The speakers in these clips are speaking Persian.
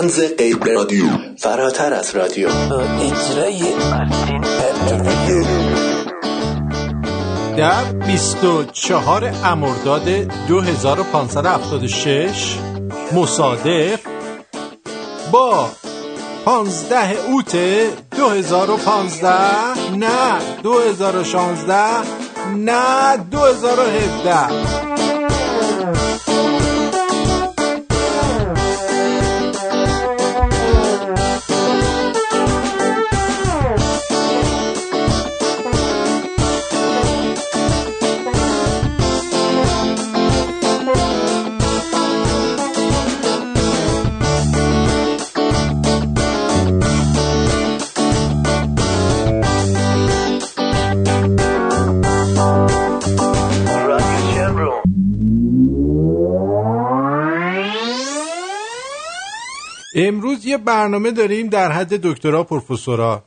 تنز غیر رادیو. فراتر از رادیو. اجرای در 24 امرداد 2576 مصادف با 15 اوت 2015 نه 2016 نه 2017 یه برنامه داریم در حد دکترا پروفسورا.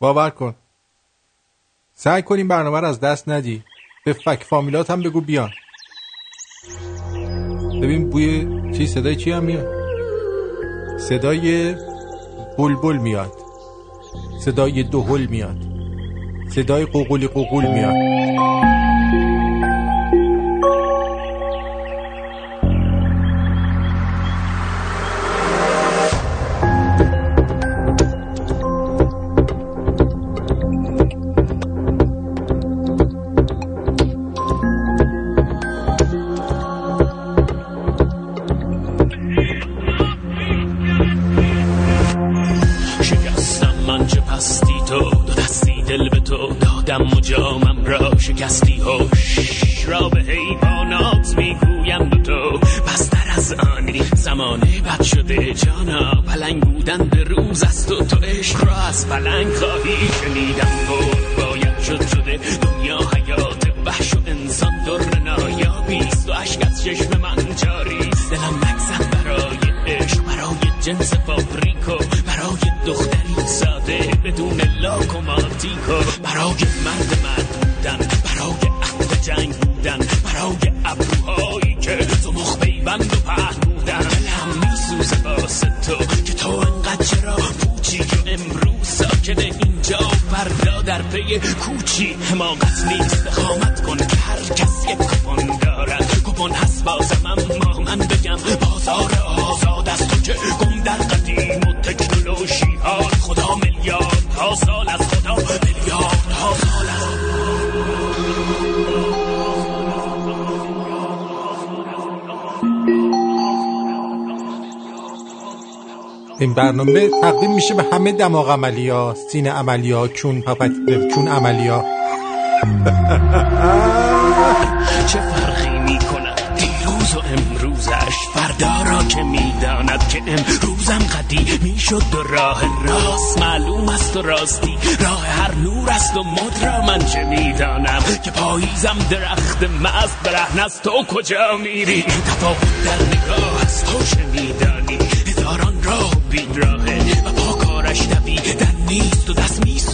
باور کن. سعی کنیم برنامه رو از دست ندی. به فک فامیلات هم بگو بیان. ببین بوی چی صدای چی هم میاد؟ صدای بلبل میاد. صدای دهل میاد. صدای قوقولی قوقول میاد. پلنگ خواهی برنامه تقدیم میشه به همه دماغ عملی ها سینه عملی ها کون پپت کون عملی ها چه فرقی می کند دیروز و امروزش فردا را که می‌داند که امروزم قدیمی شد و راه راست معلوم است و راستی. راه هر نور است و مد را من چه می‌دانم؟ که پاییزم درخت مست برهن است تو کجا میری؟ تفاوت در نگاه است تو شنیدانی هزاران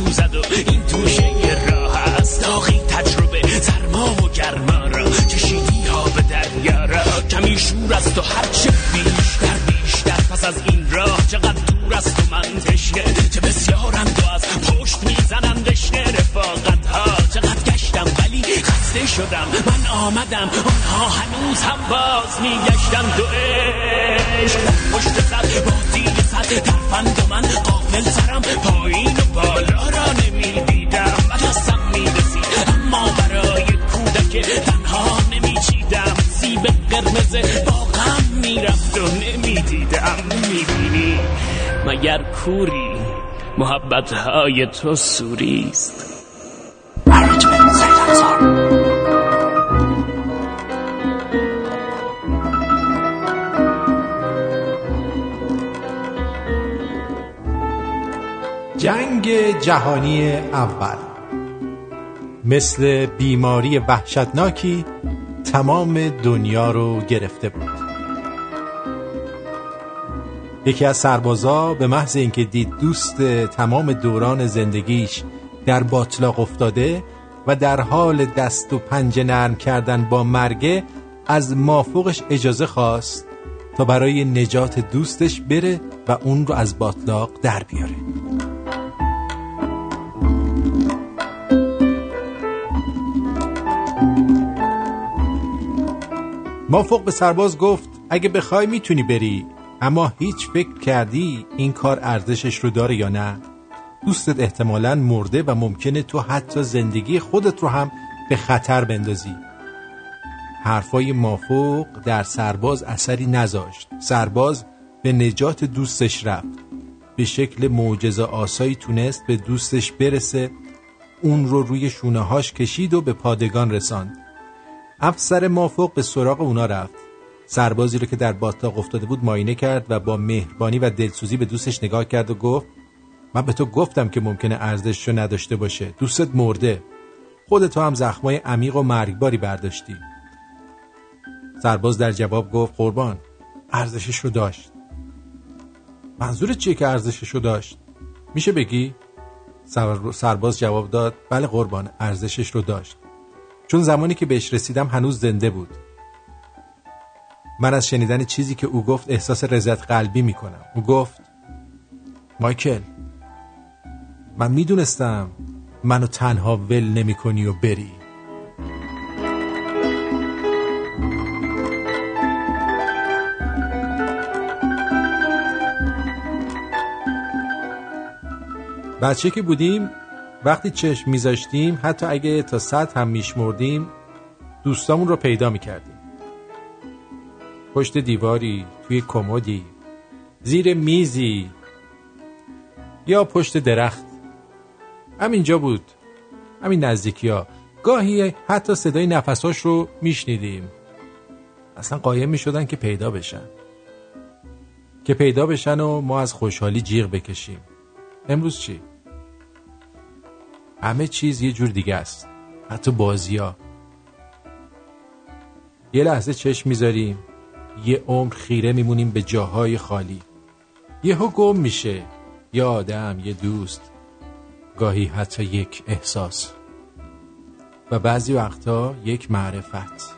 میسوزد و این توشه راه است. داغی تجربه سرما و گرما را. چشیدی ها به دریا را. کمی شور است و هرچه بیشتر بیشتر پس از این راه چقدر دور است و من تشنه. چه بسیارند و از پشت می‌زنند دشنه. رفاقت ها چقدر گشتم ولی خسته شدم. من آمدم آنها هنوز هم باز میگشتم دو عشق پشت سر با زیر سر ترفند و من قافل سرم پایین و بالا را نمی‌دیدم. و دستم می‌رسید اما برای کودک تنها نمیچیدم. سیب قرمز با غم می‌رفت و نمی‌دیدم. می‌بینی مگر کوری؟ محبت های تو سوریست. جنگ جهانی اول. مثل بیماری وحشتناکی تمام دنیا رو گرفته بود. یکی از سربازا به محض اینکه دید دوست تمام دوران زندگیش در باطلاق افتاده و در حال دست و پنجه نرم کردن با مرگه از مافوقش اجازه خواست تا برای نجات دوستش بره و اون رو از باطلاق در بیاره. مافوق به سرباز گفت اگه بخوای می‌تونی بری. اما هیچ فکر کردی این کار ارزشش رو داره یا نه؟ دوستت احتمالا مرده و ممکنه تو حتی زندگی خودت رو هم به خطر بندازی. حرفای مافوق در سرباز اثری نذاشت. سرباز به نجات دوستش رفت. به شکل معجزه آسایی تونست به دوستش برسه. اون رو روی شونه هاش کشید و به پادگان رساند. افسر مافوق به سراغ اونا رفت. سربازی رو که در باطلاق افتاده بود ماینه کرد و با مهربانی و دلسوزی به دوستش نگاه کرد و گفت من به تو گفتم که ممکنه ارزششو نداشته باشه. دوستت مرده. خودتو هم زخمای عمیق و مرگباری برداشتی. سرباز در جواب گفت قربان ارزشش رو داشت. منظور چیه که ارزشش رو داشت؟ میشه بگی؟ سرباز جواب داد بله قربان ارزشش رو داشت. چون زمانی که بهش رسیدم هنوز زنده بود. من از شنیدن چیزی که او گفت احساس رضایت قلبی می‌کنم. او گفت مایکل من می‌دونستم منو تنها ول نمی کنی و بری. بچه که بودیم وقتی چشم میذاشتیم حتی اگه تا صد هم میشمردیم دوستامون رو پیدا می‌کردیم. پشت دیواری توی کمدی زیر میزی یا پشت درخت. همینجا بود. همین نزدیکی ها گاهی حتی صدای نفساش رو میشنیدیم. اصلا قایم می‌شدن که پیدا بشن. که پیدا بشن و ما از خوشحالی جیغ بکشیم. امروز چی؟ همه چیز یه جور دیگه است. حتی بازی ها یه لحظه چشم می‌ذاریم. یه عمر خیره میمونیم به جاهای خالی. یهو گم میشه. یه آدم یه دوست. گاهی حتی یک احساس. و بعضی وقتا یک معرفت.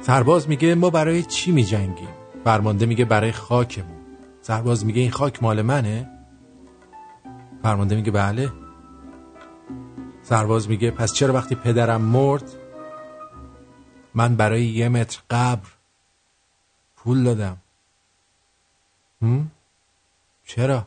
سرباز میگه ما برای چی میجنگیم؟ فرمانده میگه برای خاکمون سرباز میگه این خاک مال منه فرمانده میگه بله سرباز میگه پس چرا وقتی پدرم مرد من برای یه متر قبر پول دادم هم؟ چرا؟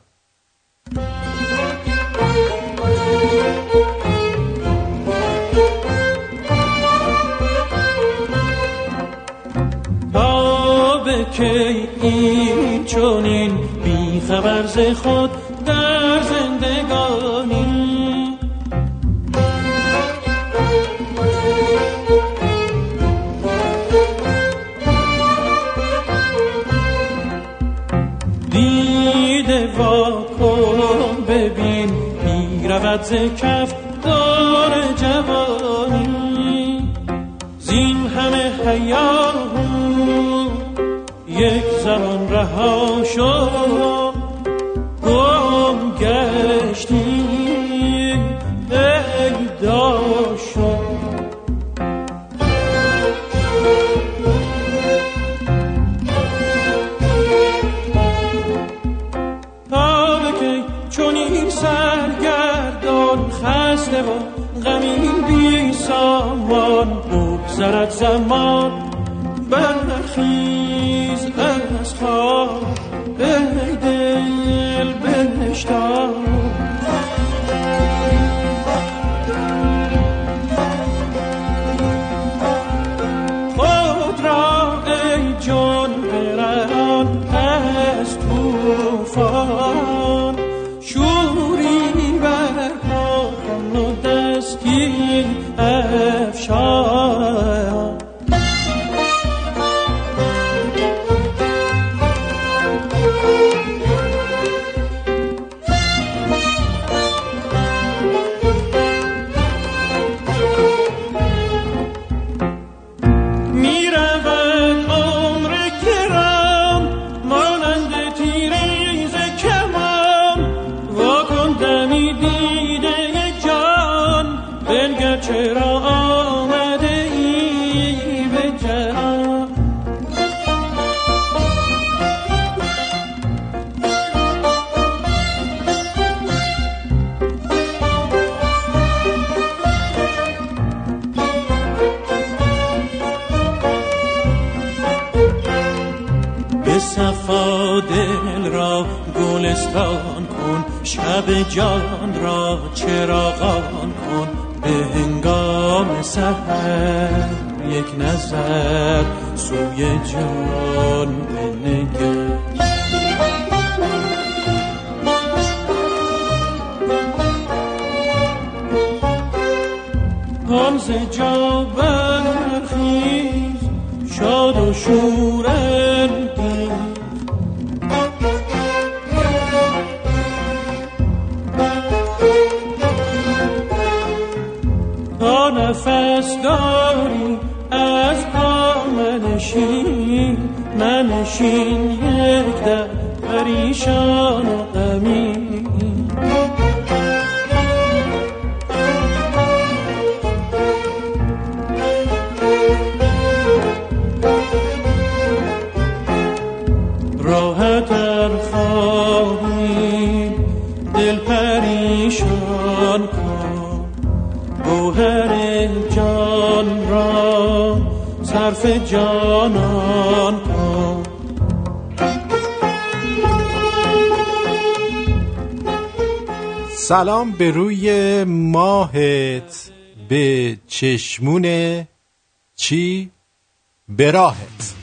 کی این چونین بی خبر ز خود در زندگانی. دیده ببین ز کف دار جوانی. زین همه حیات یک زمان رها شد گم گشتی پیدا شد. چون این سرگردان خسته و غمین بی سامان بگذرد زمان برخیز Stop. شب جان را چراغان کن به هنگام سحر یک نظر سوی جان بنگر آن ز جا برخیز شاد و شور سلام به روی ماهت به چشمون چی؟ براهت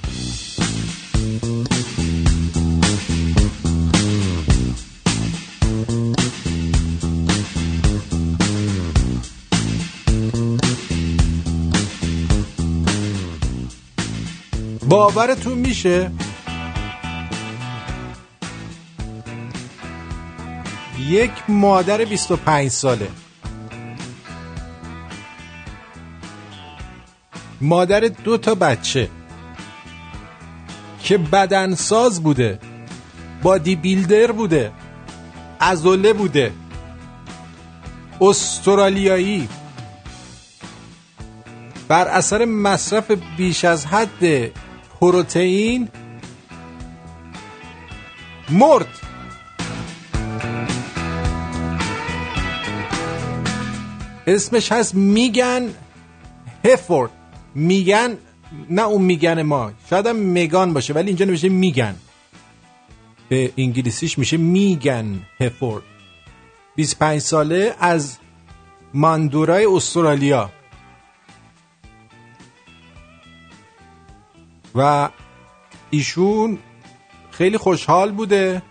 باورتون میشه؟ یک مادر 25 ساله. مادر دو تا بچه که بدنساز بوده بادی بیلدر بوده ازوله بوده. استرالیایی. بر اثر مصرف بیش از حد پروتئین مرد. اسمش هست میگن هفورد. میگن نه اون میگن ما. شاید هم مگان باشه ولی اینجا نمیشه میگن. به انگلیسیش میشه میگن هفورد. 25 ساله از ماندورای استرالیا. و ایشون خیلی خوشحال بوده.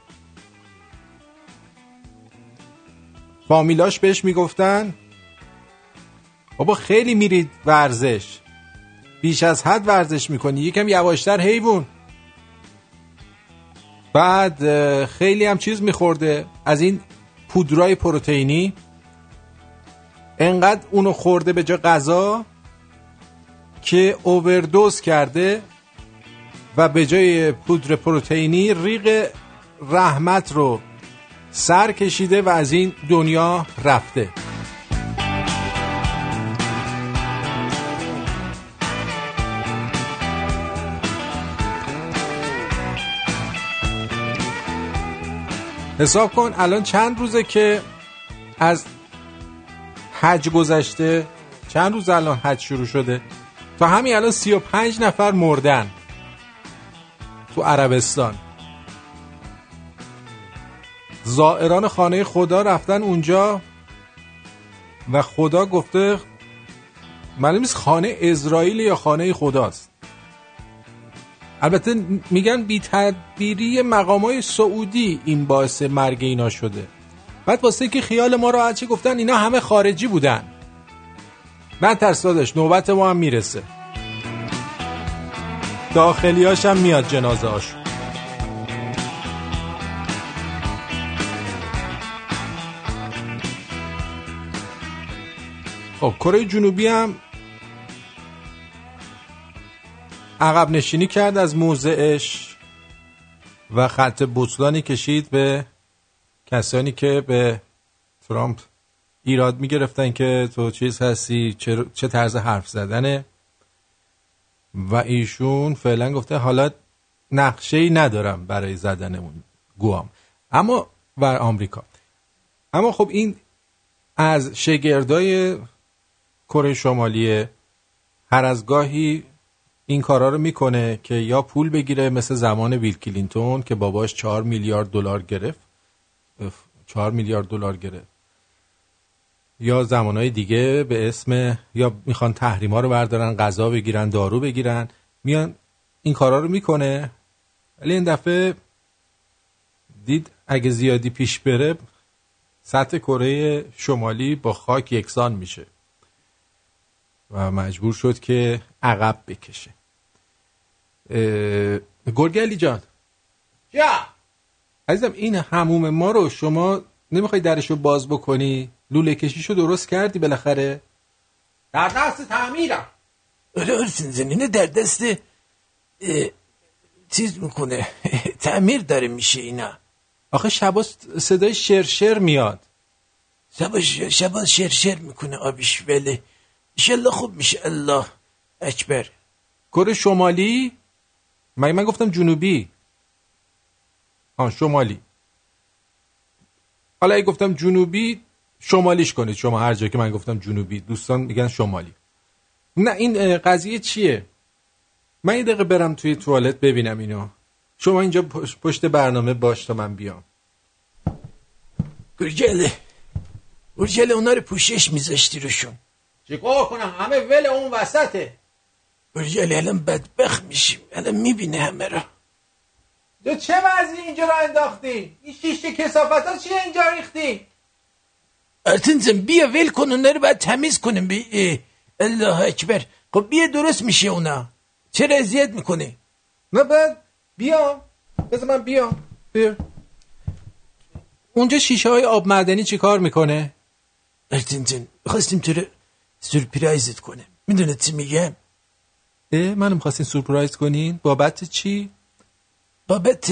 فامیلاش بهش می‌گفتن بابا خیلی میرید ورزش. بیش از حد ورزش می‌کنی. یکم یواشتر حیوان بعد خیلی هم چیز میخورده. از این پودرای پروتئینی. انقدر اونو خورده به جا غذا که اووردوز کرده و به جای پودر پروتئینی ریق رحمت رو سر کشیده و از این دنیا رفته. حساب کن الان چند روزه که از حج گذشته چند روز الان حج شروع شده تا همین الان 35 نفر مردن تو عربستان. زائران خانه خدا رفتن اونجا و خدا گفته معلوم نیست خانه اسرائیل یا خانه خداست. البته میگن بی تدبیری مقام های سعودی این باعث مرگ اینا شده. بعد واسه که خیال ما راحت چه گفتن اینا همه خارجی بودن. نه ترس نوبت ما هم می‌رسه. داخلیاش هم میاد جنازه هاش. خب کره جنوبی هم عقب نشینی کرد از موضعش و خط بطلانی کشید به کسانی که به ترامپ ایراد می‌گرفتن که تو چیز هستی چه, چه طرز حرف زدنه. و ایشون فعلا گفته حالا نقشه ای ندارم برای زدن اون گوام. اما بر آمریکا. اما خب این از شگردای کره شمالی هر از گاهی این کارا رو می‌کنه که یا پول بگیره مثل زمان ویل کلینتون که باباش چهار میلیارد دلار گرفت چهار میلیارد دلار گرفت. یا زمانهای دیگه به اسم یا می‌خوان تحریما رو بردارن غذا بگیرن دارو بگیرن میان این کارا رو می‌کنه. ولی این دفعه دید اگه زیادی پیش بره سطح کره شمالی با خاک یکسان میشه. و مجبور شد که عقب بکشه. گرگلی جان. یا عزیزم این هموم ما رو شما نمی‌خوای درش رو باز بکنی؟ لوله کشیشو درست کردی بالاخره؟ در دست تعمیرم. آره زمینه در دست چیز می‌کنه. تعمیر داره میشه اینا. آخه شبا صدای شرشر میاد. شبا شبا شرشر می‌کنه آبیش. ولی ایشالله خوب میشه. الله. اکبر. کره شمالی؟ مگه من گفتم جنوبی. آه شمالی. حالا گفتم جنوبی شمالیش کنید. شما هر جا که من گفتم جنوبی دوستان میگن شمالی. نه این قضیه چیه؟ من یه دقیقه برم توی توالت ببینم اینو. شما اینجا پشت- پشت برنامه باش تا من بیام. گرگله گرگله اونا رو پوشش میذاشتی روشون. چیکار کنم؟ همه ول اون وسطه. گرگله الان بدبخت میشیم. الان می‌بینه همه را تو چه وضعی اینجا را انداختی؟ این شیشه کسافت ها چیه اینجا ریختی؟ آرتین زن بیا ول کن اونا رو باید تمیز کنیم. بی الله اکبر. خب بیا درست میشه اونا. چرا اذیت می‌کنه نه بعد بیام بذار من بیام. بیا. اونجا شیشه های آب معدنی چی کار می‌کنه؟ آرتین جان خواستیم تو رو سورپرایزت کنم می‌دونه چی میگم اه منو می‌خواستین سورپرایز کنین. بابت چی؟ بابت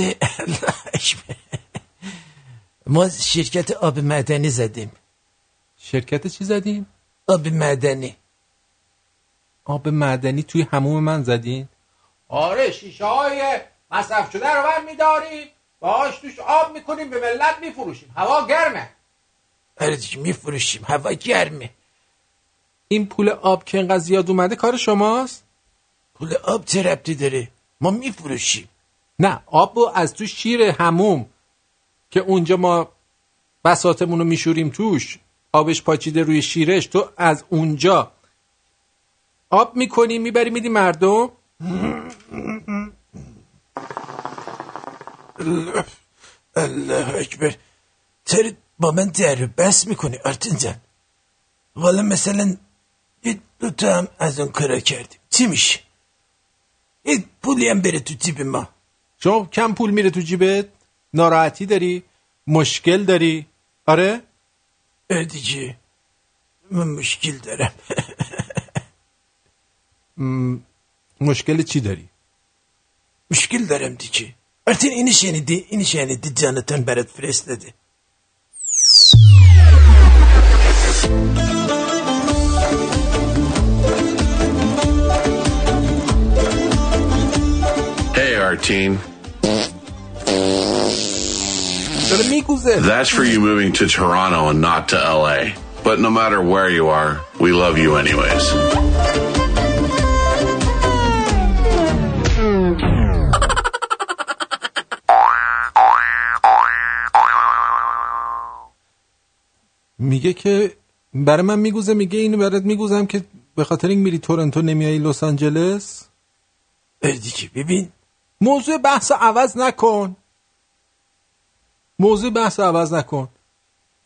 ما شرکت آب معدنی زدیم. شرکت چی زدین؟ آب معدنی. آب معدنی توی هموم من زدین؟ آره شیشه های مصرف شده رو بر میداریم باهاش توش آب می‌کنیم به ملت میفروشیم. هوا گرمه. آره دیگه میفروشیم. هوا گرمه. این پول آب که انقدر زیاد اومده کار شماست؟ پول آب چه ربطی داره؟ ما میفروشیم. نه آب رو از تو شیر هموم که اونجا ما بساتمون رو میشوریم توش آبش پاچیده روی شیرش تو از اونجا. آب می‌کنی می‌بری میدی مردم؟ الله اکبر. چرا با من در بس می‌کنی آرتین جان؟ حالا مثلا یه دو تا هم از اون کارا کردیم چی میشه؟ یه پولی هم بره تو جیب ما. شما کم پول میره تو جیبت؟ ناراحتی داری؟ مشکل داری؟ آره؟ دیگه من مشکل دارم. مشکل چی داری؟ مشکل دارم دیگه. آرتین اینو شنیدی؟ اینو شنیدی؟ جانتان برات فرستاده. Hey, Artine. داره میگوزه That's for you moving to Toronto and not to LA. But no matter where you are, we love you anyways. میگه که برای من میگوزه میگه اینو برات میگوزم که به خاطر این میری تورنتو نمیای لس آنجلس اه دیگه ببین موضوع بحث عوض نکن. موضوع بحث رو عوض نکن.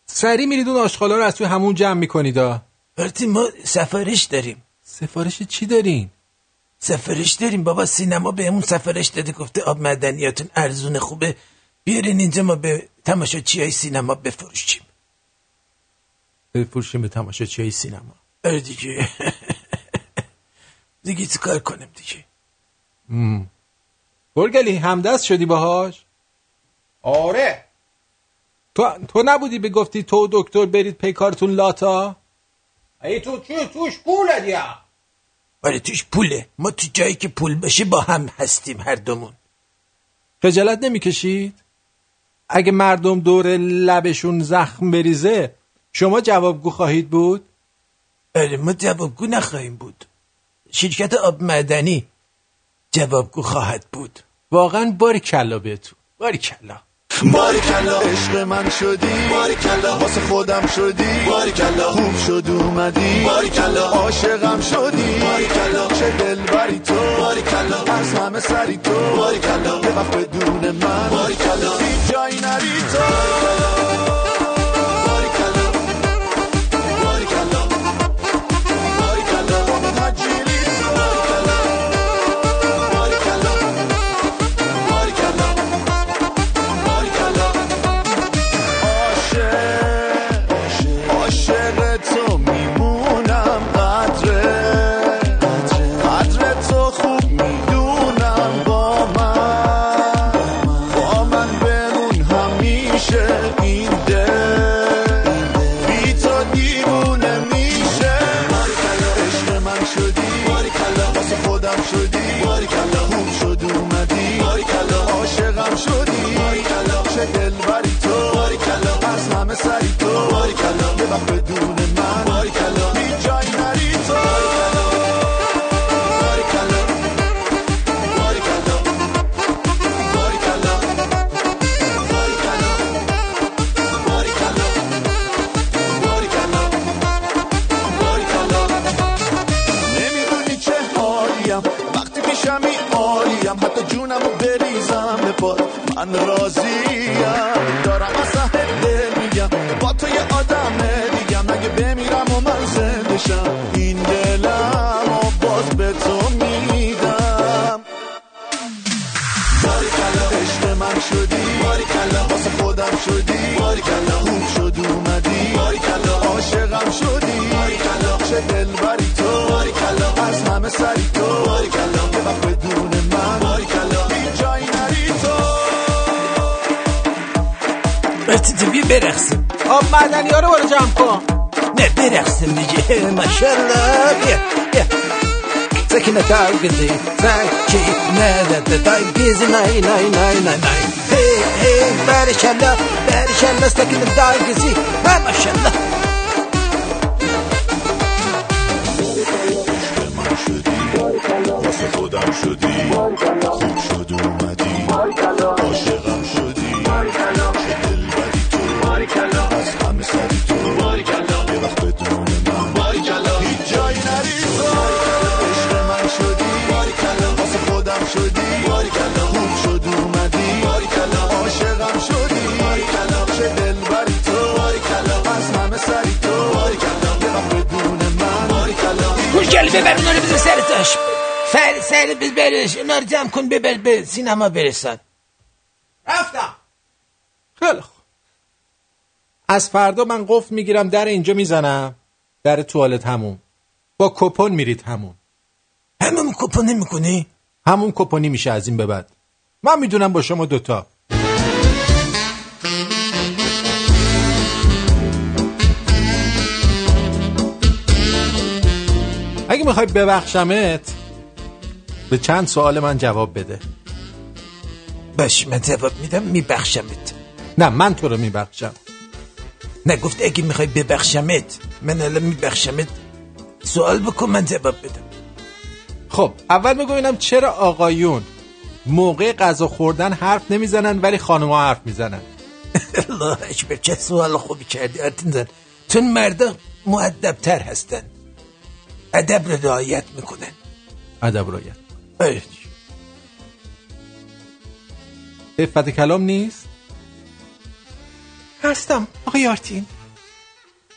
سری میرید اون آشغالا رو از توی همون جمع می‌کنید آرتین ما سفارش داریم. سفارش چی دارین؟ سفارش داریم. بابا سینما بهمون سفارش داده گفته آب معدنیاتون ارزون خوبه. بیارین اینجا ما به تماشاچی های سینما بفروشیم. بفروشیم به تماشاچی های سینما. آره دیگه. دیگه چی کار کنم دیگه؟ گرگلی همدست شدی باهاش؟ آره. تو تو نبودی به گفتی تو و دکتر برید پی کارتون لاتا؟ ای تو چی؟ توش پوله دیا. آره توش پوله. ما تو جایی که پول باشه با هم هستیم هر دومون خجالت نمی‌کشید؟ اگه مردم دور لبشون زخم بریزه شما جوابگو خواهید بود؟ آره ما جوابگو نخواهیم بود. شرکت آب معدنی جوابگو خواهد بود. واقعا باری کلا بهتون. باری کلا. باریکلا عشق من شدی. باریکلا واسه خودم شدی. باریکلا خوب شد اومدی. باریکلا عاشقم شدی. باریکلا چه دل بری تو. باریکلا از همه سری تو. باریکلا یه وقت بدون من. باریکلا هیچ جایی نری تو. پات من راضیم دارم از ته میگم با تو یه آدم دیگم اگه بمیرم و من زنده برقصیم. آب معدنی ها رو برو جمع کن. نه برقصیم دیگه. ماشالله بیا سکینه تاگزی سکینه تاگزی نای نای نای نای نای. هی هی. بارشالله بارشالله سکینه تاگزی ماشالله واسه خودم شدی. خوب شد ببر اونا رو بذار سر تاش سر ببرش اونا رو جمع کن ببر به سینما برسن رفتم. خیلی خوب. از فردا من قفل می‌گیرم در اینجا می‌زنم. در توالت همون. با کپون میرید همون. همون کپونه می‌کنی همون کپونی میشه از این به بعد. من می‌دونم با شما دوتا. اگه می‌خوای ببخشمت به چند سوال من جواب بده. باش من جواب میدم میبخشمت. نه من تو رو میبخشم. نه گفت اگه می‌خوای ببخشمت من الان میبخشمت. سوال بکن من جواب بدم. خب اول بگو ببینم چرا آقایون موقع غذا خوردن حرف نمی‌زنن ولی خانمها حرف می‌زنن؟ الله اکبر چه سوال خوبی کردی آرتین زن چون مردا معدبتر هستن. ادب رو رعایت می‌کنن ادب رایت ای، افت کلام نیست؟ هستم. آقای آرتین.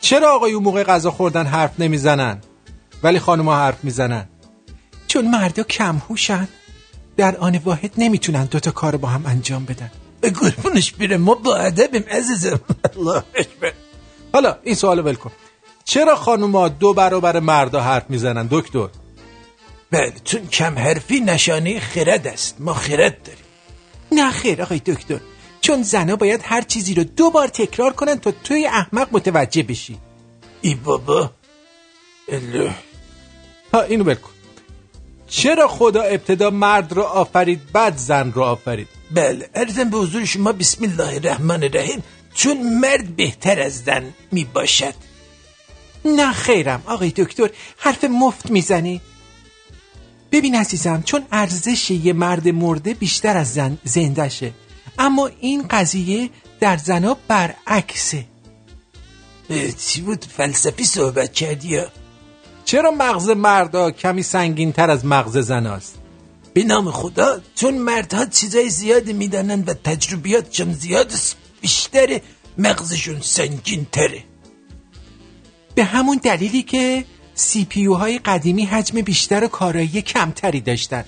چرا آقایون موقع غذا خوردن حرف نمی‌زنن؟ ولی خانمها حرف می‌زنن. چون مردا کم هوشن در آن واحد نمی‌تونن دوتا کار با هم انجام بدن. به قربونش بیره ما با ادبیم عزیزم. الله اکبر. حالا این سوالو ول کن. چرا خانوما دو برابر مردا حرف می‌زنن دکتر؟ بله چون کم حرفی نشانه خرد است. ما خرد داریم. نه خیر آقای دکتر. چون زنا باید هر چیزی رو دو بار تکرار کنن تا توی احمق متوجه بشی. ای بابا. الله ها اینو ول کن چرا خدا ابتدا مرد رو آفرید بعد زن رو آفرید؟ بله ارزم به حضور شما بسم الله الرحمن الرحیم. چون مرد بهتر از زن می باشد نه خیرم آقای دکتر حرف مفت می‌زنی. ببین عزیزم چون ارزش یه مرد مرده بیشتر از زن زندشه اما این قضیه در زنا برعکسه. چی بود؟ فلسفی صحبت کردی چرا مغز مردا کمی سنگین تر از مغز زناست؟ به نام خدا چون مردها چیزای زیادی می‌دانن و تجربیاتشون زیاد است، بیشتر مغزشون سنگین تره به همون دلیلی که سی پی های قدیمی حجم بیشتر و کارایی کمتری داشتن.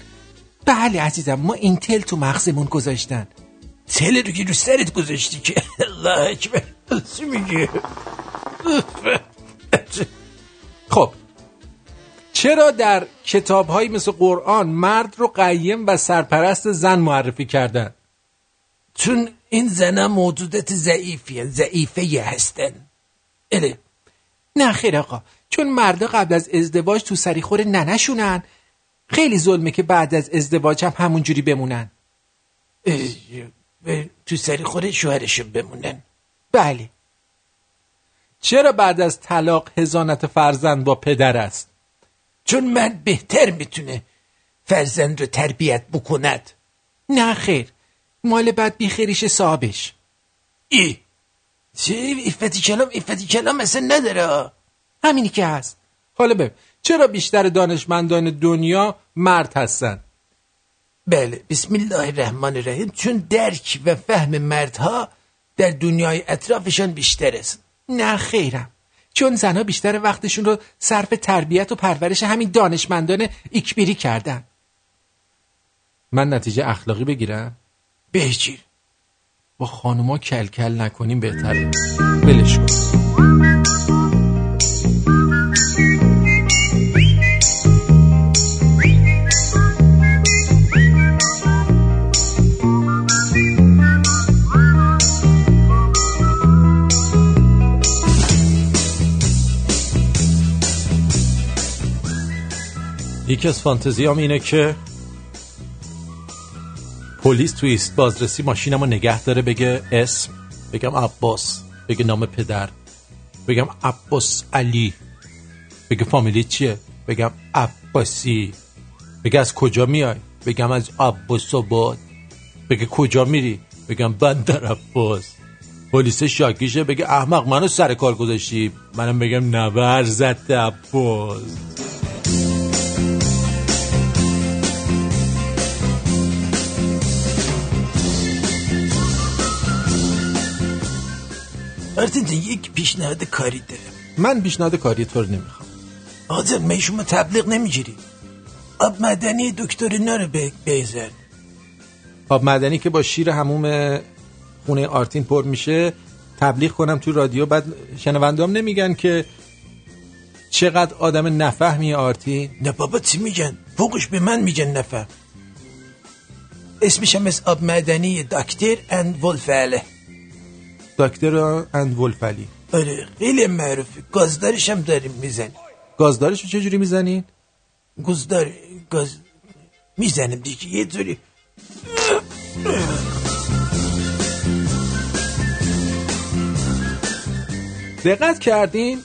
بله عزیزم ما اینتل تو مغزمون گذاشتن. تله رو که رو سرت گذاشتی که؟ الله اکبر. چی میگه خب چرا در کتاب مثل قرآن مرد رو قیم و سرپرست زن معرفی کردن؟ چون این زنا موجودات ضعیفی ضعیفه هستن. اله نه خیر آقا چون مردا قبل از ازدواج تو سریخور ننشونن. خیلی ظلمه که بعد از ازدواج هم همونجوری بمونن. تو سری خوره شوهرشون بمونن. بله. چرا بعد از طلاق هزانت فرزند با پدر است؟ چون مرد بهتر می‌تونه فرزند رو تربیت بکند. نه خیر مال بعد بیخیریش صاحبش. ای چه ایفتی کلام ایفتی کلام اصلا نداره. همینی که هست. حالا ببین چرا بیشتر دانشمندان دنیا مرد هستن؟ بله بسم الله الرحمن الرحیم. چون درک و فهم مردها در دنیای اطرافشان بیشتر است. نه خیرم. چون زنها بیشتر وقتشون رو صرف تربیت و پرورش همین دانشمندان ایکبیری کردن. من نتیجه اخلاقی بگیرم؟ بهگیر با خانوما کل کل نکنیم بهتره. بلش کن. یکی از فانتزیام اینه که پلیس توی ایست بازرسی ماشینم رو نگه داره بگه اسم بگم عباس بگه نام پدر بگم عباس علی بگه فامیلی چیه؟ بگم عباسی. بگه از کجا میای؟ بگم از عباس آباد. بگه کجا میری؟ بگم بندر عباس. پلیس شاکیشه بگه احمق منو سر کار گذاشتی. منم بگم نبر زد عباس. آرتین جان، یک پیشنهاد کاری دارم من پیشنهاد کاری تو رو نمی‌خوام آجا می شما تبلیغ نمی‌گیری آب مدنی دکتر اینا رو بزن آب معدنی که با شیر هموم خونه آرتین پر میشه تبلیغ کنم تو رادیو بعد شنوندام نمیگن که چقدر آدم نفهمی آرتین نه بابا چی میگن فوقش به من میگن نفهم اسمش هم از آب مدنی دکتر اند ولفعله دکتر اند ولفلی آره خیلی معروفه. گازدارش هم داریم می‌زنیم. گازدارش رو چجوری می‌زنین؟ گازدار گاز می‌زنیم دیگه یه طوری دقت کردین؟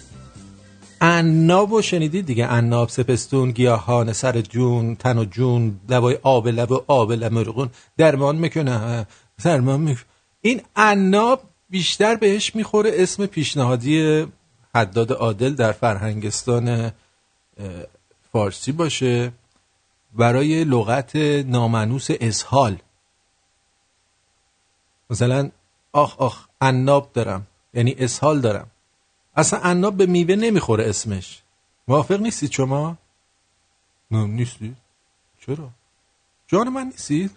عناب رو شنیدید دیگه؟ عناب سپستون گیاهان سر جون تن و جون لبای آب لب و آب لمرغون درمان می‌کنه درمان می‌کنه. این عناب بیشتر بهش می‌خوره اسم پیشنهادی حداد عادل در فرهنگستان فارسی باشه برای لغت نامنوس اسهال مثلا آخ آخ عناب دارم یعنی اسهال دارم اصلا عناب به میوه نمی‌خوره اسمش موافق نیستید شما؟ نه نیستید چرا؟ جان من نیستید؟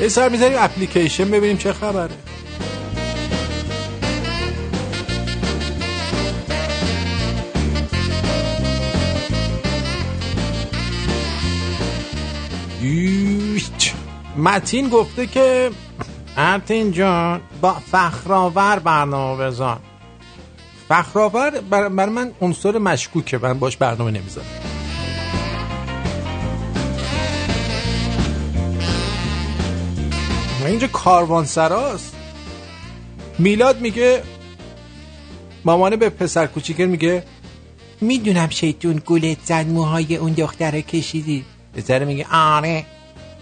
یه سر می‌ذاریم اپلیکیشن ببینیم چه خبره. متین گفته که متین جان با فخرآور برنامه بزن. فخرآور بر, بر من عنصر مشکوکه من باش برنامه نمی‌ذارم. اینجا کاروانسراست میلاد میگه مامانه به پسر کوچیکه میگه می‌دونم شیطون گولت زد موهای اون دختره کشیدی. پسر میگه آره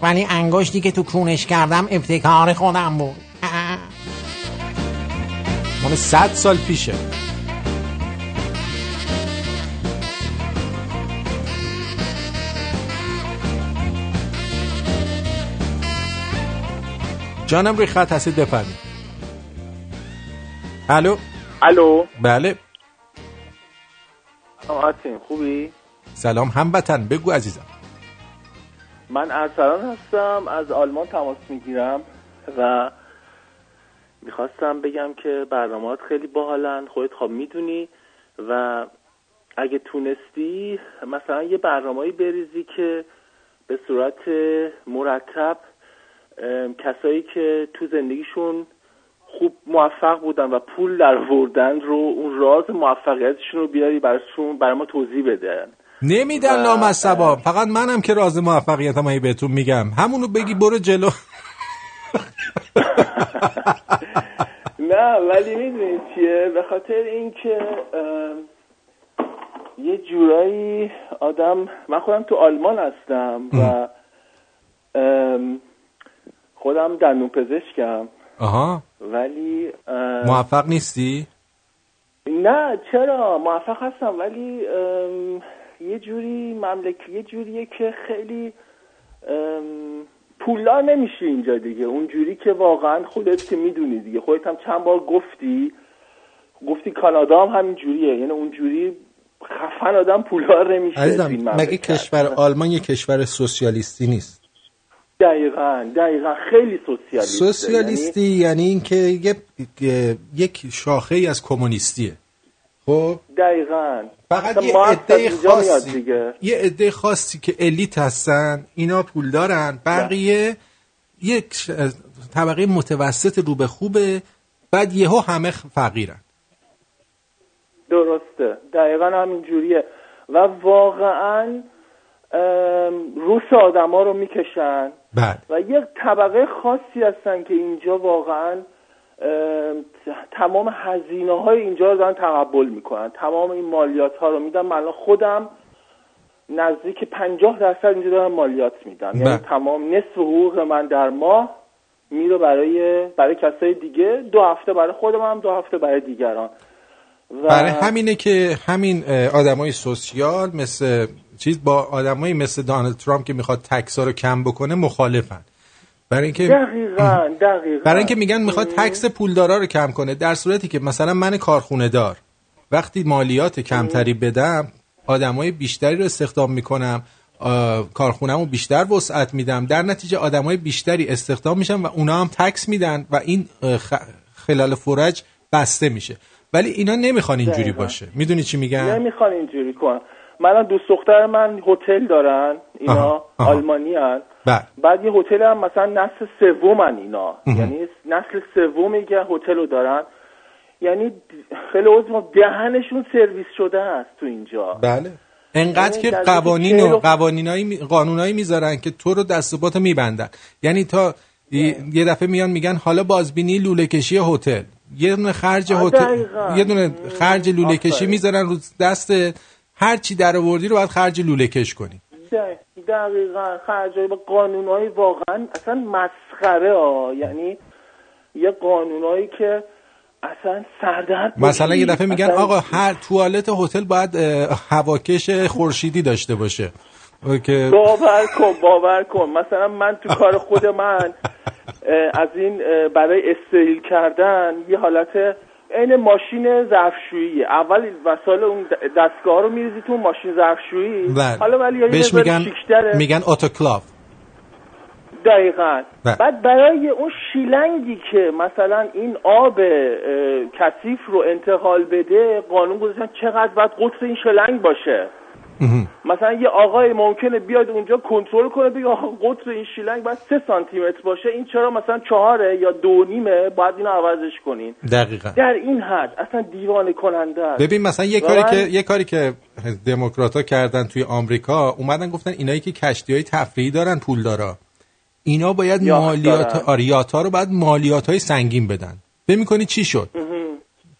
ولی انگشتی که تو کونش کردم ابتکار خودم بود. مال صد سال پیشه. جانم روی خط هستید بفرمید الو؟ الو. بله. آتین خوبی؟ سلام هموطن بگو عزیزم. من ارسلان هستم از آلمان تماس می‌گیرم و می‌خواستم بگم که برنامهات خیلی باحالن خودت خواب می‌دونی و اگه تونستی مثلا یه برنامه‌ای بریزی که به صورت مرتب کسایی که تو زندگیشون خوب موفق بودن و پول در آوردن رو اون راز موفقیتشون رو بیاری براشون برای ما توضیح بدن نمیدن و- لامصبا فقط منم که راز موفقیتم هی بهتون میگم. همونو بگی برو جلو. نه ولی می‌دونید چیه؟ به خاطر اینکه یه جورایی آدم من خودم تو آلمان هستم و خودم دندون پزشکم. آها. ولی ام، موفق نیستی؟ نه چرا؟ موفق هستم ولی ام، یه جوری مملک یه جوریه که خیلی ام، پولدار نمیشه اینجا دیگه. اون جوری که واقعا خودت که می‌دونی دیگه. خودت هم چند بار گفتی. گفتی کانادا هم همین جوریه. یعنی اون جوری خفن آدم پولدار نمیشه عزیزم مگه مملکت. کشور آلمان یه کشور سوسیالیستی نیست؟ دقیقا دقیقا. خیلی سوسیالیسته سوسیالیستی یعنی اینکه یه یک شاخه ای از کمونیستیه. خب؟ یعنی دقیقا. فقط یه عده خاصی دیگه. یه عده خاصی که الیت هستن اینا پول دارن بقیه یک ش- طبقه متوسط رو به خوبه بعد یهو همه فقیرن. درسته. دقیقا همین جوریه. و واقعا روس آدما رو می‌کشن. بله. و یک طبقه خاصی هستن که اینجا واقعا تمام هزینه های اینجا رو دارن تقبل می‌کنن. تمام این مالیات ها رو میدن. من خودم نزدیک پنجاه درصد اینجا دارم مالیات میدم بله. یعنی تمام نصف حقوق من در ماه میره برای برای کسای دیگه. دو هفته برای خودم هم دو هفته برای دیگران. و برای همینه که همین آدمای سوسیال مثل چیز با آدمایی مثل دانالد ترامپ که می‌خواد تکس رو کم بکنه مخالفن. برای اینکه دقیقا دقیقا. برای اینکه میگن می‌خواد تکس پولدارا رو کم کنه در صورتی که مثلا من کارخونه دار وقتی مالیات کمتری بدم آدمای بیشتری رو استخدام می‌کنم کارخونهمو بیشتر وسعت میدم در نتیجه آدمای بیشتری استخدام میشن و اونا هم تکس میدن و این خ- خلال فرج بسته میشه. ولی اینا نمی‌خوان اینجوری. باشه. می‌دونی چی میگن نمی‌خوان اینجوری کنن من دوست دختر من هتل دارن اینا آها، آها. آلمانی هن. بله. بعد یه هتل هم مثلا نسل سومن اینا. یعنی نسل سومی که هتل رو دارن. یعنی خیلی عضو دهنشون سرویس شده است تو اینجا. بله. انقدر یعنی که قوانین و قوانینایی قانونایی می‌ذارن که تو رو دست و میبندن. یعنی تا یه یه دفعه میان میگن حالا بازبینی لوله کشی هتل. یه دونه خرج هتل. یه دونه خرج لوله کشی. می‌ذارن رو دست هر چی در آوردی رو باید خرج لوله کش کنی. دق- دقیقا خرجای با قانونهای واقعا اصلا مسخره ها. یعنی یه قانونهایی که اصلا سردرد مثلا یه دفعه میگن آقا هر توالت هتل باید هواکش خورشیدی داشته باشه. که باور کن باور کن. مثلا من تو کار خود من از این برای استریل کردن یه حالت عین ماشین ظرفشویی اول وسایل اون دستگاه رو میریزی تو ماشین ظرفشویی بله. حالا ولی بهش میگن. میگن اتوکلاف دقیقا بله. بعد برای اون شیلنگی که مثلا این آب کثیف رو انتقال بده قانون گذاشتن چقدر باید قطر این شلنگ باشه مثلا یه آقای ممکنه بیاد اونجا کنترل کنه بگه آقا قطر این شیلنگ باید سه سانتی متر باشه این چرا مثلا چهاره یا دو نیمه؟ باید اینو عوضش کنین. دقیقا. در این حد اصلا دیوانه کننده است. ببین مثلا یه کاری من- که یه کاری که دموکراتا کردن توی آمریکا اومدن گفتن اینایی که کشتی های تفریحی دارن پولدارا اینا باید مالیات دارن. آریات ها رو باید مالیات های سنگین بدن. فکر می‌کنی چی شد؟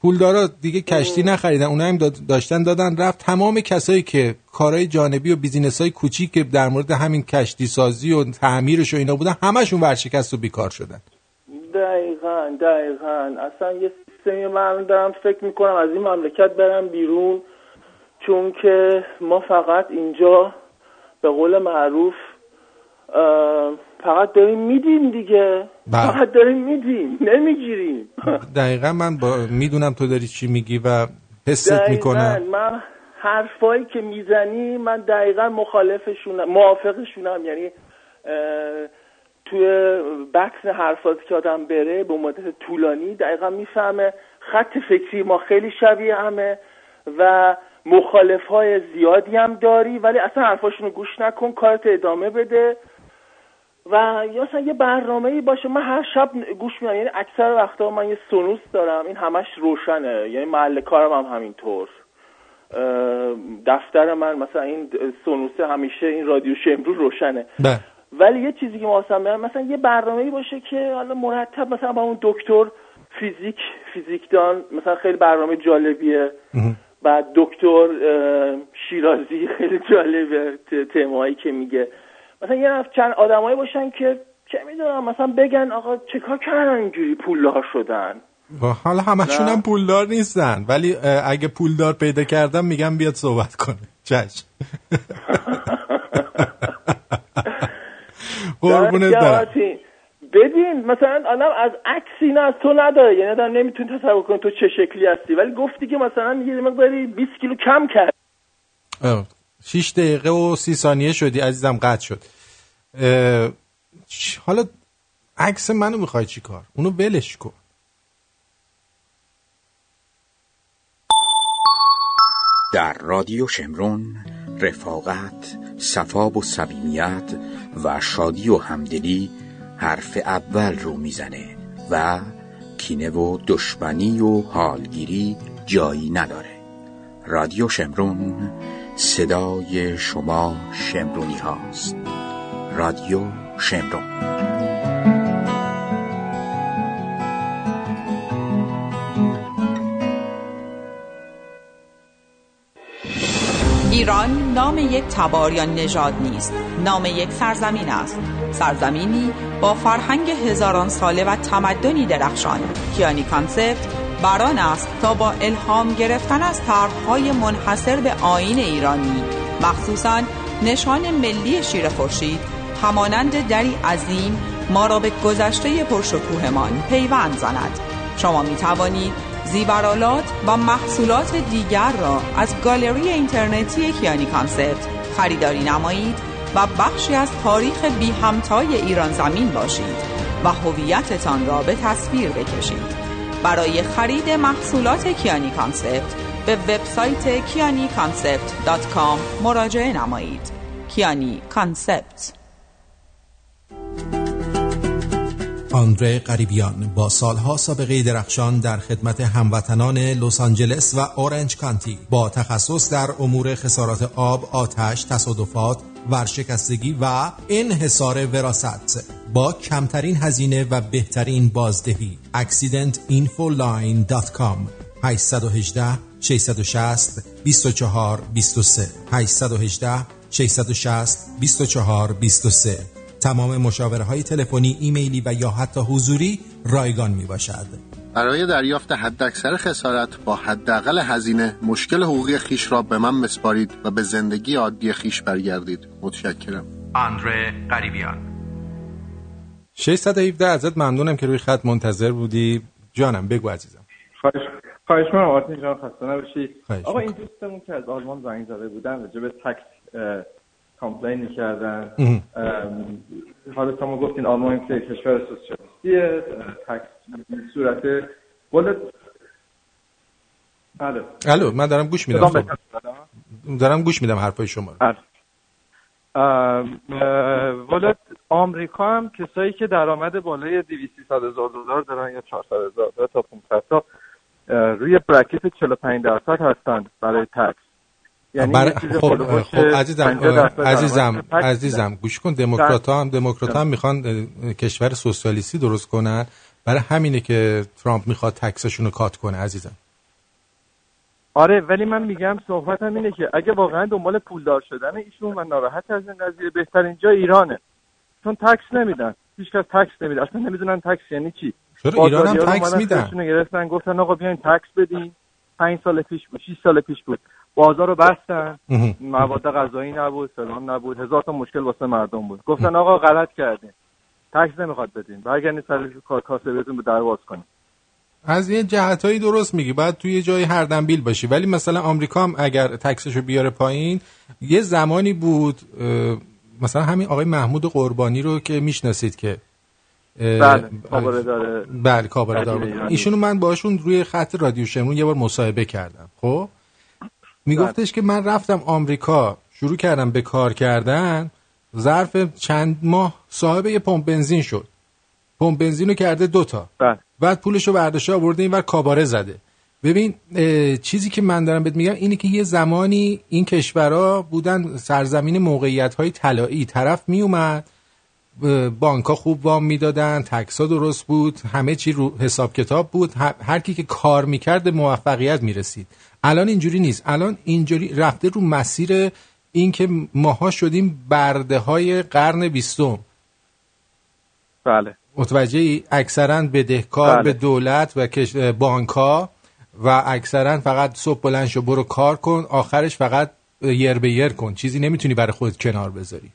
پولدارا دیگه کشتی نخریدن اونا هم داشتن دادن رفت تمام کسایی که کارهای جانبی و بیزینس های کوچیک که در مورد همین کشتی سازی و تعمیرش و اینا بودن همشون ورشکست و بیکار شدن. دقیقا دقیقا. اصلا یه سیستمی من دارم فکر می‌کنم از این مملکت برم بیرون چون که ما فقط اینجا به قول معروف فقط داریم میدیم دیگه. بله. فقط داریم میدیم. نمی‌گیریم. دقیقا من با می‌دونم تو داری چی میگی و حست می‌کنم. من حرفایی که می‌زنی من دقیقا مخالفشونم موافقشونم. یعنی اه، توی بکس حرفات که آدم بره به مدت طولانی دقیقا می‌فهمه خط فکری ما خیلی شبیه همه و مخالف های زیادی هم داری ولی اصلا حرفاشون رو گوش نکن کارت ادامه بده. و یا اصلا یه برنامه ای باشه. من هر شب گوش میدم. یعنی اکثر وقتا من یه سونوس دارم. این همش روشنه. یعنی محل کارم هم همینطور. دفتر من مثلا این سونوسه همیشه این رادیو شمرو روشنه. بله. ولی یه چیزی که میاد مثلا یه برنامه ای باشه که حالا مرتب مثلا با اون دکتر فیزیک فیزیکدان مثلا خیلی برنامه جالبیه. بعد دکتر شیرازی خیلی جالبه تمایی که میگه. مثلا یه نفر چند آدمایی باشن که چه می‌دونم مثلا بگن آقا چه کار کردن اینجوری پولدار شدن؟ و حالا همشون. هم پولدار نیستن ولی اگه پولدار پیدا کردم میگم بیاد صحبت کنه. چشم قربونت برم. ببین مثلا آدم از عکسی نه از تو نداره. یعنی آدم نمی‌تونه تصور کنه تو چه شکلی هستی. ولی گفتی که مثلا یه مقداری 20 کیلو کم کرد اه، شیش دقیقه و سی ثانیه شدی عزیزم قطع شد. حالا عکس منو می‌خوای چی کار؟ اونو ولش کن. در رادیو شمرون رفاقت صفا و صمیمیت و شادی و همدلی حرف اول رو می‌زنه و کینه و دشمنی و حالگیری جایی نداره. رادیو شمرون صدای شما شمرونی هاست. رادیو شمرون. ایران نام یک تبار یا نژاد نیست. نام یک سرزمین است. سرزمینی با فرهنگ هزاران ساله و تمدنی درخشان. کیانی کانسپت بران است تا با الهام گرفتن از طرحهای منحصر به آین ایرانی مخصوصا نشان ملی شیر خورشید همانند دری عظیم ما را به گذشته پرشکوهمان پیوند زند. شما می توانید زیورآلات و محصولات دیگر را از گالری اینترنتی کیانی کانسپت خریداری نمایید و بخشی از تاریخ بی همتای ایران زمین باشید و هویتتان را به تصویر بکشید. برای خرید محصولات کیانی کانسپت به وبسایت کانسپت مراجعه نمایید. کیانی کانسپت. آندره قریبیان با سالها سابقه درخشان در خدمت هموطنان لس آنجلس و اورنج کانتی با تخصص در امور خسارات آب، آتش، تصادفات، ورشکستگی و انحصار وراست با کمترین هزینه و بهترین بازدهی. accidentinfoline.com 818 660 24 23 818 660 24 23 تمام مشاوره های تلفنی، ایمیلی و یا حتی حضوری رایگان می باشد. برای دریافت حداکثر خسارت با حداقل هزینه مشکل حقوقی خیش را به من بسپارید و به زندگی عادی خیش برگردید. متشکرم. آندره قریبیان. 617 ازت ممنونم که روی خط منتظر بودی. جانم بگو عزیزم. خواهش خواهش می‌کنم آرتین جان خسته نباشی. آقا این دوستمون که از آلمان زنگ زده بودن راجع به تکس complain می‌کردن. حالا شما گفتین آلمان که کشور سوسیالیستیه به صورت. ولد الو الو من دارم گوش میدم. الان؟ دارم گوش میدم حرفای شما رو. اه، والا آمریکا هم کسایی که درآمد بالای 200 هزار دلار دارن یا 400 هزار تا 500 تا روی bracket 45 درصد هستن برای tax یعنی چیز خب خب عزیزم 50 درصد عزیزم عزیزم گوش کن دموکرات هم دموکرات هم می‌خوان کشور سوسیالیستی درست کنن. برای همینه که ترامپ می‌خواد تکسشون رو کات کنه عزیزم. آره ولی من میگم صحبتم اینه که اگه واقعا دنبال پولدار شدن ایشون و ناراحت از این قضیه بهترین جا ایرانه. چون تکس نمیدن. هیچ کس تکس نمیده. اصلا نمی‌دونن تکس یعنی چی. چرا؟ ایران هم تکس میدن. گرفتن گفتن آقا بیاین تکس بدین. پنج سال پیش بود 6 سال پیش بود. بازار رو بستن. مواد غذایی نبود فلان نبود. هزار تا مشکل واسه مردم بود. گفتن آقا غلط کردین تکس نمی‌خواد بدین. برگردین سر کار کاسبتون به درواز کنین از یه جهتایی درست میگی. باید توی یه جای هر دنبیل باشی. ولی مثلا آمریکا هم اگر تکسشو بیاره پایین یه زمانی بود مثلا همین آقای محمود قربانی رو که می‌شناسید که بله خبره داره بله کاباره بود. ایرانی. ایشونو من باشون روی خط رادیو شمرون یه بار مصاحبه کردم. خب؟ میگفتش که من رفتم آمریکا شروع کردم به کار کردن ظرف چند ماه صاحب یه پمپ بنزین شد. پمپ بنزین رو کرده دوتا بله. بعد پولش رو برداشته آورده این ور کاباره زده. ببین چیزی که من دارم بهت میگم اینه که یه زمانی این کشورها بودن سرزمین موقعیت های طلایی. طرف میومد بانک خوب وام می‌دادن تکس ها درست بود همه چی رو حساب کتاب بود هر کی که کار می‌کرد موفقیت می‌رسید. الان اینجوری نیست. الان اینجوری رفته رو مسیر اینکه ماها شدیم برده های قرن بیستم. بله. متوجه اکثرا بدهکار بله. به دولت و کش... بانک ها و اکثرا فقط صبح بلند شو برو کار کن آخرش فقط یر به یر کن. چیزی نمی‌تونی برای خودت کنار بذاری.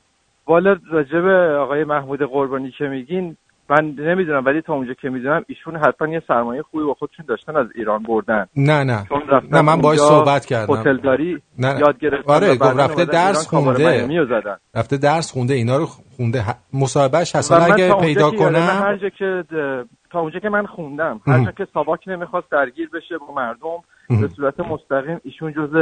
والا راجب آقای محمود قربانی که میگین من نمی‌دونم ولی تا اونجا که می‌دونم ایشون حتما یه سرمایه خوبی با خودشون داشتن از ایران بردن. نه نه. چون نه من اونجا صحبت کردم. هتلداری نه نه. یاد گرفتن آره گفت رفته درس خونده. رفته درس خونده اینا رو خونده. ه- مصاحبهش من اگه پیدا کنم هر جا که د- تا اونجا که من خوندم هر. جا که ساواک نمی‌خواست درگیر بشه با مردم ام. به صورت مستقیم ایشون جز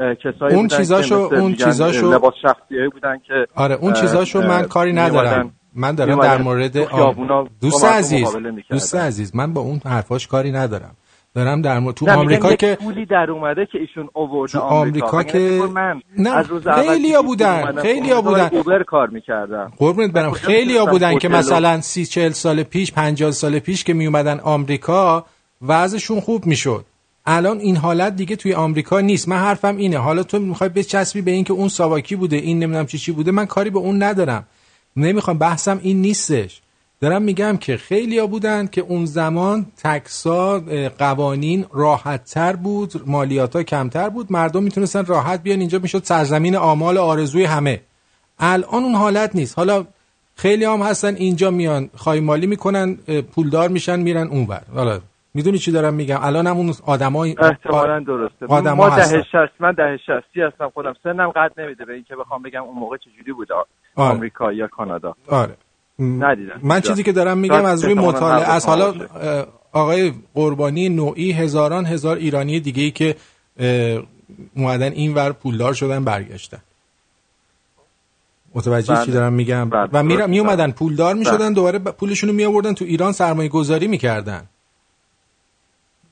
اه، کسایی اون چیزاشو- اون چیزاشو- لباس شخصیایی بودن که آره اون چیزاشو من کاری ندارم. من دارم در مورد آم- دوست عزیز. دوست عزیز من با اون حرفاش کاری ندارم. دارم در مورد تو آمریکا یک که پولی در اومده که ایشون آورده تو آمریکا, آمریکا مگه که- من نه، از روز خیلیا که بودن، خیلیا خونه بودن. اوبر کار می‌کردم. قربونت برم. خیلی ها بودن که مثلا سی چل سال پیش پنجاه سال پیش که می اومدن آمریکا وضعشون خوب می‌شد. الان این حالت دیگه توی آمریکا نیست. من حرفم اینه. حالا تو می‌خوای بچسبی به این که اون ساواکی بوده این نمی‌دونم چی چی بوده من کاری به اون ندارم. نمی‌خوام بحثم این نیستش. دارم میگم که خیلی ها بودن که اون زمان تکسا قوانین راحت تر بود مالیات ها کمتر بود مردم می‌تونستن راحت بیان. اینجا می‌شد سرزمین آمال و آرزوی همه. الان اون حالت نیست. حالا خیلی هم هستن اینجا میان خواهی مالی می‌کنن پولدار میشن میرن اونور. حالا می‌دونی چی دارم میگم؟ الان هم اون آدمای احتمالا درسته. آدما ما هستن. ده شست من ده شستی هستم خودم سنم قد نمیده. به اینکه بخوام بگم اون موقع چجوری بود. آ- آره. آمریکا یا کانادا آره ندیدم من چیزی که دارم میگم از روی مطالعه از حالا آقای قربانی نوعی هزاران هزار ایرانی دیگه ای که اومدن این ور پولدار شدن برگشتن متوجه بله. چی دارم میگم بله، و می, درسته. می اومدن پولدار می‌شدن بله. دوباره پولشون رو می آوردن تو ایران سرمایه گذاری می‌کردن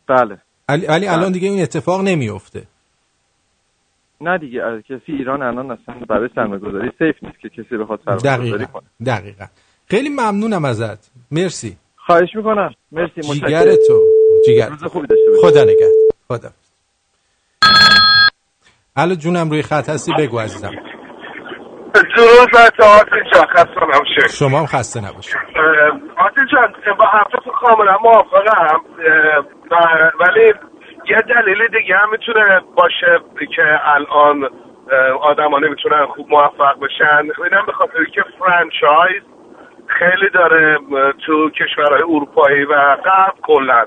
بله ولی بله. الان دیگه این اتفاق نمیفته نه دیگه از کسی ایران الان اصلا برای سرمایه گذاری سیف نیست که کسی بخواد سرمایه گذاری دقیقا کنه دقیقا. خیلی ممنونم ازت. مرسی. خواهش می‌کنم. مرسی جیگر تو. جیگر. روز خوبی داشته باشی. خدا نگهد خدا. الو جونم روی خط هستی؟ بگو عزیزم. درود بر تو آرتین جان خسته نباشه شما هم خسته نباشید اه، آرتین جان با حرفتون کاملا موافقم ولی یه دلیل دیگه هم می‌تونه باشه که الان اه، آدما نمی‌تونن خوب موفق بشن. اینم به خاطر که franchise خیلی داره تو کشورهای اروپایی و غرب کلا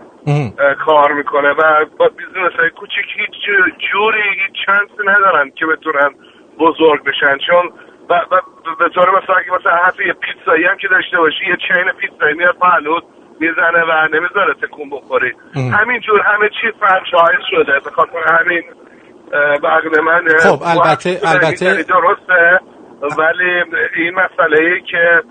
کار می‌کنه و با business های کوچیک هیچ جو- جوری هیچ چانسی ندارن که بتونن بزرگ بشن. چون و, و به طور مثلا اگه مثلا حتی یه پیتزایی هم که داشته باشی یه chain پیتزایی میاد پهلوت می‌زنه و نمی‌ذاره تکون بخوری. همینجور همه چی franchise شده. به خاطر همین اه، بغل منه خب، البته- البته- درسته. ولی این مسئله ای که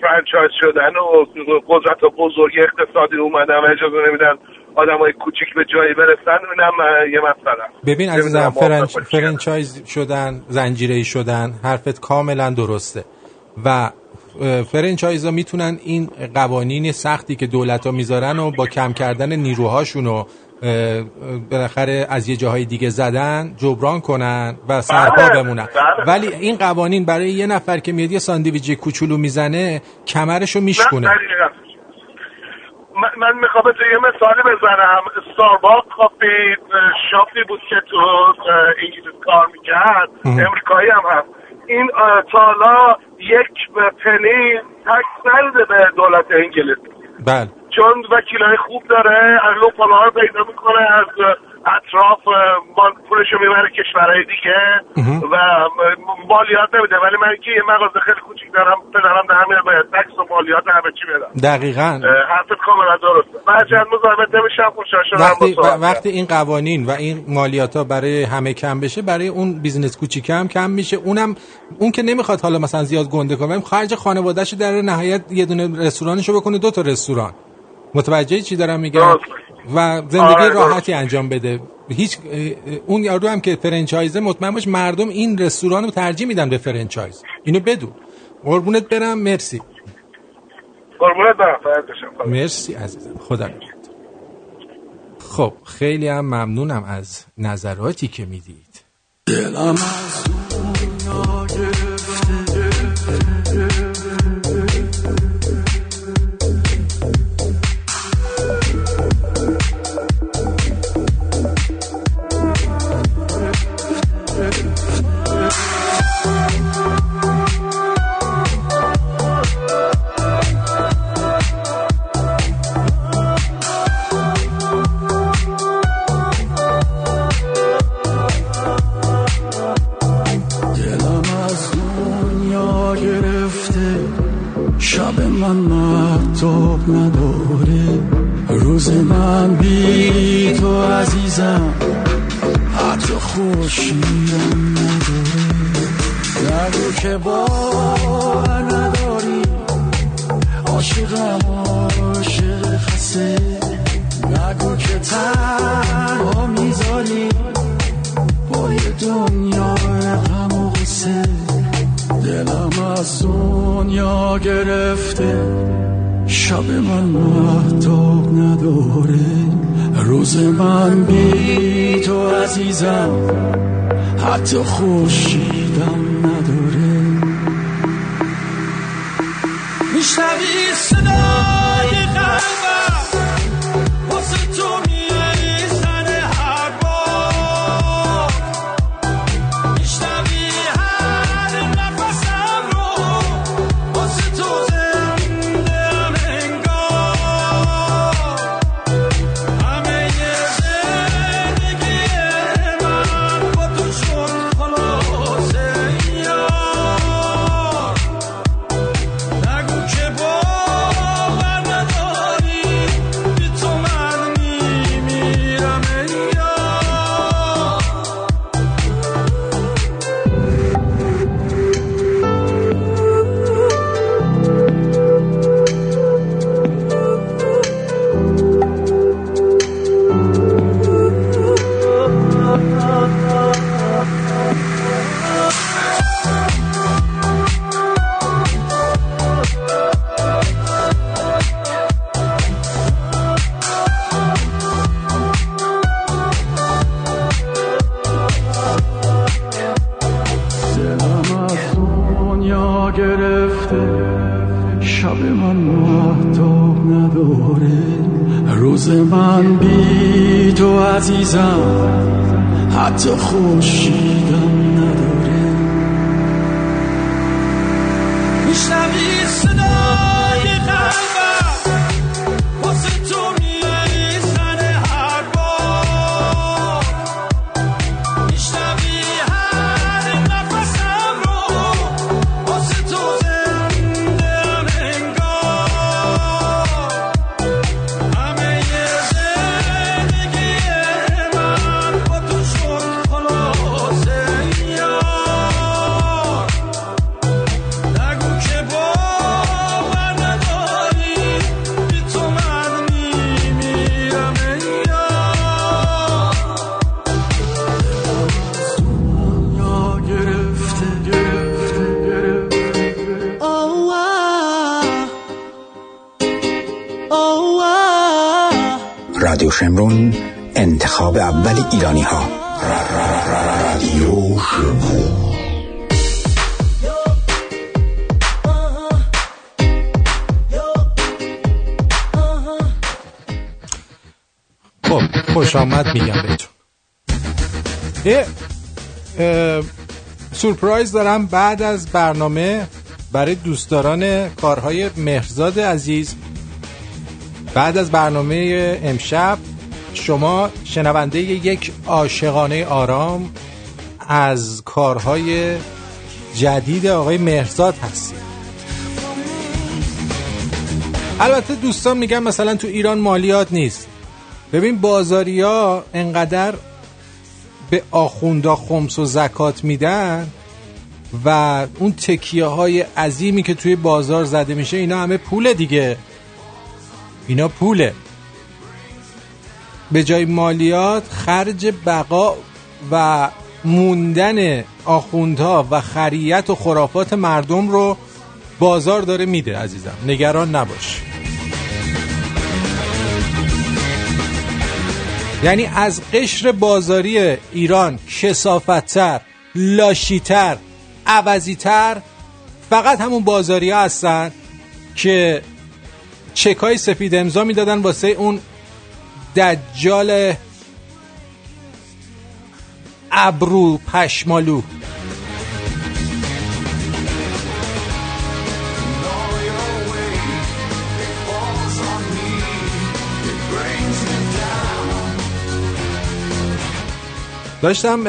franchise شدن و قدرت و بزرگی اقتصادی اومدن و اجازه نمیدن آدم های کوچیک به جایی برسن اینم اه، یه مسئله. ببین عزیزم franch... franchise شدن زنجیره شدن حرفت کاملا درسته. و اه، فرنچایزا می‌تونن این قوانین سختی که دولت ها می‌ذارن و با کم کردن نیروهاشون و بالاخره از یه جاهای دیگه زدن جبران کنن و سرپا بله، بمونن بله. ولی این قوانین برای یه نفر که میاد یه ساندویچ کوچولو می‌زنه کمرشو نه، میشکونه. من- می‌خوام تو یه مثالی بزنم ستارباک کافی شاپی بود که تو انگلیس کار می‌کرد. امریکایی هم هست این اه، تا حالا یک پنی نده به دولت انگلیس. بله. چون وکیلای خوب داره از رو پیدا می‌کنه از اطراف پولشو می‌بره کشورهای دیگه. و مالیات نمیده. ولی من که یه مغازه خیلی کوچیک دارم پدرم در میره باید تکس و مالیات همه چی بدم. دقیقا. حرفت کاملا درسته. من چند مزاحمت نمیشم خوشحال شدم وقتی, این قوانین و این مالیات ها برای همه کم بشه برای اون business کوچیکه هم کم میشه. اونم اون که نمی‌خواد حالا مثلا زیاد گنده کنه خرج خانوادهش در نهایت یه دونه رستورانشو بکنه دو تا رستوران. متوجه چی دارم میگم؟ و زندگی آره، راحتی انجام بده. هیچ اون یارو هم که franchise ه مطمئن باش مردم این رستوران رو ترجیح میدن به franchise. اینو بدون قربونت برم مرسی. قربونت برم فرد بشم. مرسی عزیزم. خدا نگهدار. خب خیلی هم ممنونم از نظراتی که می‌دید. دلم از من محتاب نداره. روز من بی تو عزیزم. حتی خوشیرم نداره. نگو که باور نداری. عاشقم عاشق خسته. نگو که تنها می‌ذاری. دلم از دنیا گرفته. شب من محتاب نداره. روز من بی تو عزیزم. حتی خوشیدم نداره. میشنوی صدای حتی سورپرایز دارم بعد از برنامه برای دوستداران کارهای مهرزاد عزیز. بعد از برنامه امشب شما شنونده یک عاشقانه آرام از کارهای جدید آقای مهرزاد هستید. البته دوستان میگن مثلا تو ایران مالیات نیست. ببین بازاری ها انقدر به آخوندا خمس و زکات میدن و اون تکیه های عظیمی که توی بازار زده میشه اینا همه پوله دیگه. اینا پوله. به جای مالیات خرج بقا و موندن آخوندها و خریت و خرافات مردم رو بازار داره میده عزیزم. نگران نباش. یعنی از قشر بازاری ایران کسافتتر لاشیتر عوضیتر فقط همون بازاری ها هستن که چکای سفید امضا می‌دادن واسه اون دجال ابرو پشمالو. داشتم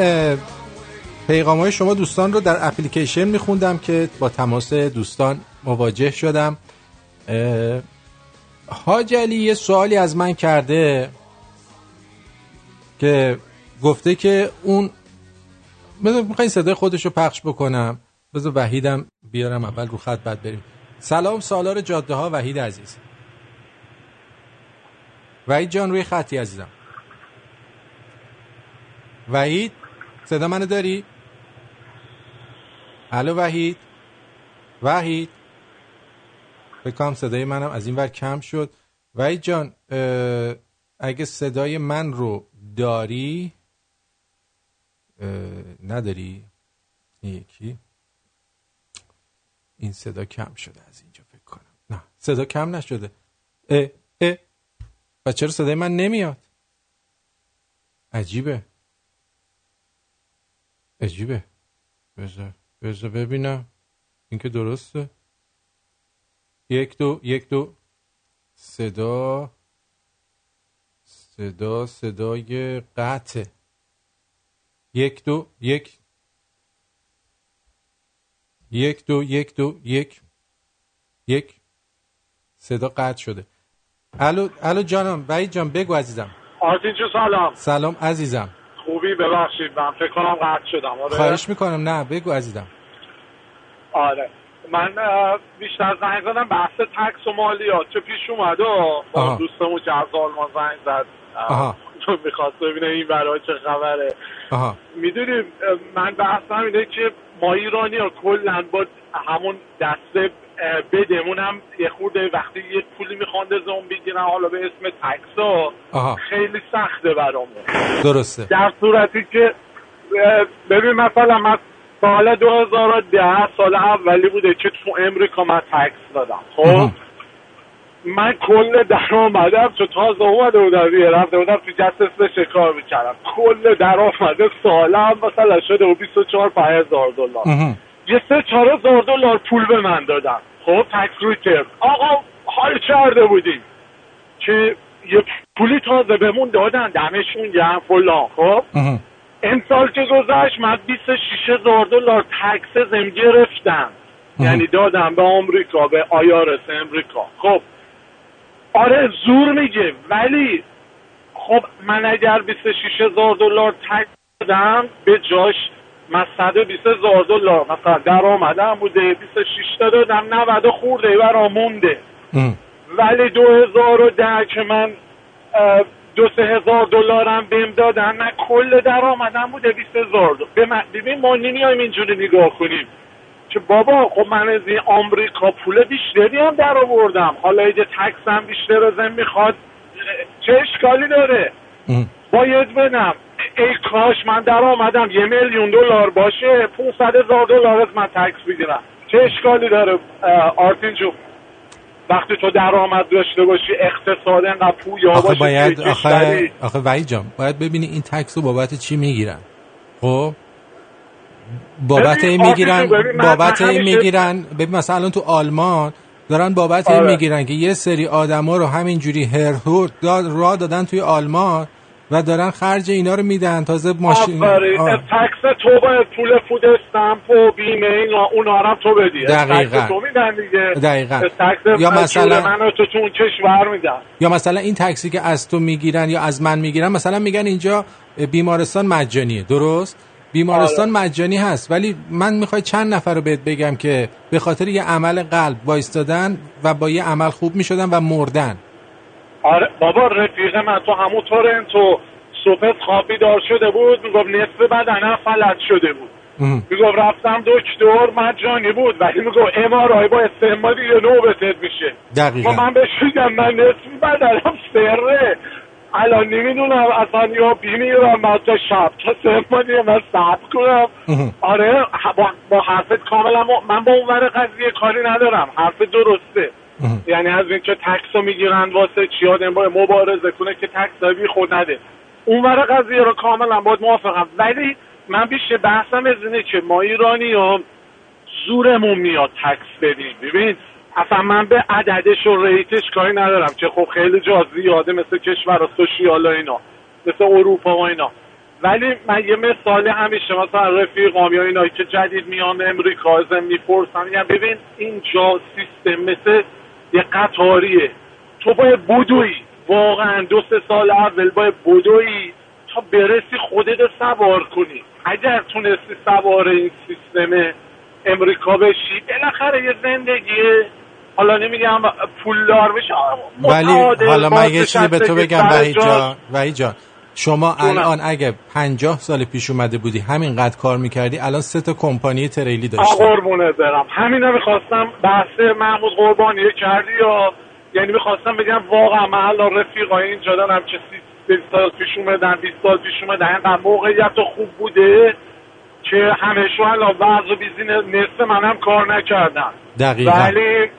پیغام های شما دوستان رو در اپلیکیشن میخوندم که با تماس دوستان مواجه شدم. حاج علی یه سوالی از من کرده که گفته که اون میخوایی صدای خودش رو پخش بکنم. بذار وحیدم بیارم اول رو خط بعد بریم. سلام سالار جاده ها وحید عزیز. وحید جان روی خطی عزیزم. وحید صدا منو داری؟ الو وحید. وحید. بکنم صدای منم. از این ور کم شد. وحید جان اگه صدای من رو داری؟ نداری؟ یکی. این صدا کم شده از اینجا فکر کنم. نه صدا کم نشده. اه اه. و چرا صدای من نمیاد؟ عجیبه. عجیبه. بذار. بذار ببینم. این که درسته. یک دو یک دو. صدا صدا صدای قطع. یک دو یک. یک دو یک دو یک. یک. صدا قطع شده. الو الو جانم وحید جان بگو عزیزم. آرتین جو سلام. سلام عزیزم. خوبی؟ ببخشید من فکر کنم قطع شدم. آره. خواهش می‌کنم. نه بگو عزیزم. آره. من بیشتر زنگ زدم بحث تکس و مالیات چه پیش اومد؟ و با. دوستمون که از آلمان زنگ زد. آها. چون می‌خواست ببینه این برای چه خبره. آها. می‌دونیم من بحثم اینه که ما ایرانی ها کلا با همون دسته بدمون هم یه خورده وقتی یه پولی می‌خوان زوم بگیرن حالا به اسم تکس ها آها. خیلی سخته برامون. درسته. در صورتی که ببین مثلا من سال 2010 سال اولی بوده که تو امریکا من تکس دادم. خب؟ من کل درآمدم چون تازه اومده بودم یه رفته بودم تو جستس شکار می‌کردم؟ کل درآمده سالم مثلا شده و 24 هزار دلار. یه سه چهار هزار دلار پول به من دادن. خب تکس ریترن. آقا حال کرده بودیم که یه پولی تازه بهمون دادن دمشون گرم فلان. خب؟ امسال که گذشت من 26 هزار دلار تکس زم گرفتم. یعنی دادم به آمریکا به آیارس امریکا. خب؟ آره زور میگه. ولی خب من اگر 26 هزار دلار تکس دادم به جاش من 120 هزار دلار. مثلا درآمدم بوده. 26 تا دادم. 90 خورده برام مونده ولی 2010 که من دو سه هزار دلارم بهم دادن من کل درآمدم بوده 20 هزار. دلار. ببین ما نمیایم اینجوری نگاه کنیم. که بابا خب من از این آمریکا پول بیشتری هم در آوردم. حالا اگه تکس هم بیشتر ازم می‌خواد. چه اشکالی داره؟ باید بدم ای کاش من در آمدم. یه میلیون دلار باشه. 500 هزار دلار از من تکس بگیرم چه اشکالی داره؟ آرتین جون. وقتی تو درآمد داشته باشی اقتصاد انقدر پویا آخه باشه باید آخه. آخه وحید جان باید ببینی این تکس رو بابت چی می‌گیرن. خب؟ بابت این می‌گیرن بابت این می‌گیرن ببین مثلا الان تو آلمان دارن بابت این آره. می‌گیرن که یه سری آدما رو همینجوری داد را دادن توی آلمان. دارن خرج اینا رو میدن. تازه ماشین آفرین. تکس تو باید پول فود استمپ و بیمه اینا اونا رو تو بدی. دقیقاً. تو میدن دیگه. دقیقاً. یا مثلا- من و تو تو اون کشور میدن. یا مثلا این تاکسی که از تو می‌گیرن یا از من می‌گیرن مثلا میگن اینجا بیمارستان مجانیه. درست؟ بیمارستان آره. مجانی هست. ولی من می‌خوای چند نفر رو بهت بگم که به خاطر یه عمل قلب وایستادن و با یه عمل خوب می‌شدن و مردن. آره بابا رفیق من تو همون تورنتو صبح خوابی دار شده بود می‌گفت نصف بدنم فلج شده بود. می‌گفت رفتم دکتر مجانی بود. ولی می‌گفت امارای با استعمال دیگه نوبتت میشه. دقیقاً. من بهش میگم من نصف بدنم سره. الان نمی‌دونم اصلا یا بیمیرم من تا شب. تا دیگه من صبر کنم. آره با, با حرفت کاملا من با اون ور قضیه کاری ندارم. حرف درسته. یعنی از اینکه تکس رو می‌گیرن واسه چی آدم باید مبارزه کنه که تکس بی خود نده. اون ور قضیه رو کاملا باید موافقم. ولی من بیشتر بحثم از اینه که ما ایرانی هم زورمون میاد تکس بدیم. ببین اصلا من به عددش و ریتش کاری ندارم که خب خیلی جا زیاده مثل کشور سوشیال اینا مثل اروپا و اینا. ولی من یه مثال همیشه مثلا رفیقام یا اینایی که جدید میان امریکا ازم می‌پرسن میگم ببین اینجا سیستم مثل یه قطاریه. تو باید بدوی واقعا دو سه سال اول باید بدوی تا برسی خودت رو سوار کنی. اگر تونستی سوار این سیستم امریکا بشی بالاخره یه زندگیه. حالا نمیگم پولدار بشه ولی حالا من یه چیزی به تو بگم وحید. جان وحید جان. شما. الان اگه پنجاه سال پیش اومده بودی همینقدر کار می‌کردی الان سه تا کمپانی تریلی داشتی. قربونه برم. همینا می‌خواستم بحث محمود قربانی کردی یا؟ یعنی می‌خواستم بگم واقعا من الان رفیقای اینجا دارم که سی سال پیش اومدن 20 سال پیش اومدن اینقدر موقعیت خوب بوده که همه شو الان وضع و بیزین نصف منم کار نکردن. دقیقا. ولی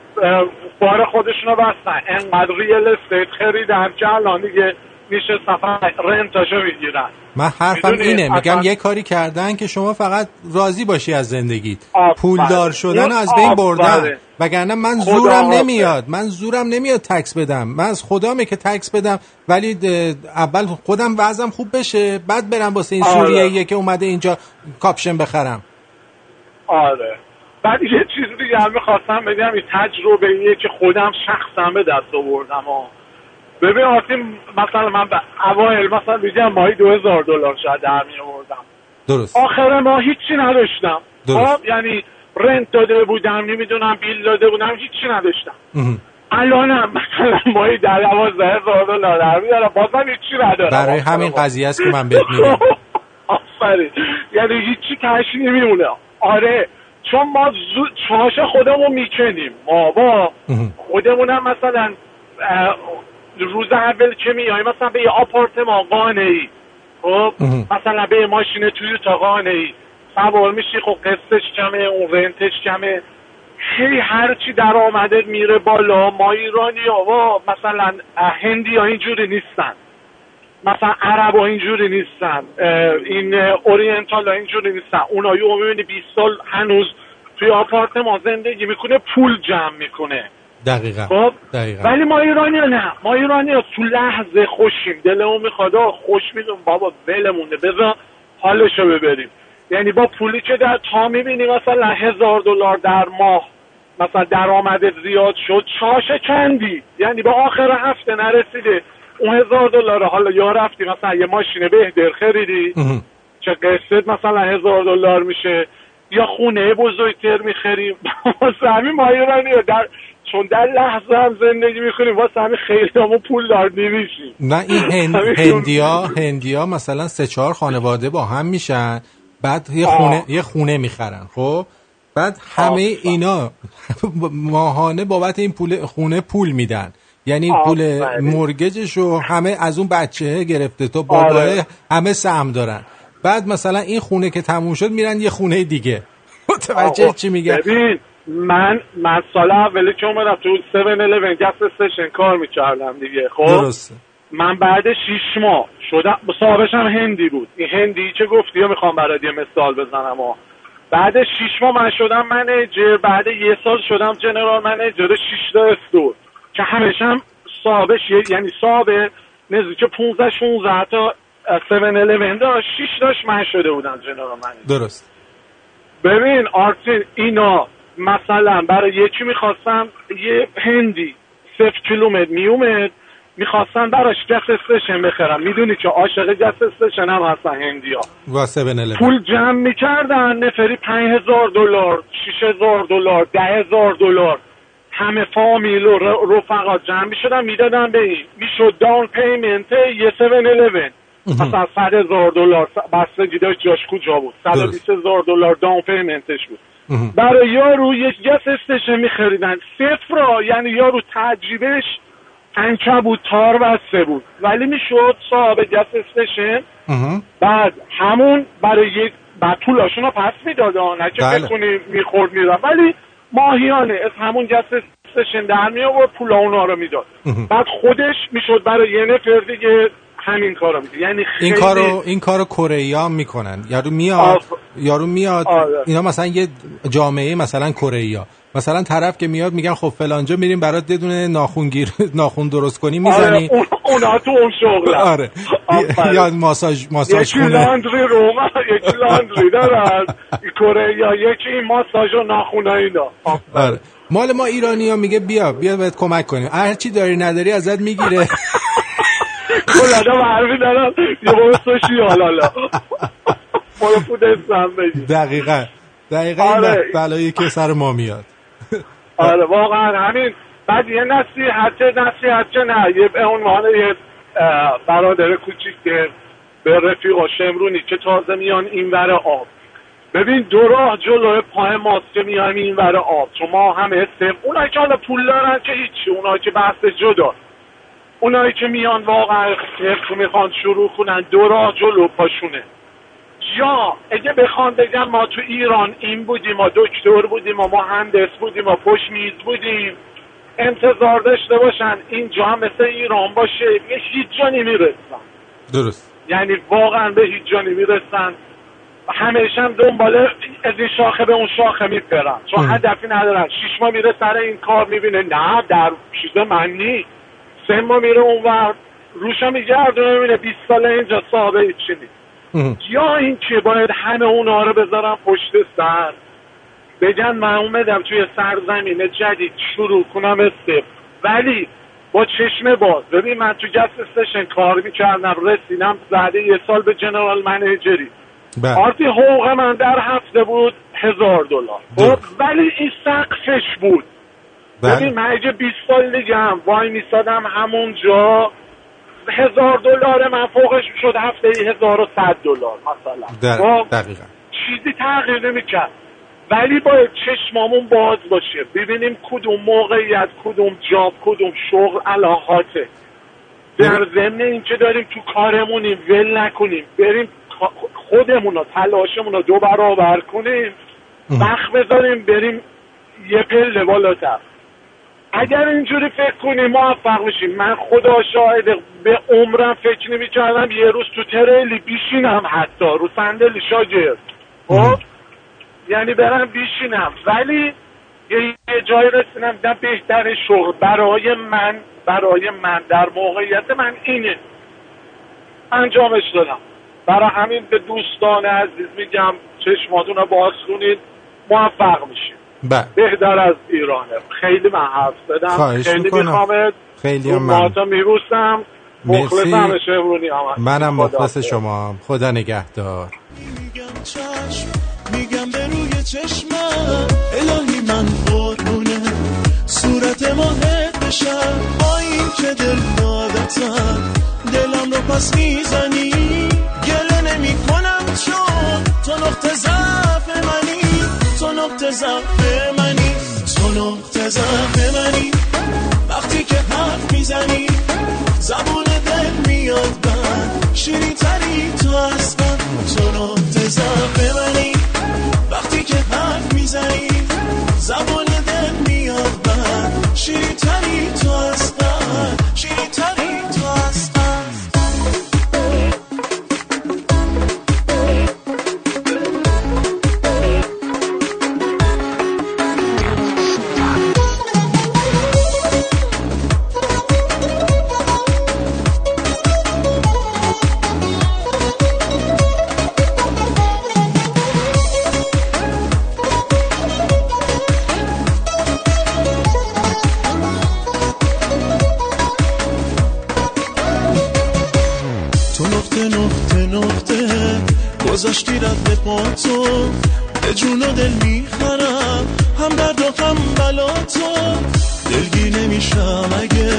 بار خودشونو بستن. انقدر ریل استیت خریدن که الان دیگه میشه سفر رنتاشو می‌گیرن. من حرفم اینه میگم یه کاری کردن که شما فقط راضی باشی از زندگیت. پولدار شدن از بین بردن. وگرنه من زورم. نمیاد. من زورم نمیاد تکس بدم. من از خدامه که تکس بدم. ولی اول خودم وضعم خوب بشه بعد برم واسه این آره. سوریه که اومده اینجا کاپشن بخرم. آره. بعد یه چیز دیگه هم می‌خواستم بگم این تجربه ایه که خودم شخصا به دست آوردم ها ببین آرتین مثلا من به اوایل مثلا میگم ماهی دو هزار دلار شاید در می آوردم. درست. آخر ماه هیچی نداشتم؟ درست. خب یعنی رنت داده بودم نمی‌دونم بیل داده بودم هیچی نداشتم. الانم مثلا ماهی در دوازده هزار دلار در میارم بازم هیچی ندارم. برای همین. قضیه است که من بهت میگم. آفرین. یعنی هیچی تهش نمیمونه. آره چون ما زود چاش خودمون می‌کنیم ما با خودمونم مثلا روز اول که میای؟ مثلا به یه آپارتمان قانه ای خب مثلا به یه ماشین تویوتا قانه ای سوار میشی خب قسطش کمه اون رنتش کمه. هی هرچی در آمدت میره بالا ما ایرانی ها مثلا هندی ها اینجوری نیستن. مثلا عرب ها اینجوری نیستن. این اورینتال ها اینجوری نیستن. اونا یه می‌بینی 20 سال هنوز توی آپارتمان زندگی می‌کنه پول جمع می‌کنه. دقیقا. خب دقیقا. ولی ما ایرانی ها نه. ما ایرانی ها تو لحظه خوشیم. دلمون می‌خواد خوش میدون. بابا ولمونه. بذار حالشو ببریم. یعنی با پولی که در تا می‌بینی مثلا هزار دلار در ماه مثلا درآمدت زیاد شد چاش کندی یعنی با آخر هفته نرسیده. اون هزار دلار حالا یا رفتی مثلا یه ماشین بهتر خریدی؟ که قسط مثلا هزار دلار میشه؟ یا خونه بزرگتر می‌خریم؟ واسه همین ما ایرانی در چون در لحظه هم زندگی می‌کنیم واسه همین خیلی همون پول دار نمیشیم نه این هند... هندیا هندیا مثلا سه چهار خانواده با هم میشن بعد یه آه. خونه یه خونه می‌خرن خب؟ بعد همه اینا ماهانه بابت این پول خونه پول میدن. یعنی پول مورگجش رو همه از اون بچه گرفته تو باباه آره. همه سهم دارن. بعد مثلا این خونه که تموم شد میرن یه خونه دیگه. متوجه چی میگه ببین من من سال اولی که اومدم تو 7 11 گس استیشن کار می‌کردم دیگه خب؟ درسته. من بعد شیش ماه شدم صاحبش هم هندی بود. این هندی که گفتی؟ یا می‌خوام برات یه مثال بزنم ها بعد شیش ماه من شدم منیجر بعد یه سال شدم جنرال منیجر شیش تا استور. که همش هم صاحبش یعنی صاحب نزدیک 15 16 تا 7 11 داشت شیش داشت من شده بودم جنرال منیجر. درست. ببین آرتین اینا مثلا برای یکی می‌خواستم؟ یه هندی. صفر کیلومتر میومد می‌خواستن براش گس استیشن بخرم. می‌دونی که عاشق گس استیشن هم هستن هندی ها و 7 پول جمع می‌کردن. نفری پنج هزار دلار شیش هزار دلار ده هزار دلار. همه فامیل و رفقا جمع می‌شدن می‌دادن به این. می‌شد down payment یه 7 11 مثلا صد هزار دلار. بستگی داشت جاش کجا بود؟ صد و بیست هزار دلار down payment ش بود. برای یارو یک gas station میخریدن. صفر را یعنی یارو تجربهش عنکبوت تار بسته بود. ولی می‌شد صاحب gas station بعد همون برای یک بعد پولاشون رو پس می‌دادن. نه که بله. فکر کنی می‌خورد میرم ولی ماهیانه. از همون گس استیشن در می آورد پول اونا رو می‌داد. بعد خودش می‌شد برای یه نفر دیگه همین کارو یعنی خیلی این کارو این کارو کره ها می‌کنن. یارو میاد آف. یارو میاد آره. اینا مثلا یه جامعه مثلا کره ها مثلا طرف که میاد میگن خب فلانجا میریم برات یه دونه ناخونگیر ناخون درست کنی می‌زنی. آره اون- اونا تو اون شغل آره. یا ماساژ ماساژ خونه. لاندری روما یکی لاندری دارن کره یا یکی این ماساژ و ناخونه اینا. آره. مال ما ایرانی ها میگه بیا بیا بهت کمک کنیم. هر چی داری نداری ازت می‌گیره. کلادا معرفی دارن. یه بابا سوشیال حالا مال خود اسم دقیقا. دقیقا این آره. بلایی که سر ما میاد. آره واقعا همین. بعد یه نصیحت نصیحت چه نه. یه به عنوان یه برادر کوچیک که به رفیق شمرونی که تازه میان این ور آب. ببین دو راه جلو پای ماست که میایم این ور آب. چون ما همه سف اونایی که حالا پول دارن که هیچی. اونایی که بحث جدا. اونایی که میان واقعا می‌خوان شروع کنن دو راه جلو پاشونه. یا اگه بخوان بگن ما تو ایران این بودیم ما دکتر بودیم ما مهندس بودیم ما پشت میز بودیم انتظار داشته باشن اینجا هم مثل ایران باشه یه هیچ جا نمی‌رسن. درست. یعنی واقعا به هیچ جا نمی‌رسن. همیشه هم دنبال از این شاخه به اون شاخه میپرن. چون هدفی ندارن. شیش ماه میره سر این کار می‌بینه نه در چیز من نی سه ماه میره اون ور روشا میگردونه می‌بینه 20 ساله اینجا صاحبه هیچی نیست یا این که باید همه اونا رو بذارم پشت سر. بگن من اومدم توی سرزمین جدید شروع کنم استپ ولی با چشم باز. ببین من تو گس استیشن کار می‌کردم رسیدم زده یه سال به جنرال منیجری. بله. آرتی حقوق من در هفته بود هزار دلار. خب ولی این سقفش بود. ببین من اگه 20 سال دیگه هم وای میسادم همونجا هزار دلار من فوقش شد. هفته ای هزار و صد دلار مثلا. در خب؟ دقیقا. چیزی تغییر نمی‌کرد. ولی باید چشمامون باز باشه. ببینیم کدوم موقعیت کدوم جاب کدوم شغل علاقاته. در ضمن اینکه داریم تو کارمونیم ول نکنیم. بریم خودمون رو تلاشمون رو دو برابر کنیم. وقت بذاریم بریم یه پله بالاتر. اگر اینجوری فکر کنیم موفق میشیم. من خدا شاهد به عمرم فکر نمی کردم یه روز تو تریلی بیشینم حتی. رو صندلی شاگرد. خب؟ یعنی برم بیشینم. ولی یه, جایی رسیدم دیدم بهترین شغل. برای من برای من در موقعیت من اینه. انجامش دادم. برای همین به دوستان عزیز میگم چشماتون رو باز کنید. موفق میشید. بهتر از ایرانه. خیلی من حرف زدم. خیلی. میخوامت. خیلی هم من ماتا میبوسم. مرسی. مخلصم. شمرونی هم. منم مخلص. شما خدا نگهدار. چشم. میگم به روی چشمم. الهی من قربونه. صورت ماهت بشم با این که دل دادتم. دلم رو پس می‌زنی. گله نمی کنم چون. تو نقطه ضعف منی. تو نقطه ضعف ضعف منی. وقتی که حرف زبون دل میاد بند. شیرین تری تو اصلا تو نقطه ضعف منی. وقتی که حرف می‌زنی زبون دل میاد بند. شیرین تری تو گذاشتی رد پا تو به جون و دل می‌خرم هم درد و هم بلا تو. دلگیر نمیشم اگه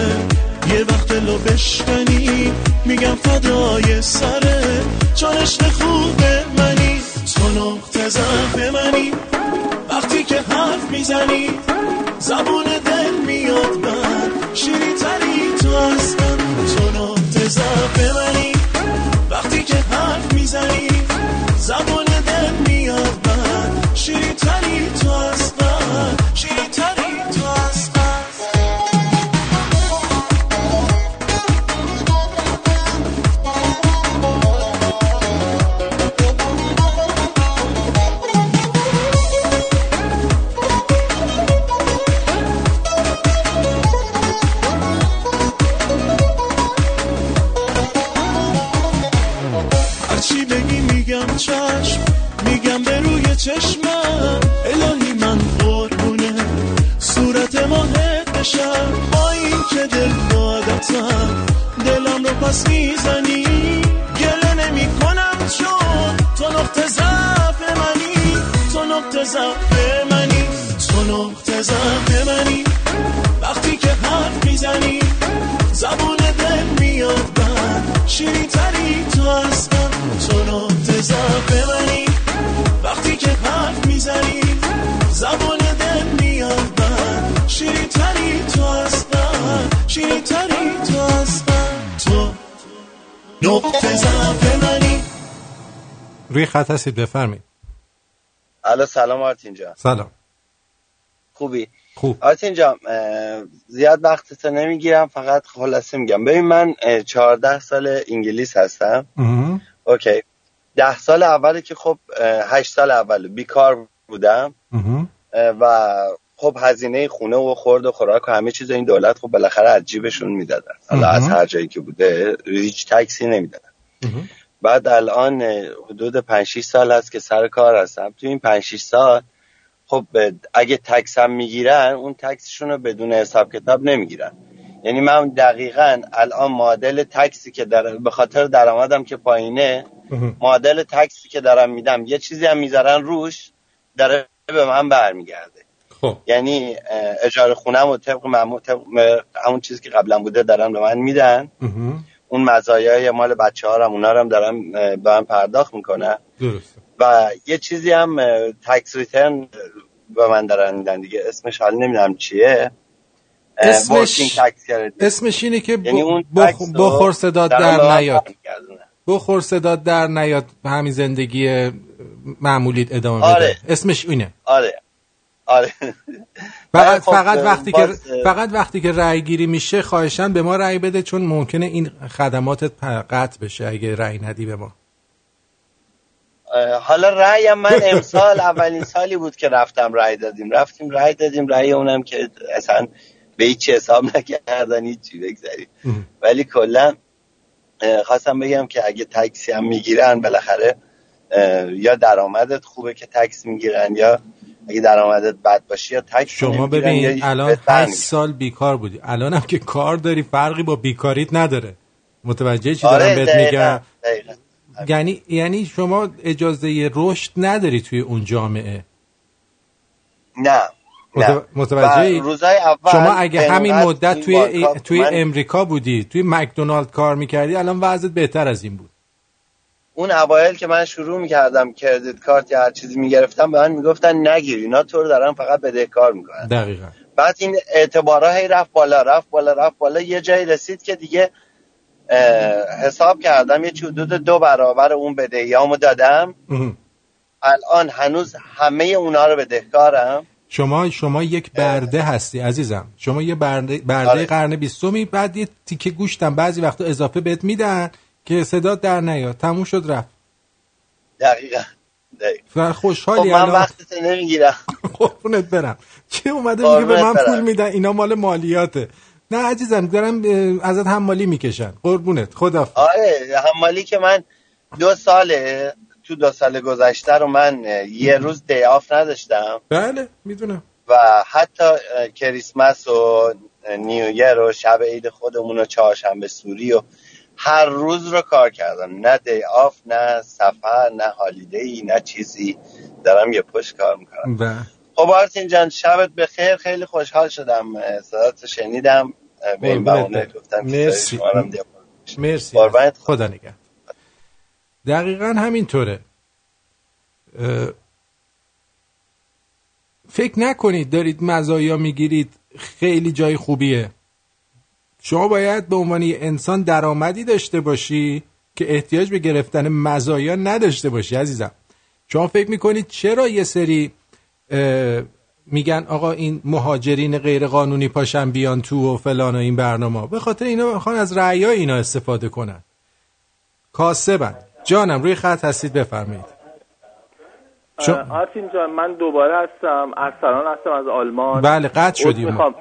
یه وقت لو بشکنی میگم فدای سره. چون عشق خوب منی تو نقطه ضعف منی. وقتی که حرف می‌زنی زبون دل میاد من شیری تری تو اصلا تو نقطه ضعف منی. وقتی که حرف می‌زنی من بشم با این که دل دادتم دلم رو پس می‌زنی. گله نمی کنم چون تو نقطه ضعف منی. تو نقطه ضعف منی. تو نقطه ضعف منی. وقتی که حرف می‌زنی زبون دل میاد بند شیرین تری تو اصلا تو نقطه ضعف منی. وقتی که حرف می‌زنی زبون شیرین تری تو اصلا تو. نقطه ضعف منی. روی خط هستید بفرمایید. الو سلام آرتین جان. سلام. خوبی؟ خوب. آرتین جان اه، زیاد وقتتو نمی‌گیرم فقط خلاصه میگم. ببین من اه، 14 سال انگلیس هستم. مهم. اوکی. ده سال اولی که خب اه، هشت سال اول بیکار بودم. اه، و خب هزینه خونه و خورد و خوراک و همه چیز این دولت خب بالاخره از جیبشون می‌دادن. حالا از هر جایی که بوده هیچ تکسی نمی‌دادن. بعد الان حدود 5 6 سال هست که سر کار هستم. تو این 5 6 سال خب اگه تکس هم می‌گیرن اون تکسشون رو بدون حساب کتاب نمی‌گیرن. یعنی من دقیقا الان معادل تکسی که در به خاطر درآمدم که پایینه معادل تکسی که دارم میدم یه چیزی هم می‌ذارن روش داره به من برمیگرده. خب. یعنی اجاره خونم و طبق معمول طبق همون چیزی که قبلا بوده دارن به من میدن. اون مزایای مال بچه ها هم اونا رو هم دارن به من پرداخت می‌کنن درسته. و یه چیزی هم تکس ریترن به من دارن میدن دیگه. اسمش حالا نمی‌دونم چیه. اسمش-. اسمش اینه که یعنی اون بخ... بخور صداد به در نیاد. بخور صداد در نیاد همین زندگی معمولیت ادامه آره. بده. اسمش اینه. آره. آره. فقط خب، فقط وقتی که فقط وقتی که رأی گیری میشه خواهشان به ما رأی بده چون ممکنه این خدماتت پ- قطع بشه اگه رأی ندی به ما. حالا رأی من امسال اولین سالی بود که رفتم رأی دادیم. رفتیم رأی دادیم رأی اونم که اصلا به هیچ حساب نکردن هیچی بگذاریم. ولی کلا خواستم بگم که اگه تکسی هم می‌گیرن بالاخره یا درآمدت خوبه که تکس می‌گیرن یا اگه درآمدت بد باشه یا تکس شما ببین الان بهت هشت برمی‌گردن. سال بیکار بودی الان هم که کار داری فرقی با بیکاریت نداره متوجه چی آره، دارم بهت دقیقاً، میگم دقیقاً. یعنی یعنی شما اجازه رشد نداری توی اون جامعه نه نه متو- متوجهی؟ و روزای اول شما اگه همین مدت توی توی امریکا بودی توی مکدونالد کار می‌کردی الان وضعت بهتر از این بود اون اوایل که من شروع می‌کردم کردیت کارت یا هر چیزی می‌گرفتم به من می‌گفتن نگیر اینا تو رو دارن فقط بدهکار می‌کنن. دقیقا. بعد این اعتبارها هی رفت بالا رفت بالا رفت بالا. یه جایی رسید که دیگه حساب کردم یه حدود دو برابر اون بدهیامو دادم. الان هنوز همه اونا رو بدهکارم شما شما یک برده هستی عزیزم. شما یه برده, برده آره. قرن بیستمی بعد یه تیکه گوشتم. بعضی وقتا اضافه بهت میدن. که صدا در نیاد. تموم شد رفت. دقیقا. دقیقا. و خب خوشحالی من وقتتو نمی‌گیرم. قربونت برم. چه اومده میگه به من برم. پول میدن؟ اینا مال مالیاته. نه عزیزم دارم ازت حمالی می‌کشن. قربونت. خدا آره حمالی که من دو ساله تو دو سال گذشته رو من یه روز day off نداشتم. بله می‌دونم. و حتی کریسمس و New Year و شب عید خودمون و چهارشنبه سوری و هر روز رو کار کردم. نه day off نه سفر نه holiday نه چیزی. دارم یه پشت کار می‌کنم. و خب آرتین جان شبت بخیر. خیلی خوشحال شدم. صدات شنیدم. به این بهونه. گفتم مرسی. مرسی. خدا نگه دقیقا همینطوره. فکر نکنید دارید مزایا می‌گیرید. خیلی جای خوبیه. شما باید به عنوان یه انسان درآمدی داشته باشی که احتیاج به گرفتن مزایا نداشته باشی عزیزم. شما فکر می‌کنید چرا یه سری میگن آقا این مهاجرین غیر قانونی پاشن بیان تو و فلان و این برنامه؟ به خاطر اینا می‌خوان از رعیای اینا استفاده کنن. کاسبن. جانم روی خط هستید بفرمایید. آرتین جان من دوباره هستم. ارسلان هستم از آلمان. بله، قطع شدیم. می‌خوام.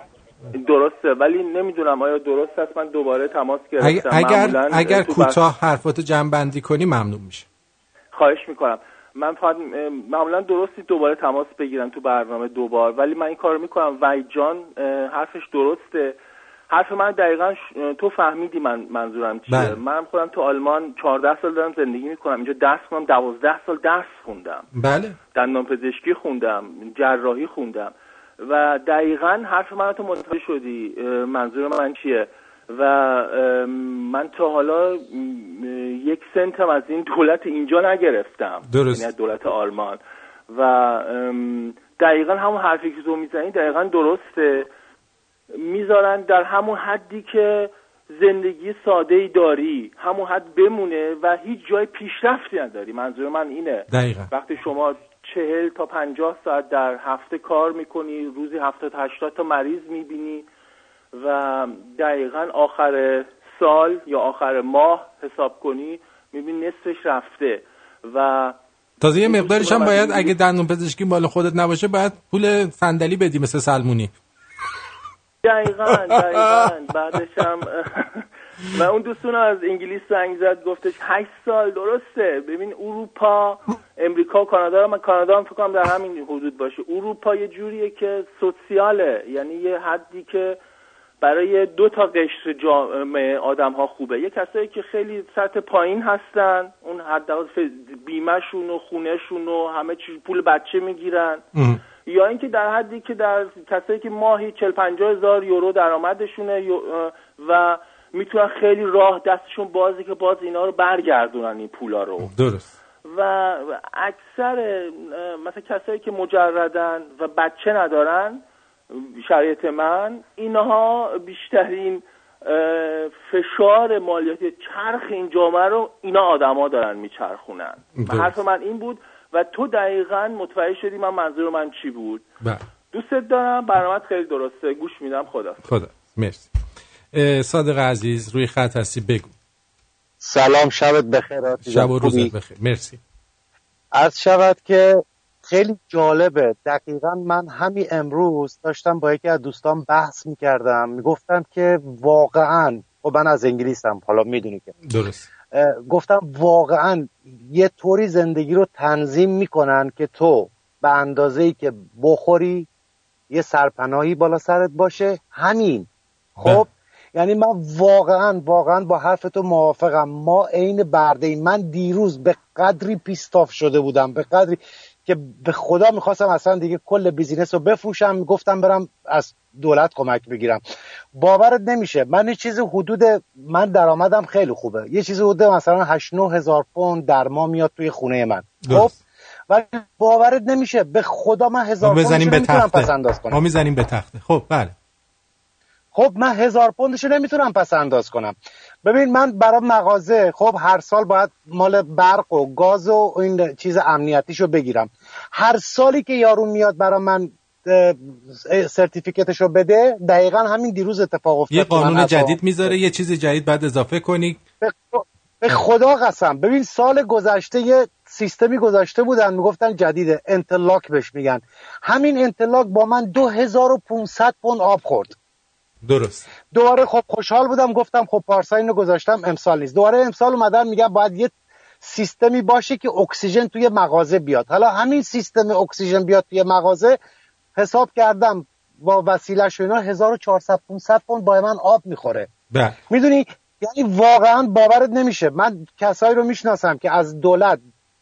درسته ولی نمی‌دونم آیا درست است؟ من دوباره تماس گرفتم. اگر, اگر کوتاه حرفاتو جمع بندی کنی ممنون میشه خواهش می‌کنم. من فقط معمولا درستی دوباره تماس بگیرم تو برنامه دوبار ولی من این کارو می‌کنم. وحید جان حرفش درسته. حرف من دقیقا ش- تو فهمیدی من منظورم چیه. بله. من خودم تو آلمان 14 سال دارم زندگی می‌کنم. اینجا درس خوندم 12 سال درس خوندم. بله. دندان پزشکی خوندم جراحی خوندم. و دقیقا حرف من تو متوجه شدی منظور من چیه؟ و من تا حالا یک سنتم از این دولت اینجا نگرفتم. درست. یعنی از دولت آلمان. و دقیقا همون حرفی که تو می‌زنی دقیقا درسته. می‌ذارن در همون حدی که زندگی ساده ای داری همون حد بمونه و هیچ جای پیشرفتی نداری. منظور من اینه. دقیقا. وقتی شما چهل تا پنجاه ساعت در هفته کار می‌کنی روزی هفتاد هشتاد تا مریض می‌بینی و دقیقا آخر سال یا آخر ماه حساب کنی می‌بینی نصفش رفته و تازه یه مقدارش هم باید اگه دندون پزشکی مال خودت نباشه باید پول صندلی بدی مثل سلمونی. دقیقا دقیقا. بعدش هم و اون دوستون از انگلیس زنگ زد گفتش هشت سال درسته. ببین اروپا امریکا و کانادا من کانادا هم فکر کنم در همین حدود باشه. اروپا یه جوریه که سوسیاله. یعنی یه حدی که برای دو تا قشر جامعه آدم ها خوبه. یه کسایی که خیلی سطح پایین هستن اون حداقل بیمهشون و خونهشون و همه چیز پول بچه می‌گیرن. یا اینکه در حدی که در کسایی که ماهی 40 50 هزار یورو درآمدشونه و می‌تونن خیلی راه دستشون بازی که باز اینا رو برگردونن این پولا رو. درست. و اکثر مثلا کسایی که مجردن و بچه ندارن شرایط من اینها بیشترین فشار مالیاتی چرخ این جامعه رو اینا آدما دارن میچرخونن. حرف من این بود و تو دقیقا متوجه شدی من منظور من چی بود. بله. دوستت دارم برنامه خیلی درسته. گوش میدم. خدا خدا. مرسی. صادق عزیز روی خط هستی بگو. سلام شبت بخیر شب. و؟ روزت بخیر. مرسی. عرض شود که خیلی جالبه. دقیقا من همین امروز داشتم با یکی از دوستان بحث می‌کردم. می‌گفتم که واقعا خب من از انگلیسم حالا می‌دونی که. درست. گفتم واقعا یه طوری زندگی رو تنظیم می‌کنن که تو به اندازه ای که بخوری یه سرپناهی بالا سرت باشه. همین. خب یعنی من واقعا واقعا با حرف تو موافقم. ما عین برده ایم. من دیروز به قدری pissed off شده بودم به قدری که به خدا می‌خواستم اصلا دیگه کل business رو بفروشم. گفتم برم از دولت کمک بگیرم. باورت نمیشه. من یه چیزی حدود من درآمدم خیلی خوبه. یه چیزی حدود مثلا 8 9 هزار پوند در ماه میاد توی خونه من. خب؟ ولی باورت نمیشه. به خدا من ما هزار پس انداز کنم. ما می‌زنیم به تخته. خب بله. خب من هزار پوندشو نمی‌تونم پس انداز کنم. ببین من برای مغازه خب هر سال باید مال برق و گاز و این چیز امنیتیشو بگیرم. هر سالی که یارو میاد برای من سرتیفیکتشو بده دقیقا همین دیروز اتفاق افتاد یه قانون جدید می‌ذاره یه چیز جدید بعد اضافه کنی. به خدا قسم. ببین سال گذشته یه سیستمی گذاشته بودن می‌گفتن جدیده انتلاک بهش میگن. همین انتلاک با من 2500 پوند آب خورد. درست. دوباره خب خوشحال بودم گفتم خب پارسا اینو گذاشتم امسال نیست. دوباره امسال اومدن میگن باید یه سیستمی باشه که اکسیژن توی مغازه بیاد. حالا همین سیستم اکسیژن بیاد توی مغازه حساب کردم با وسیلش اینا 1400 500 پوند با من آب می‌خوره. بله. می‌دونی؟ یعنی واقعا باورت نمیشه. من کسایی رو می‌شناسم که از دولت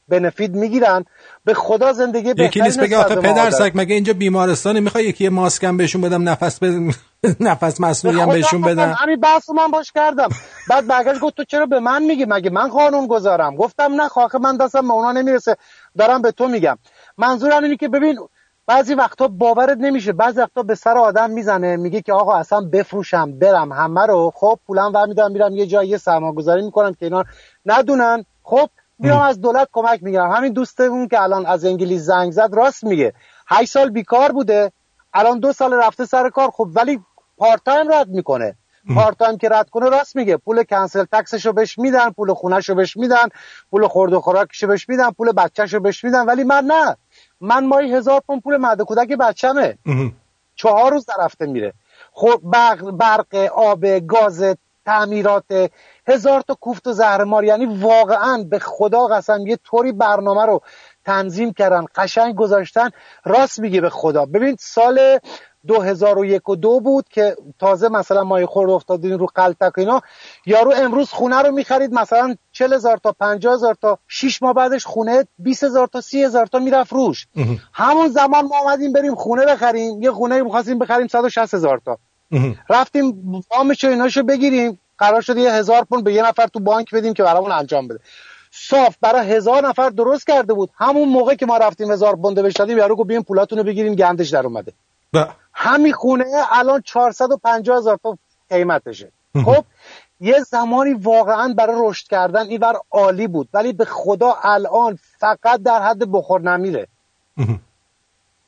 بنفید می‌گیرن به خدا زندگی یکی بهتری نیست بگه آخه پدر. سگ مگه اینجا بیمارستانه می‌خوای یکی ماسکم بهشون بدم نفس ب... نفس مصنوعی هم بهشون بدم همین بحث رو من باش کردم. بعد برگشت گفت تو چرا به من میگی؟ مگه من قانون گذارم؟ گفتم نه خاک من دستم به اونا نمی‌رسه. دارم به تو میگم. منظورم اینه که ببین بعضی وقتا باورت نمیشه. بعضی وقتا به سر آدم می‌زنه میگه که آقا اصلا بفروشم برم همه رو. خب پولم ور میدم میرم یه جایی یه سرمایه گذاری می‌کنم که اینا ندونن. خب میام از دولت کمک می‌گیرم. همین دوستمون که الان از انگلیس زنگ زد راست میگه. هشت سال بیکار بوده. الان دو سال رفته سر کار. خب ولی part time رد می‌کنه. part time که رد کنه راست میگه. پول council tax شو بهش میدن پول خونهشو بهش میدن پول خورد و خوراکشو بهش میدن پول بچهشو بهش میدن. ولی من نه. من مایی هزار پوند پول مرد کودک بچمه چهار روز رفته میره. خب برق, برق آب گاز تعمیرات هزار تا کوفت و زهرمار. یعنی واقعا به خدا قسم یه طوری برنامه رو تنظیم کردن قشنگ گذاشتن. راست میگه به خدا. ببین سال 2001 و دو بود که تازه مثلا مایه خورد افتادین رو قلتک اینا. یارو امروز خونه رو می‌خرید مثلا 40 هزار تا 50 هزار تا 6 ماه بعدش خونه 20 هزار تا 30 هزار تا می‌رفت روش. همون زمان ما اومدیم بریم خونه بخریم یه خونه می‌خواستیم بخریم 160 هزار تا. رفتیم وامش و ایناشو بگیریم قرار شد یه هزار پوند به یه نفر تو بانک بدیم که برامون انجام بده. صاف برای هزار نفر درست کرده بود. همون موقع که ما رفتیم هزار پوند بهش دادیم یارو گفت بیاین پولاتون رو بگیریم گندش در اومده. همین خونه الان 450 هزار تا قیمتشه. خب یه زمانی واقعا برای رشد کردن اینور عالی بود ولی به خدا الان فقط در حد بخور نمیره.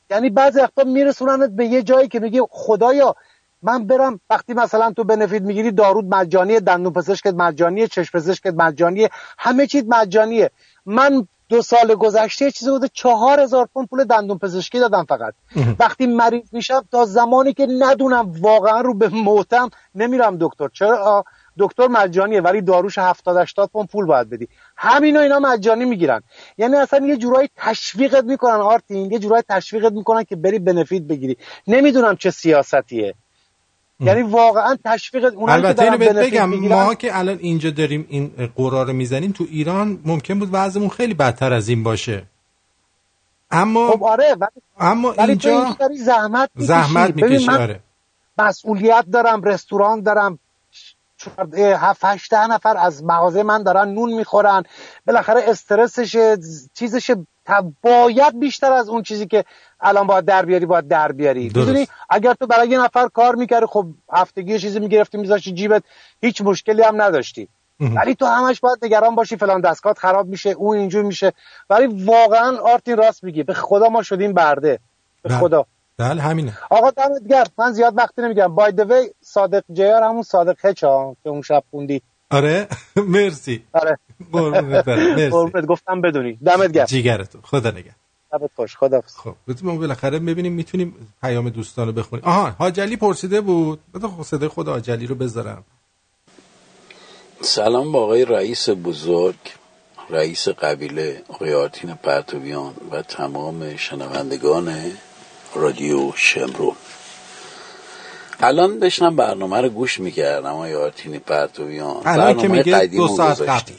یعنی بعضی وقتا میرسوننت به یه جایی که میگه خدایا من برم وقتی مثلا تو بنفیت می‌گیری دارود مجانیه دندون پزشکت مجانیه چشم پزشکت مجانیه همه چیز مجانیه. من دو سال گذشته یه چیزی بوده چهار هزار پوند پول دندون پزشکی دادم فقط. وقتی مریض میشم تا زمانی که ندونم واقعا رو به موتم نمیرم دکتر. چرا؟ دکتر مجانیه ولی داروش 70 80 پوند پول باید بدی. همینا اینا مجانی می‌گیرن. یعنی اصلا یه جورایی تشویقت می‌کنن آرتین یه جورایی تشویقت می‌کنن که بری بنفیت بگیری. نمی‌دونم چه سیاستیه. یعنی واقعا تشویق اونایی که البته اینو بهت بگم ما که الان اینجا داریم این قرار رو می‌زنیم تو ایران ممکن بود وضعمون خیلی بدتر از این باشه. اما خب آره ولی اما ولی اینجا داری زحمت می‌کشی. زحمت می‌کشی آره. مسئولیت دارم رستوران دارم. هفت هشت نفر از مغازه من دارن نون می‌خورن. بالاخره استرسش چیزش باید بیشتر از اون چیزی که الان باید در بیاری باید در بیاری. می‌دونی؟ اگر تو برای یه نفر کار می‌کردی خب هفتگی یه چیزی می‌گرفتی میذاشتی جیبت هیچ مشکلی هم نداشتی. ولی تو همش باید نگران باشی فلان دستگاه خراب میشه اون اینجور میشه. ولی واقعا آرتین راست میگی به خدا ما شدیم برده. به بله. خدا. بله همینه. آقا دمت گرم. من زیاد وقتی نمیگم. بای دی وی صادق جیار همون صادق هچ ها که اون شب خوندی. آره؟ مرسی. آره. قربونت برم. مرسی. قربونت. گفتم بدونی. دمت گرم. جیگرتون. خدا نگه شبت خوش. خدا خب ما بالاخره ببینیم می‌تونیم پیام دوستان رو بخونیم. آها حاجلی پرسیده بود. بذار خب صدای خود حاجلی رو بذارم. سلام با آقای رئیس بزرگ رئیس قبیله آقای آرتین پرتویان و تمام شنوندگان رادیو شمرون. الان داشتم برنامه رو گوش می‌کردم آقای آرتین پرتویان. الان که میگه دو ساعت. قبل.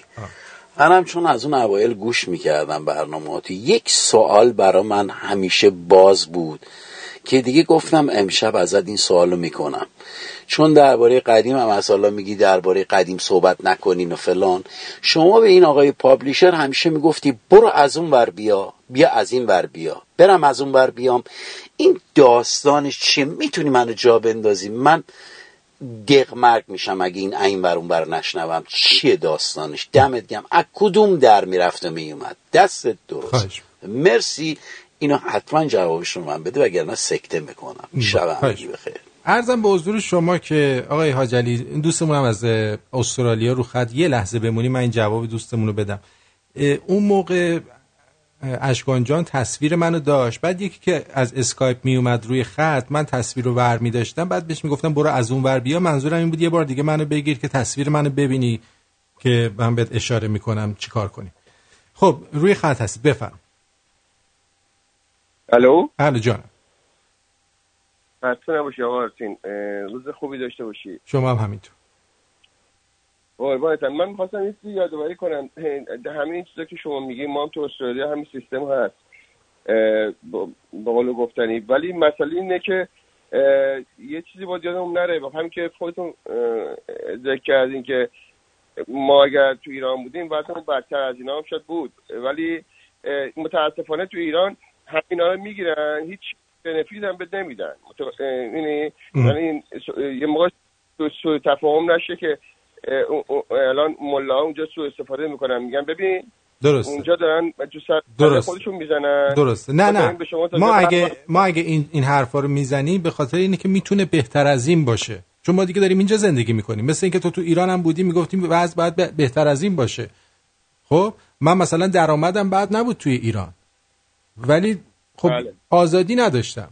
منم چون از اون اوایل گوش می‌کردم برنامه یک سوال برا من همیشه باز بود که دیگه گفتم امشب ازت این سوالو می‌کنم. چون درباره قدیم هم از حالا میگی درباره قدیم صحبت نکنین و فلان. شما به این آقای پابلیشر همیشه می‌گفتی برو از اون ور بیا بیا از این ور بیا. برم از اون ور بیام. این داستانش چیه؟ می‌تونی منو جا بندازی. من دقمرگ میشم اگه این این بر اون بر نشنوم. چیه داستانش؟ دمت گم از کدوم در می‌رفت و میومد دستت درست. خواهش. مرسی. اینو حتما جوابش رو من بده وگرنه سکته می‌کنم. شب بخیر. ارزم به حضور شما که آقای حاجلی این دوستمون هم از استرالیا رو خط یه لحظه بمونی من این جواب دوستمون رو بدم. اون موقع اشکان جان تصویر منو داشت. بعد یکی که از اسکایپ می اومد روی خط من تصویر رو ور می داشتم بعد بهش می‌گفتم برو از اون ور بیا. منظورم این بود یه بار دیگه منو بگیر که تصویر منو ببینی که من بهت اشاره می‌کنم چیکار کنی. خب روی خط هستی. بفرم. الو؟ الو جان خسته نباشی آقا روز خوبی داشته باشی. شما هم همینطور. قربانتم من می‌خواستم یه چیزی یادآوری کنم. همین چیزا که شما میگی ما هم تو استرالیا همین سیستم هست. با قول گفتنی. ولی مسئله اینه که یه چیزی باید یادمون نره. با همین که خودتون ذکر کردین که ما اگر تو ایران بودیم وضعمون بدتر از اینا هم شاید بود. ولی متاسفانه تو ایران همینا رو می‌گیرن هیچ بنفیت هم بهت نمیدن. یعنی یعنی یه موقع سوء تفاهم نشه که الان ملا اونجا سوء استفاده می‌کنن. میگن ببین درسته. اونجا دارن تو سر درسته. خودشون می‌زنن. درسته. نه ما نه. ما اگه ما اگه این این حرفا رو می‌زنیم به خاطر اینه که می‌تونه بهتر از این باشه. چون ما دیگه داریم اینجا زندگی می‌کنیم. مثل اینکه تو تو ایران هم بودی می‌گفتیم وضع باید به- بهتر از این باشه. خب من مثلا درآمدم بعد نبود توی ایران. ولی خب بله. آزادی نداشتم.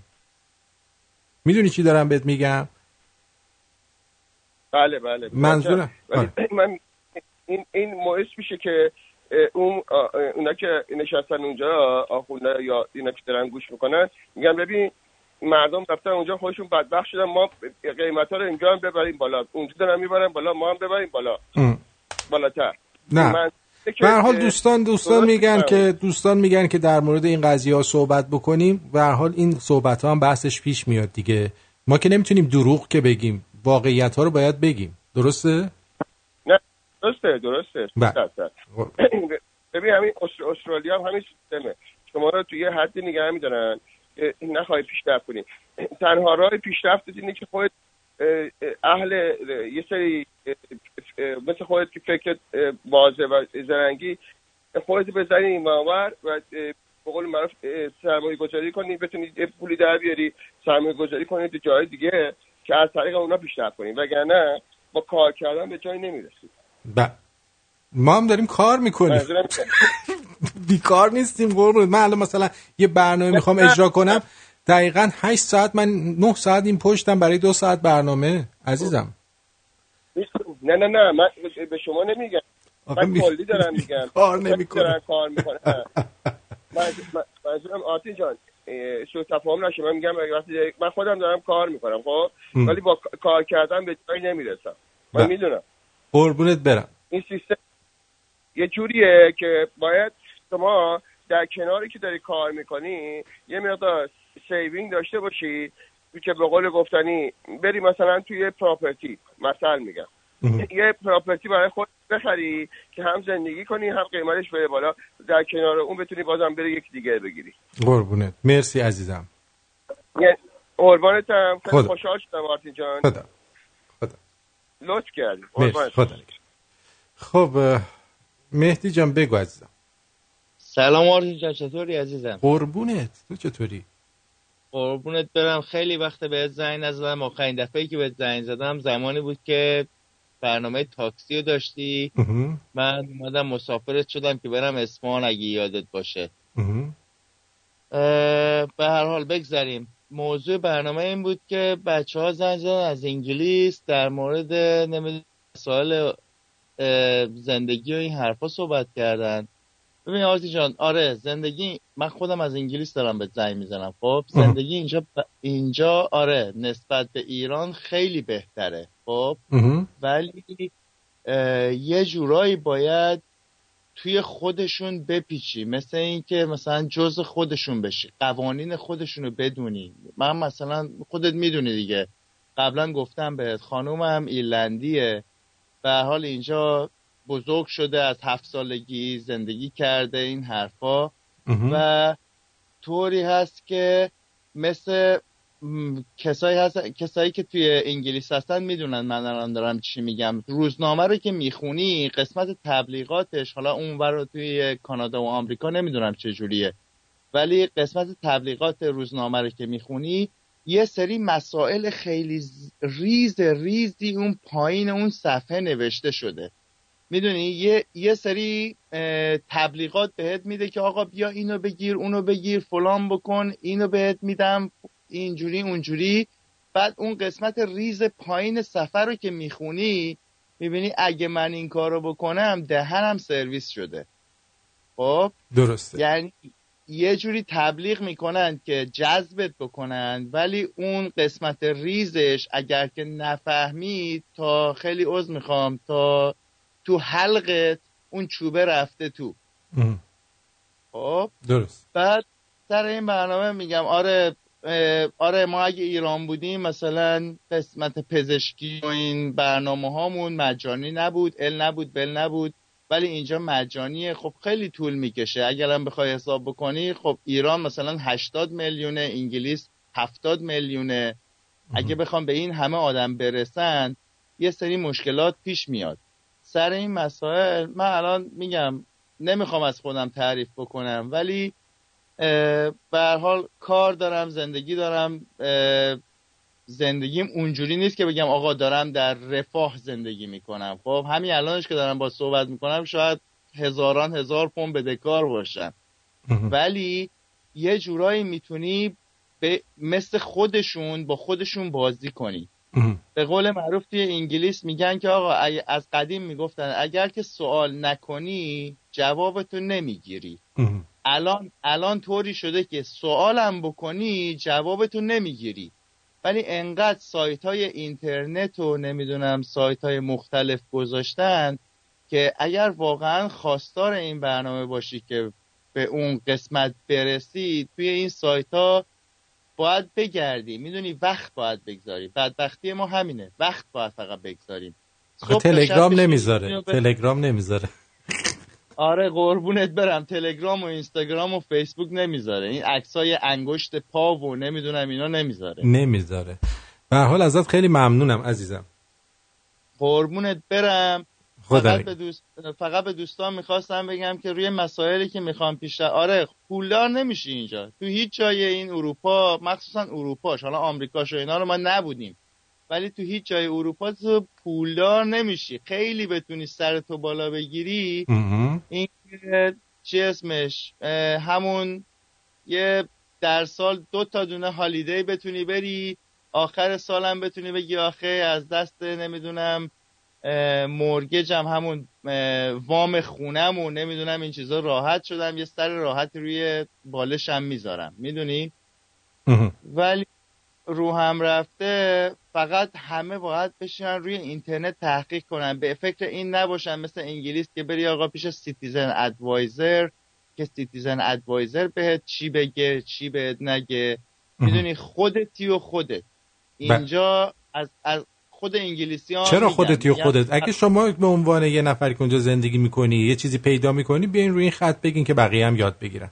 می‌دونی چی دارم بهت میگم؟ بله بله. منظورم- ولی من این این باعث میشه که اون اونا که نشستن اونجا آخونده یا اینا که دارن گوش می‌کنن میگن ببین مردم رفتن اونجا خودشون بدبخت شدن ما قیمت ها رو اینجا هم ببریم بالا. اونجا دارن می‌برن بالا ما هم ببریم بالا. ام. بالاتر. نه. من- به حال دوستان دوستان میگن. که دوستان میگن که در مورد این قضیه ها صحبت بکنیم. به حال این صحبت ها هم بحثش پیش میاد دیگه. ما که نمی‌تونیم دروغ که بگیم. واقعیت ها رو باید بگیم. درسته؟ نه درسته درسته. بله. درسته. ببین همین استر- استرالیا هم همین سیستمه. شما رو توی یه حدی نگه میدارن که نخواهی پیشرفت کنی. تنها راه پیشرفت اینه که خودت اه، اهل اه، یه سری مثل خودت که فکرت اه، بازه و زرنگی خودت بزنی این باور و به قول معروف سرمایه گذاری کنی بتونی پولی در بیاری سرمایه گذاری کنی تو جای دیگه. که از طریق اونا پیشرفت کنی وگرنه با کار کردن به جایی نمی‌رسی ب... ما هم داریم کار می‌کنیم. بیکار نیستیم قربونت. من الان مثلا یه برنامه می‌خوام اجرا کنم. دقیقا 8 ساعت من 9 ساعت این پشتم برای دو ساعت برنامه عزیزم. نه نه نه. من به شما نمیگم. من کلی دارم میگم. کار نمی‌کنه. دارن کار می‌کنن منظورم آتی جان. سوء تفاهم نشه. من میگم وقتی من خودم دارم کار می‌کنم خب. ولی با کار کردن به جایی نمی‌رسم. من. می‌دونم. قربونت برم. این سیستم یه جوریه که باید شما در کناری که داری کار می‌کنی یه مقدار saving داشته باشی که به قول گفتنی بری مثلا توی property مثل میگم. یه property برای خود بخری که هم زندگی کنی هم قیمتش بره بالا. در کنار اون بتونی بازم بری یک دیگه بگیری. قربونت. مرسی عزیزم. یه قربانتم خیلی خدا. خوشحال شدم آرتین جان. خدا. لطف کردی. خدا. خب مهدی جان بگو عزیزم. سلام آرزو جان چطوری عزیزم؟ قربونت. تو چطوری؟ قربونت برم. خیلی وقت بهت زنگ نزدم. آخرین دفعه که بهت زنگ زدم زمانی بود که برنامه تاکسی رو داشتی. من اومدم مسافرت شدم که برم اسمان اگه یادت باشه. به هر حال بگذریم. موضوع برنامه این بود که بچه ها زنگ زدن از انگلیس در مورد نمی‌دونم مسائل زندگی و این حرفا صحبت کردن. ببین آرتی جان آره زندگی من خودم از انگلیس دارم به زنگ می‌زنم. خب زندگی اینجا اینجا آره نسبت به ایران خیلی بهتره. خب. ولی یه جورایی باید توی خودشون بپیچی. مثل اینکه مثلا جز خودشون بشی. قوانین خودشونو بدونی. من مثلا خودت می‌دونی دیگه. قبلا گفتم بهت خانومم ایرلندیه. به حال اینجا بزرگ شده از هفت سالگی زندگی کرده این حرفا. و طوری هست که مثل کسایی هست کسایی که توی انگلیس هستن می‌دونن من الان دارم چی میگم. روزنامه رو که می‌خونی قسمت تبلیغاتش حالا اونور رو توی کانادا و آمریکا نمی‌دونم چه جوریه. ولی قسمت تبلیغات روزنامه رو که می‌خونی یه سری مسائل خیلی ریز ریزی اون پایین اون صفحه نوشته شده. می‌دونی؟ یه, یه سری تبلیغات بهت میده که آقا بیا اینو بگیر اونو بگیر فلان بکن اینو بهت میدم اینجوری اونجوری. بعد اون قسمت ریز پایین صفحه رو که می‌خونی می‌بینی اگه من این کارو بکنم دهنم سرویس شده. خب؟ درسته. یعنی یه جوری تبلیغ می‌کنن که جذبت بکنن ولی اون قسمت ریزش اگر که نفهمی تا خیلی عذر می‌خوام تا تو حلقت اون چوبه رفته تو. خب؟ درست. بعد سر این برنامه میگم آره آره ما اگه ایران بودیم مثلا قسمت پزشکی و این برنامه هامون مجانی نبود ال نبود بل نبود ولی اینجا مجانیه. خب خیلی طول می‌کشه. اگرم بخوای حساب بکنی خب ایران مثلا 80 میلیونه انگلیس 70 میلیونه. اگه بخوام به این همه آدم برسن یه سری مشکلات پیش میاد. سر این مسائل من الان میگم نمی‌خوام از خودم تعریف بکنم ولی به حال کار دارم زندگی دارم زندگیم اونجوری نیست که بگم آقا دارم در رفاه زندگی می‌کنم. خب همین الانش که دارم با صحبت می‌کنم شاید هزاران هزار پوند بدهکار باشم ولی یه جورایی می‌تونی به مثل خودشون با خودشون بازی کنی. به قول معروف توی انگلیس میگن که آقا از قدیم می‌گفتن اگر که سوال نکنی جوابتو نمی‌گیری. الان الان طوری شده که سوالم بکنی جوابتو نمی‌گیری. ولی انقدر سایت های اینترنت و نمی‌دونم سایت های مختلف گذاشتن که اگر واقعا خواستار این برنامه باشی که به اون قسمت برسی توی این سایت ها باید بگردی. می‌دونی وقت باید بگذاری. بدبختی ما همینه. وقت باید فقط بگذاریم. تلگرام نمی‌ذاره. تلگرام نمی‌ذاره. آره قربونت برم. تلگرام و اینستاگرام و فیسبوک نمی‌ذاره. این عکسای انگشت پا و نمی‌دونم اینا نمی‌ذاره. نمی‌ذاره. به حال ازت خیلی ممنونم عزیزم. قربونت برم. فقط. به, دوست... فقط به دوستان می‌خواستم بگم که روی مسائلی که می‌خوام پیش آره پولدار نمیشی اینجا. تو هیچ جای این اروپا مخصوصا اروپاش حالا آمریکاش و اینا رو ما نبودیم. ولی تو هیچ جای اروپا تو پولدار نمیشی. خیلی بتونی سرتو بالا بگیری. این چی اسمش؟ همون یه در سال دو تا دونه هالیدی بتونی بری. آخر سالم بتونی بگی آخه از دست نمی‌دونم مورگجم همون وام خونم و نمی‌دونم این چیزا راحت شدم. یه سر راحت روی بالشم می‌ذارم. می‌دونی؟ ولی رو هم رفته فقط همه باید بشینن روی اینترنت تحقیق کنن. به فکر این نباشن مثل انگلیس که بری آقا پیش citizen advisor که citizen advisor بهت چی بگه چی بهت نگه. می‌دونی خودتی و خودت. اینجا از, از خود انگلیسی ها چرا خودتی و خودت؟ اگه شما به عنوان یه نفری که اونجا زندگی می‌کنی یه چیزی پیدا می‌کنی بیاین روی این خط بگین که بقیه هم یاد بگیرن.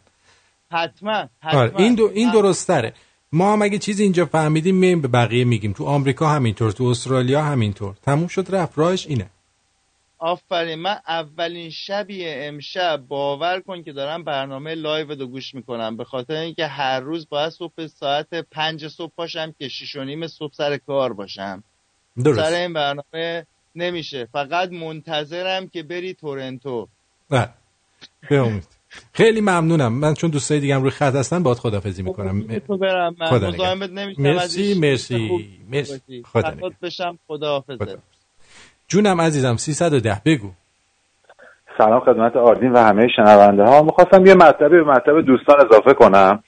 حتما حتما آره این دو این درست‌تره. ما هم اگه چیزی اینجا فهمیدیم میایم به بقیه میگیم. تو آمریکا همینطور تو استرالیا همینطور. تموم شد رفت. راهش اینه. آفرین. من اولین شبی امشب باور کن که دارم برنامه live رو گوش می‌کنم. به خاطر اینکه هر روز باید صبح ساعت پنج صبح پاشم که شیش و نیم صبح سر کار باشم. درست. سر این برنامه نمیشه. فقط منتظرم که بری تورنتو. بله. به امید. خیلی ممنونم. من چون دوستای دیگه هم روی خط هستن باید خدافزی می‌کنم. تو برم. من خدا مزاحمت نگهدار. نمیشم مرسی مرسی مرسی. خدا خدا بشم خدا. حافظت جونم عزیزم 310 بگو. سلام خدمت آردین و همه شنونده ها می‌خواستم یه مطلبی به مطلب دوستان اضافه کنم.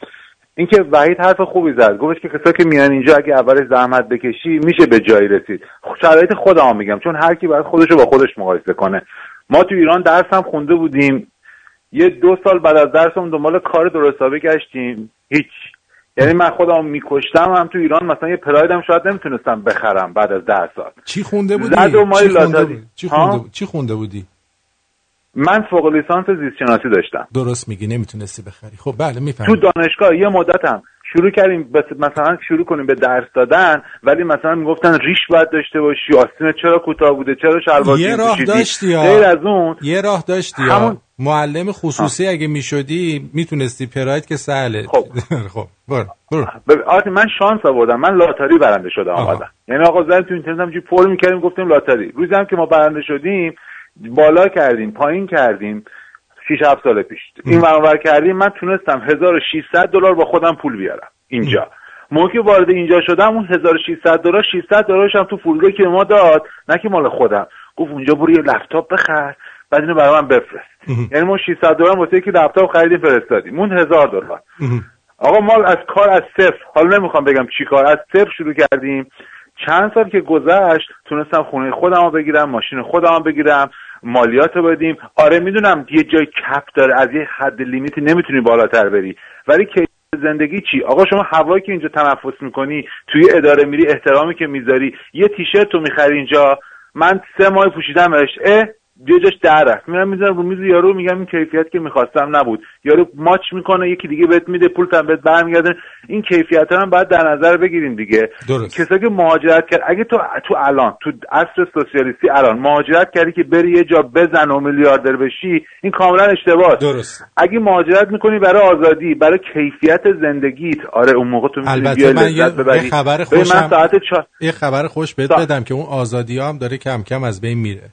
اینکه وحید حرف خوبی زد. گفتش که کسایی که میان اینجا اگه اولش زحمت بکشی میشه به جایی رسید. خب شرایط خودم میگم چون هر کی باید خودش رو با خودش مقایسه کنه. ما تو ایران درس هم خونده بودیم. یه دو سال بعد از درسمون دنبال کار درست گشتیم. هیچ. یعنی من خودم میکشتم هم تو ایران مثلا یه پرایدم شاید نمی‌تونستم بخرم بعد از ده سال. چی خونده بودی؟ زد و چی خونده. بودی؟ چی؟ خونده, بود؟ چی خونده بودی؟ من فوق لیسانس زیست شناسی داشتم. درست میگی نمی‌تونستی بخری. خب بله تو می‌فهمم دانشگاه یه مدتم شروع کردیم مثلا شروع کنیم به درس دادن ولی مثلا می‌گفتن ریش باید داشته باشی آستینت چرا کوتاه بوده چرا شلوار یه راه؟ داشتی. غیر از اون یه راه داشتی. همون- معلم خصوصی اگه می‌شدی می‌تونستی پراید که سهله خب. خب برو برو آره من شانس آوردم من لاتاری برنده شدم آمدم یعنی آقا زدیم تو اینترنت همجوری پر می‌کردیم گفتیم لاتاری روزی هم که ما برنده شدیم بالا کردیم پایین کردیم 6 7 سال پیش. این ور کردیم من تونستم 1600 دلار با خودم پول بیارم. اینجا. موقعی وارد اینجا شدم اون 1600 دلار 600 دلارش هم تو فرودگاهی که ما داد. نه که مال خودم. گفت اونجا برو یه لپتاپ بخر بعد اینو برای من بفرست. یعنی ما 600 دلار واسه که لپتاپ خریدیم فرستادیم. اون 1000 دلار. آقا ما از کار از صفر. حالا نمی‌خوام بگم چی کار. از صفر شروع کردیم. چند سال که گذشت تونستم خونه خودم رو بگیرم ماشین خودم رو بگیرم. مالیات رو بدیم. آره می‌دونم یه جای کپ داره از یه حد لیمیتی نمی‌تونی بالاتر بری. ولی که زندگی چی؟ آقا شما هوایی که اینجا تنفس می‌کنی توی اداره میری احترامی که می‌ذاری یه تیشرت تو می‌خری اینجا. من سه ماه پوشیدمش. اه؟ یه جاش در رفت. میرم می‌ذارم رو میز یارو میگم این کیفیت که می‌خواستم نبود. یارو ماچ می‌کنه یکی دیگه بهت میده پول هم بهت برمیگرده. این کیفیت هم باید در نظر بگیریم دیگه. درست. کسایی که مهاجرت کرد اگه تو تو الان تو عصر سوسیالیستی الان مهاجرت کردی که بری یه جا بزن و میلیاردر بشی این کاملا اشتباهه درست. اگه مهاجرت می‌کنی برای آزادی برای کیفیت زندگیت آره اون موقع تو می‌تونی البته من یه, خبر خوشم من ساعت چهار یه خبر خوش بهت بدم که اون آزادی هم داره کم کم از بین میره.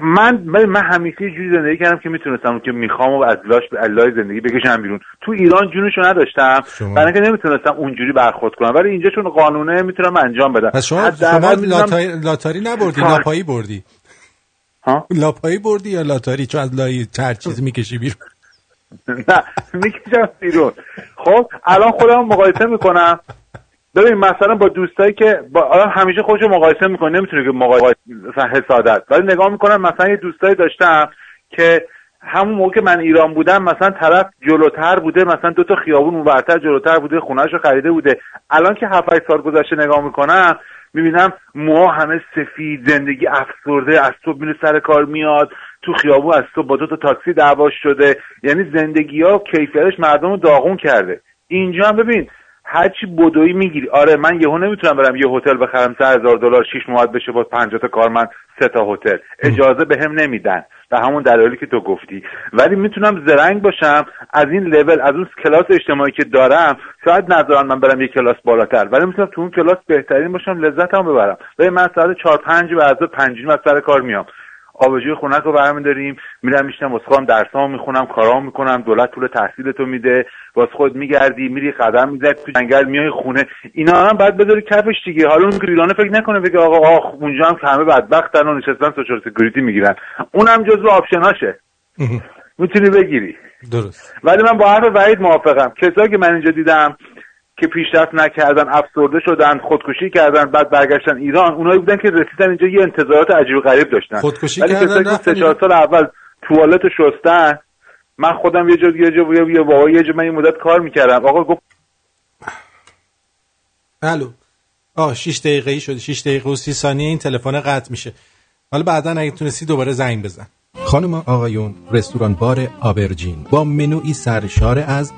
من من, همیشه یه جوری زندگی کردم که می‌تونستم که می‌خوام و از لاش به علای زندگی بکشم بیرون. تو ایران جونشو نداشتم. برای اینکه نمی‌تونستم اونجوری برخورد کنم. ولی اینجا چون قانونه می‌تونم انجام بدم. پس شما شما لاتاری, لاتاری نبردی کار- لاپایی بردی؟ ها؟ لاپایی بردی یا لاتاری؟ چون از لای هر چیزی می‌کشی بیرون. نه می‌کشم بیرون. خب الان خودم مقایسه می‌کنم. ببین مثلا با دوستایی که با الان همیشه خودشو مقایسه می‌کنه نمی‌تونه که مقایسه مثلا حسادت ولی نگاه می‌کنم مثلا یه دوستایی داشتم که همون موقع من ایران بودم مثلا طرف جلوتر بوده مثلا دو تا خیابون اونورتر جلوتر بوده خونهش رو خریده بوده. الان که 7 8 سال گذشته نگاه می‌کنم می‌بینم موها همه سفید زندگی افسرده از صبح میره سر کار میاد تو خیابون از صبح با دو تا تاکسی دعواش شده. یعنی زندگی ها کیفیتش مردم رو داغون کرده. اینجا هم ببین هرچی بدوی می‌گیری. آره من یهو نمی‌تونم برم یه هتل بخرم سه هزار دلار شیش ماه بشه با 50 تا کارمند سه تا هتل. اجازه به هم نمیدن. به همون دلایلی که تو گفتی. ولی می‌تونم زرنگ باشم از این لول از اون کلاس اجتماعی که دارم شاید نذارن من برم یه کلاس بالاتر. ولی می‌تونم تو اون کلاس بهترین باشم لذتم ببرم. ببین من ساعت چهار پنج و از پنج نیم از سر کار میام. آبجوی خونک رو برمیداریم میرم میشنم واسه خودم درسامو می‌خونم کارامو می‌کنم دولت پول تحصیل تو میده. واسه خود میگردی میری قدم می‌زنی تو جنگل میای خونه. اینا هم باید بذاری کفش دیگه. حالا اون که ایرانه فکر نکنه بگه آقا آخ اونجا هم همه بدبختن و نشستن social security می‌گیرن. اونم جزو option اشه. می‌تونی بگیری. درست. ولی من با حرف وحید موافقم. کسایی که من اینجا دیدم که پیشرفت نکردن افسرده شدن خودکشی کردن بعد برگشتن ایران اونایی بودن که رسیدن اینجا یه انتظارات عجیب غریب داشتن. خودکشی ولی کسایی که سه چهار سال اول توالت شستن من خودم یه جا یه جا یه یه بابا یه جا من یه مدت کار می‌کردم. آقا گفت الو آه 6 دقیقه ای شده 6 دقیقه و 30 ثانیه این تلفن قطع میشه. حالا بعدا اگه تونستی دوباره زنگ بزن. خانم آقایون رستوران بار آبرجین. با منوی سرشار از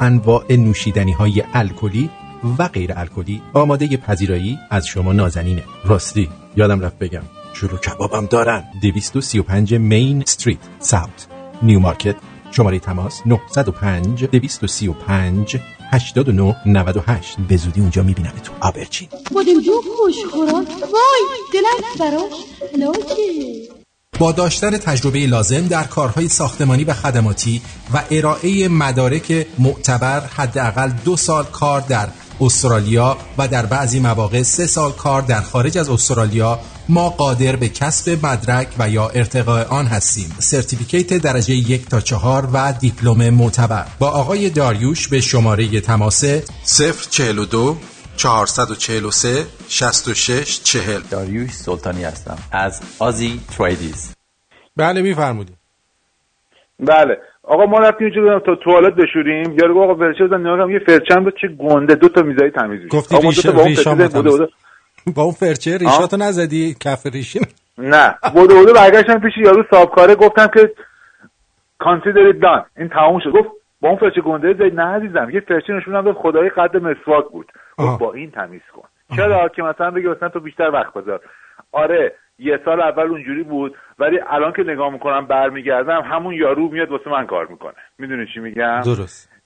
انواع نوشیدنی های الکلی و غیر الکلی آماده پذیرایی از شما نازنینه. راستی یادم رفت بگم. شروع کبابم دارن. 235 مین استریت ساوت. نیو مارکت شماره تماس 905 235 89 98 به زودی اونجا می‌بینم تو. آبرجین بودیم جو خوشخوران وای دلم براش. لاکه با داشتن تجربه لازم در کارهای ساختمانی و خدماتی و ارائه مدارک معتبر حداقل دو سال کار در استرالیا و در بعضی مواقع سه سال کار در خارج از استرالیا ما قادر به کسب مدرک و یا ارتقاء آن هستیم. سرتیفیکیت درجه یک تا چهار و دیپلم معتبر. با آقای داریوش به شماره تماس 042 443 66 40 داریوش سلطانی هستم. از آزی تریدیز. بله میفرمودید بله. آقا ما رفتیم اونجا تا توالت بشوریم. یارو آقا فرچه بزن نگاه کنم یه فرچه بود چه گنده؟ دو تا میزای تمیز میشه گفتی ریشه با اون فرچه ریشاتو نزدی؟ کف ریشی؟ نه. بوده بوده برگشتم پیش یارو صاحبکاره گفتم که consider it done. این تموم شد. گفت با اون فرچه گنده زدی نه عزیزم. یه فرچه نشونم داد خدای قد مسواک بود. گفت با این تمیز کن. چرا که مثلا بگی مثلا تو بیشتر وقت بذار آره یه سال اول اونجوری بود ولی الان که نگاه می‌کنم برمیگردم همون یارو میاد واسه من کار می‌کنه. می‌دونی چی میگم؟ درست.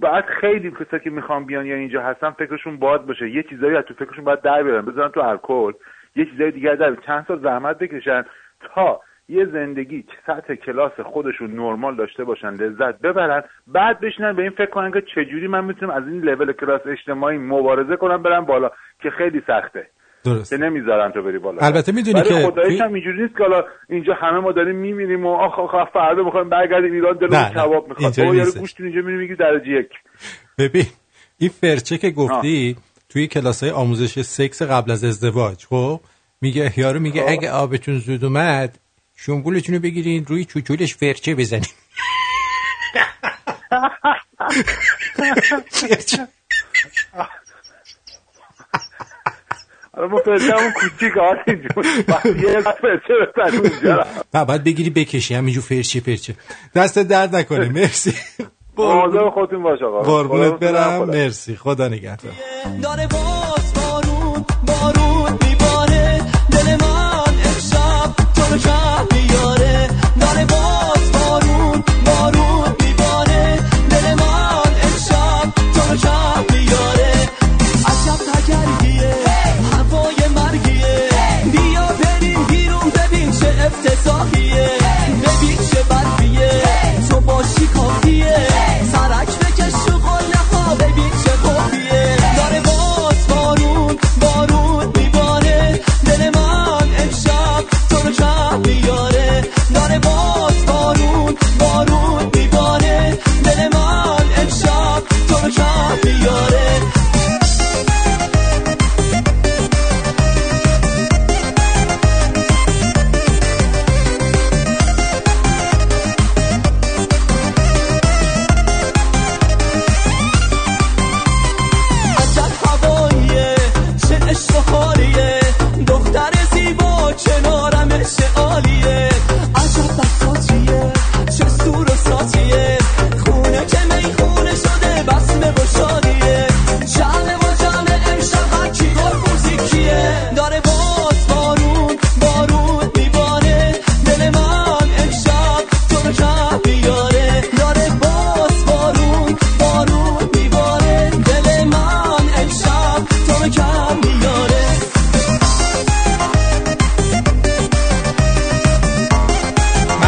بعد خیلی کسایی که می‌خوام بیان یا اینجا هستن فکرشون باد باشه. یه چیزایی از تو فکرشون باید در بیارن بذارن تو الکل. یه چیزای دیگر در. چند سال زحمت بکشن تا یه زندگی سطح کلاس خودشون نرمال داشته باشن لذت ببرن. بعد بشینن به این فکر کنن که چجوری من می‌تونم از این لول کلاس اجتماعی مبارزه کنم برم بالا که خیلی سخته. درست. که نمی‌ذارن تو بری بالا. البته می‌دونی که خداییش هم اینجوری نیست که حالا اینجا همه ما داریم میمیریم و آخ آخ فردا می‌خوایم برگردیم ایران دلمون کباب می‌خواد. تو یارو. گوشت اینجا میری میگی درجه یک. ببین این فرچه که گفتی توی کلاس های آموزش سکس قبل از ازدواج خب؟ میگه یارو میگه خب. اگه آبتون زود اومد شنبولتون رو بگیرین روی چوچولش فرچه بزنین. ما فرچه همون کوچیک جون وقتی یه فرچه بزن اونجا و بعد بگیری بکشی همینجور فرچه فرچه دست درد نکنه مرسی. مواظب خودتون باش آقا. قربونت برم. مرسی. خدا نگهدار. داره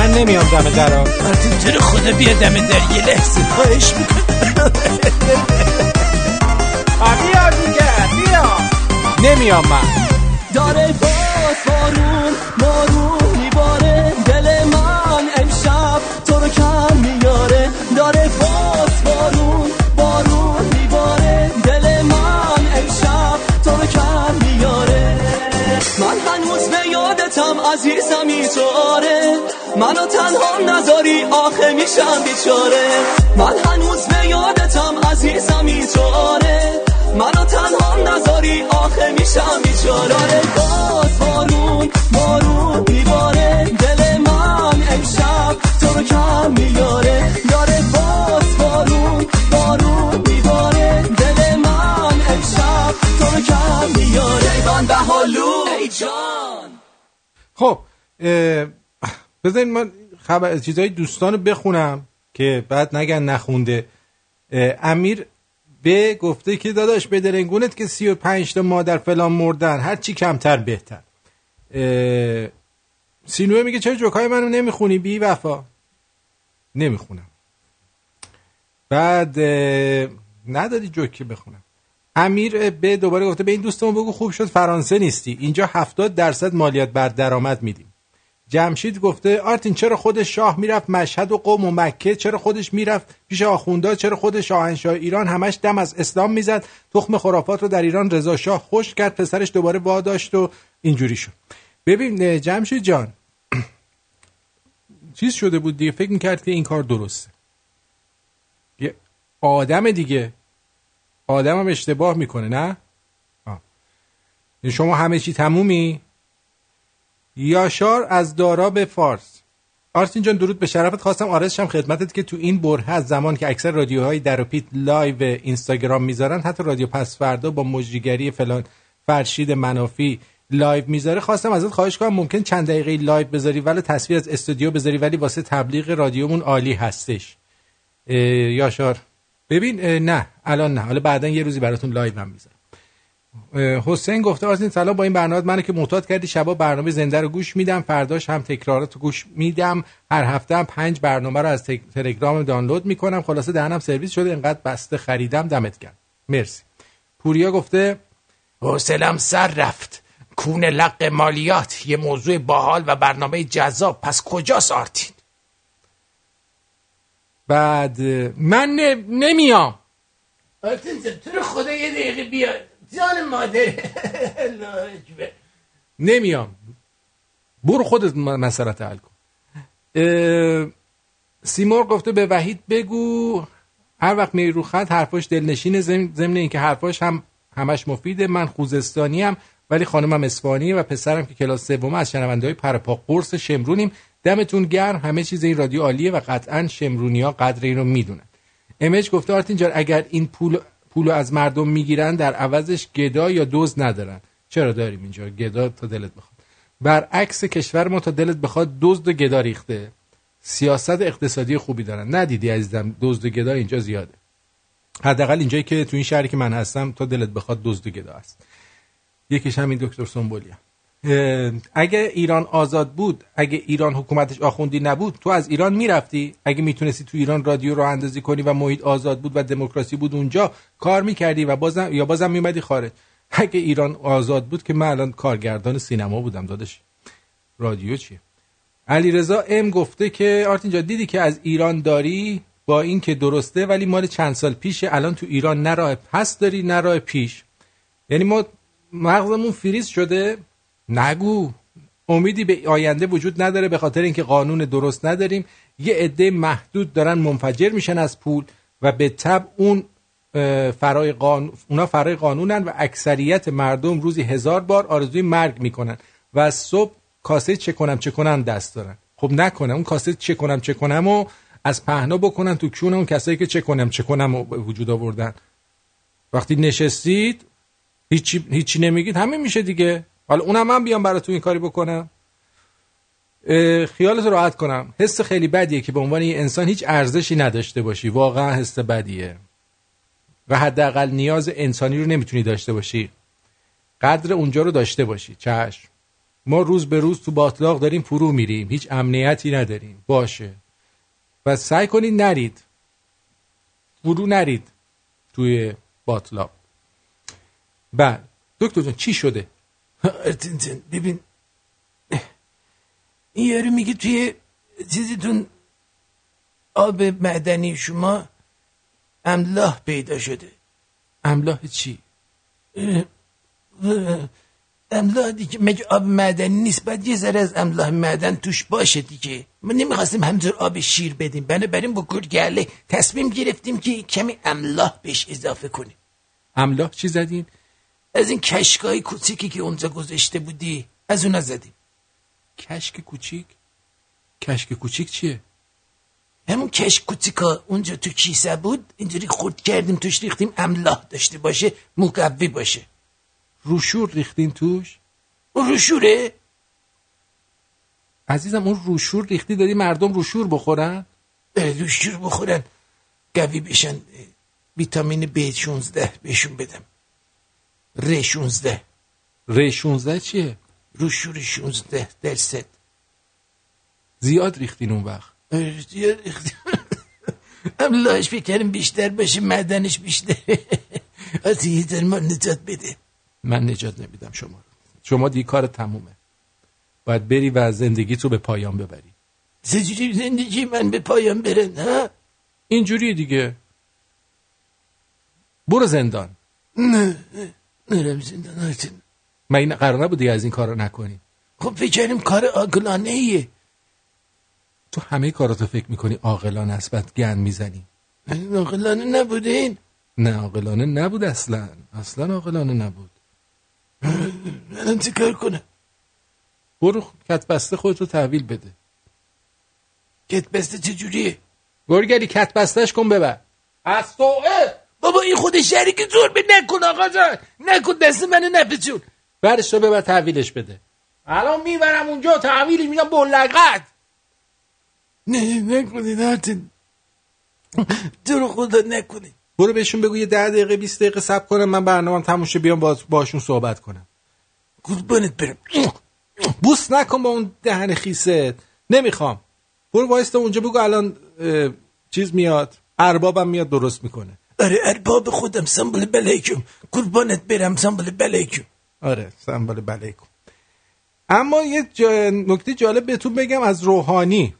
من نمیام دم درا مارتین تو رو خدا بیا دم در یه لحظه خواهش می‌کنم. بیا دیگه بیا. نمیام من. داره باز بارون بارون تو آره منو تنها نذاری آخه میشم بیچاره. من هنوز به یادتم عزیزمی تو آره منو تنها نذاری آخه میشم بیچاره. داره باز بارون بارون میباره دل من امشب تو رو کم میاره. داره باز بارون بارون میباره دل من امشب تو رو کم میاره. من به حالو ای جان. خب بذارین من خبر چیزای دوستان بخونم که بعد نگن نخونده. امیر به گفته که داداش به درنگونت که سی و پنج تا مادر فلان مردن هر چی کمتر بهتر. سینوه میگه چرا جوکای منو نمی‌خونی؟ بی وفا. نمی‌خونم. بعد نداری جوکی بخونم. امیر به دوباره گفته به این دوستمون بگو خوب شد فرانسه نیستی. اینجا 70 درصد مالیات بر درآمد میدیم. جمشید گفته آرتین چرا خودش شاه می‌رفت؟ مشهد و قوم و مکه چرا خودش می‌رفت؟ پیش آخوندا چرا خودش شاهنشاه ایران همش دم از اسلام می‌زد؟ تخم خرافات رو در ایران رضا شاه خوش کرد پسرش دوباره واداشت و اینجوری شد. ببین جمشید جان چیز شده بود دیگه فکر می‌کرد که این کار درسته. یه آدم دیگه آدم هم اشتباه می‌کنه نه؟ آه. شما همه چی تمومی؟ یاشار از داراب فارس. آرتین جان درود به شرفت. خواستم عرض بشم خدمتت که تو این برهه از زمان که اکثر رادیوهای درپیت live اینستاگرام می‌ذارن حتی رادیو پس فردا با مجریگری فلان فرشید منافی live می‌ذاره. خواستم ازت خواهش کنم ممکن چند دقیقه live بذاری ولی تصویر از استودیو بذاری ولی واسه تبلیغ رادیومون عالی هستش. یاشار. ببین نه الان نه. حالا بعدا یه روزی براتون live هم می‌ذارم. حسین گفته آرتین سلام با این برنامه منو که معتاد کردی شبا برنامه زنده رو گوش میدم. فرداش هم تکرارات رو گوش میدم. هر هفته هم پنج برنامه رو از تلگرام دانلود می‌کنم. خلاصه دهنم سرویس شده. انقدر بسته خریدم دمت گرم. مرسی. پوریا گفته حوصلم سر رفت. کون لق مالیات. یه موضوع باحال و برنامه جذاب. پس کجاست آرتین؟ بعد من ن- نمیام. تو رو خدا یه دقیقه بیا. جان مادر. نمیام. برو خودت م- مسئله حل کن. اه، سیمور گفته به وحید بگو. هر وقت میری رو خط حرفاش دلنشین ضمن اینکه حرفاش هم همش مفیده. من خوزستانی هم ولی خانمم اصفهانیه و پسرم که کلاس سوم از شنونده های پرپا قرص شمرونیم. دمتون گرم. همه چیز این رادیو عالیه و قطعا شمرونی ها قدر این رو می‌دونن. امج گفته آرتین جان اگر این پول پولو از مردم می‌گیرن در عوضش گدا یا دوز ندارن. چرا داریم اینجا؟ گدا تا دلت بخواد. برعکس کشور ما تا دلت بخواد دزد و گدا ریخته. سیاست اقتصادی خوبی دارن. ندیدی عزیزم دزد و گدا اینجا زیاده. حداقل اینجایی که تو این شهری که من هستم تا دلت بخواد دزد و گدا است یکیش همین دکتر سنبولی اگه ایران آزاد بود اگه ایران حکومتش آخوندی نبود تو از ایران می‌رفتی. اگه می‌تونستی تو ایران رادیو رو اندازی کنی و محیط آزاد بود و دموکراسی بود اونجا کار می‌کردی و بازم یا بازم میومدی خارج. اگه ایران آزاد بود که من الان کارگردان سینما بودم دادش رادیو چیه؟ علیرضا ام گفته که آرتین جان دیدی که از ایران داری؟ با این که درسته ولی مال چند سال پیشه. الان تو ایران نه راه پس داری نه راه پیش. یعنی ما مغزمون فریز شده. نگو. امیدی به آینده وجود نداره به خاطر اینکه قانون درست نداریم. یه عده محدود دارن منفجر میشن از پول و به تب اون فرای قانون اونا فرای قانونن و اکثریت مردم روزی هزار بار آرزوی مرگ می‌کنن. و از صبح کاسه چه کنم چه کنم دست دارن. خب نکنه اون کاسه چه کنم چه کنم و از پهنا بکنن تو کون اون کسایی که چه کنم چه کنم به وجود آوردن. وقتی نشستید هیچی, هیچی نمیگید. همین میشه دیگه. حالا اونم من بیام براتون این کاری بکنم. خیالت راحت کنم. حس خیلی بدیه که به عنوان یه انسان هیچ ارزشی نداشته باشی. واقعا حس بدیه. و حداقل نیاز انسانی رو نمی‌تونی داشته باشی. قدر اونجا رو داشته باشی. چشم. ما روز به روز تو باطلاق داریم فرو میریم. هیچ امنیتی نداریم. باشه. و سعی کنید نرید. فرو نرید توی باطلاق. بعد دکتر جان چی شده؟ آرتین جان، ببین این یارو میگه توی چیزتون آب معدنی شما املاح پیدا شده املاح چی؟ املاح دیگه مگه آب معدنی نیست بعد یه ذره از املاح معدن توش باشه دیگه ما نمی‌خواستیم همینطور آب شیر بدیم بنابراین با گله تصمیم گرفتیم که کمی املاح بهش اضافه کنیم املاح چی زدین؟ از این کشکای کوچیکی که اونجا گذاشته بودی از اونا زدیم کشک کوچیک؟ کشک کوچیک چیه؟ همون کشک کوچیکا اونجا تو کیسه بود اینجوری خورد کردیم توش ریختیم املاح داشته باشه مقوی باشه. روشور ریختین توش؟ اون روشوره عزیزم اون روشور ریختی دادی مردم روشور بخورن؟ روشور بخورن. قوی بشن ویتامین B 16 بهشون بدم. ر 16 ر 16 چیه؟ روشور 16 درصد زیاد ریختین اون وقت. زیاد ریختیم. املاحش فکر کردیم بیشتر باشه معدنش بیشتر. از یه ما نجات بده. من نجات نمیدم شما رو. شما دیگه کار تمومه. باید بری و زندگیت رو به پایان ببری. چجوری زندگی من به پایان برن ها اینجوری دیگه. برو زندان. نه. نرم زندان آرتین من این قرار نبودی از این کار رو نکنی خب فکر کار عاقلانه ایه تو همه کاراتو فکر می‌کنی عاقلانه است بعد گن می‌زنی؟ عاقلانه نبوده این. نه عاقلانه نبود اصلا. اصلا عاقلانه نبود. من چه کار کنم؟ برو کت بسته خودتو تحویل بده. کت بسته چجوریه؟ گرگلی کت بستش کن ببر. از توه بابا این خود شریک زور به نکن آقا جان. نکن دست منو نپچون برش رو ببر تحویلش بده. الان می‌برم اونجا تحویلش میدم بلغت نه نکنید آرتین تو رو خدا نکنید برو بهشون بگو یه ده دقیقه 20 دقیقه صبر کنم. من برنامه تموم شه بیام باز باشون صحبت کنم. قربانت برم. بوس نکن با اون دهن خیست نمی‌خوام. برو وایستا اونجا بگو الان چیز میاد. اربابم میاد درست می‌کنه. آره ارباب خودم سنبل بلیکم قربانت برم سنبل بلیکم آره سنبال بلیکم اما یه جا... نکته جالب بهتون بگم از روحانی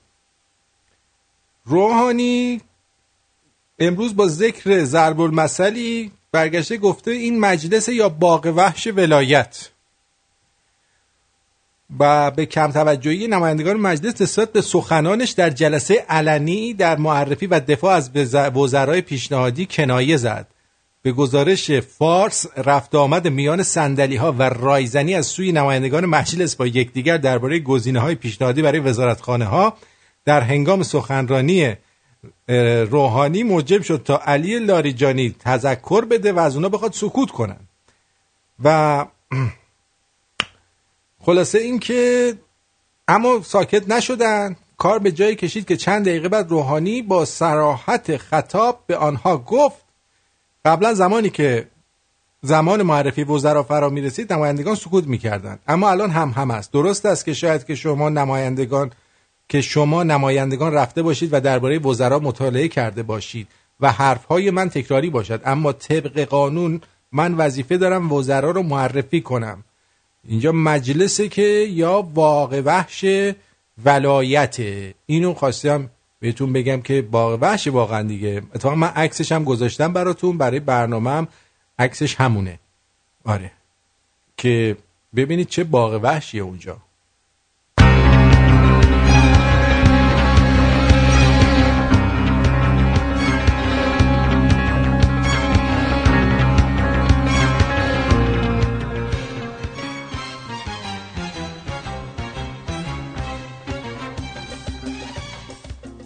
روحانی امروز با ذکر ضرب المثلی برگشته گفته این مجلس یا باغ وحش ولایت و به کم توجهی نمایندگان مجلس نسبت به سخنانش در جلسه علنی در معرفی و دفاع از وز- وزرای پیشنهادی کنایه زد. به گزارش فارس رفت آمد میان سندلی ها و رایزنی از سوی نمایندگان مجلس با یکدیگر درباره گزینه های پیشنهادی برای وزارتخانه ها در هنگام سخنرانی روحانی موجب شد تا علی لاریجانی تذکر بده و از اونا بخواد سکوت کنن. و خلاصه این که اما ساکت نشدن. کار به جایی کشید که چند دقیقه بعد روحانی با سراحت خطاب به آنها گفت قبلا زمانی که زمان معرفی وزرا فرا می رسید نمایندگان سکوت می‌کردند. اما الان هم هم است. درست است که شاید که شما نمایندگان که شما نمایندگان رفته باشید و درباره وزرا مطالعه کرده باشید و حرفهای من تکراری باشد. اما طبق قانون من وظیفه دارم وزرا رو معرفی کنم. اینجا مجلسه که یا باغ وحش ولایته اینو خواستم بهتون بگم که باغ وحش واقعا دیگه. اتفاقا من عکسش هم گذاشتم براتون برای برنامهم عکسش همونه. آره. که ببینید چه باغ وحشیه اونجا.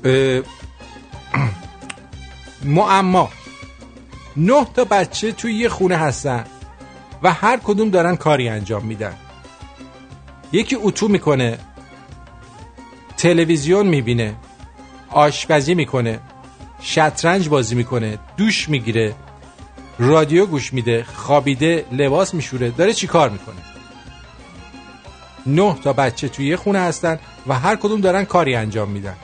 معما. نه تا بچه توی یه خونه هستن و هر کدوم دارن کاری انجام میدن. یکی اتو می‌کنه تلویزیون می‌بینه آشپزی می‌کنه شطرنج بازی می‌کنه دوش می‌گیره رادیو گوش میده خوابیده لباس میشوره داره چی کار می‌کنه؟ نه تا بچه توی یه خونه هستن و هر کدوم دارن کاری انجام میدن.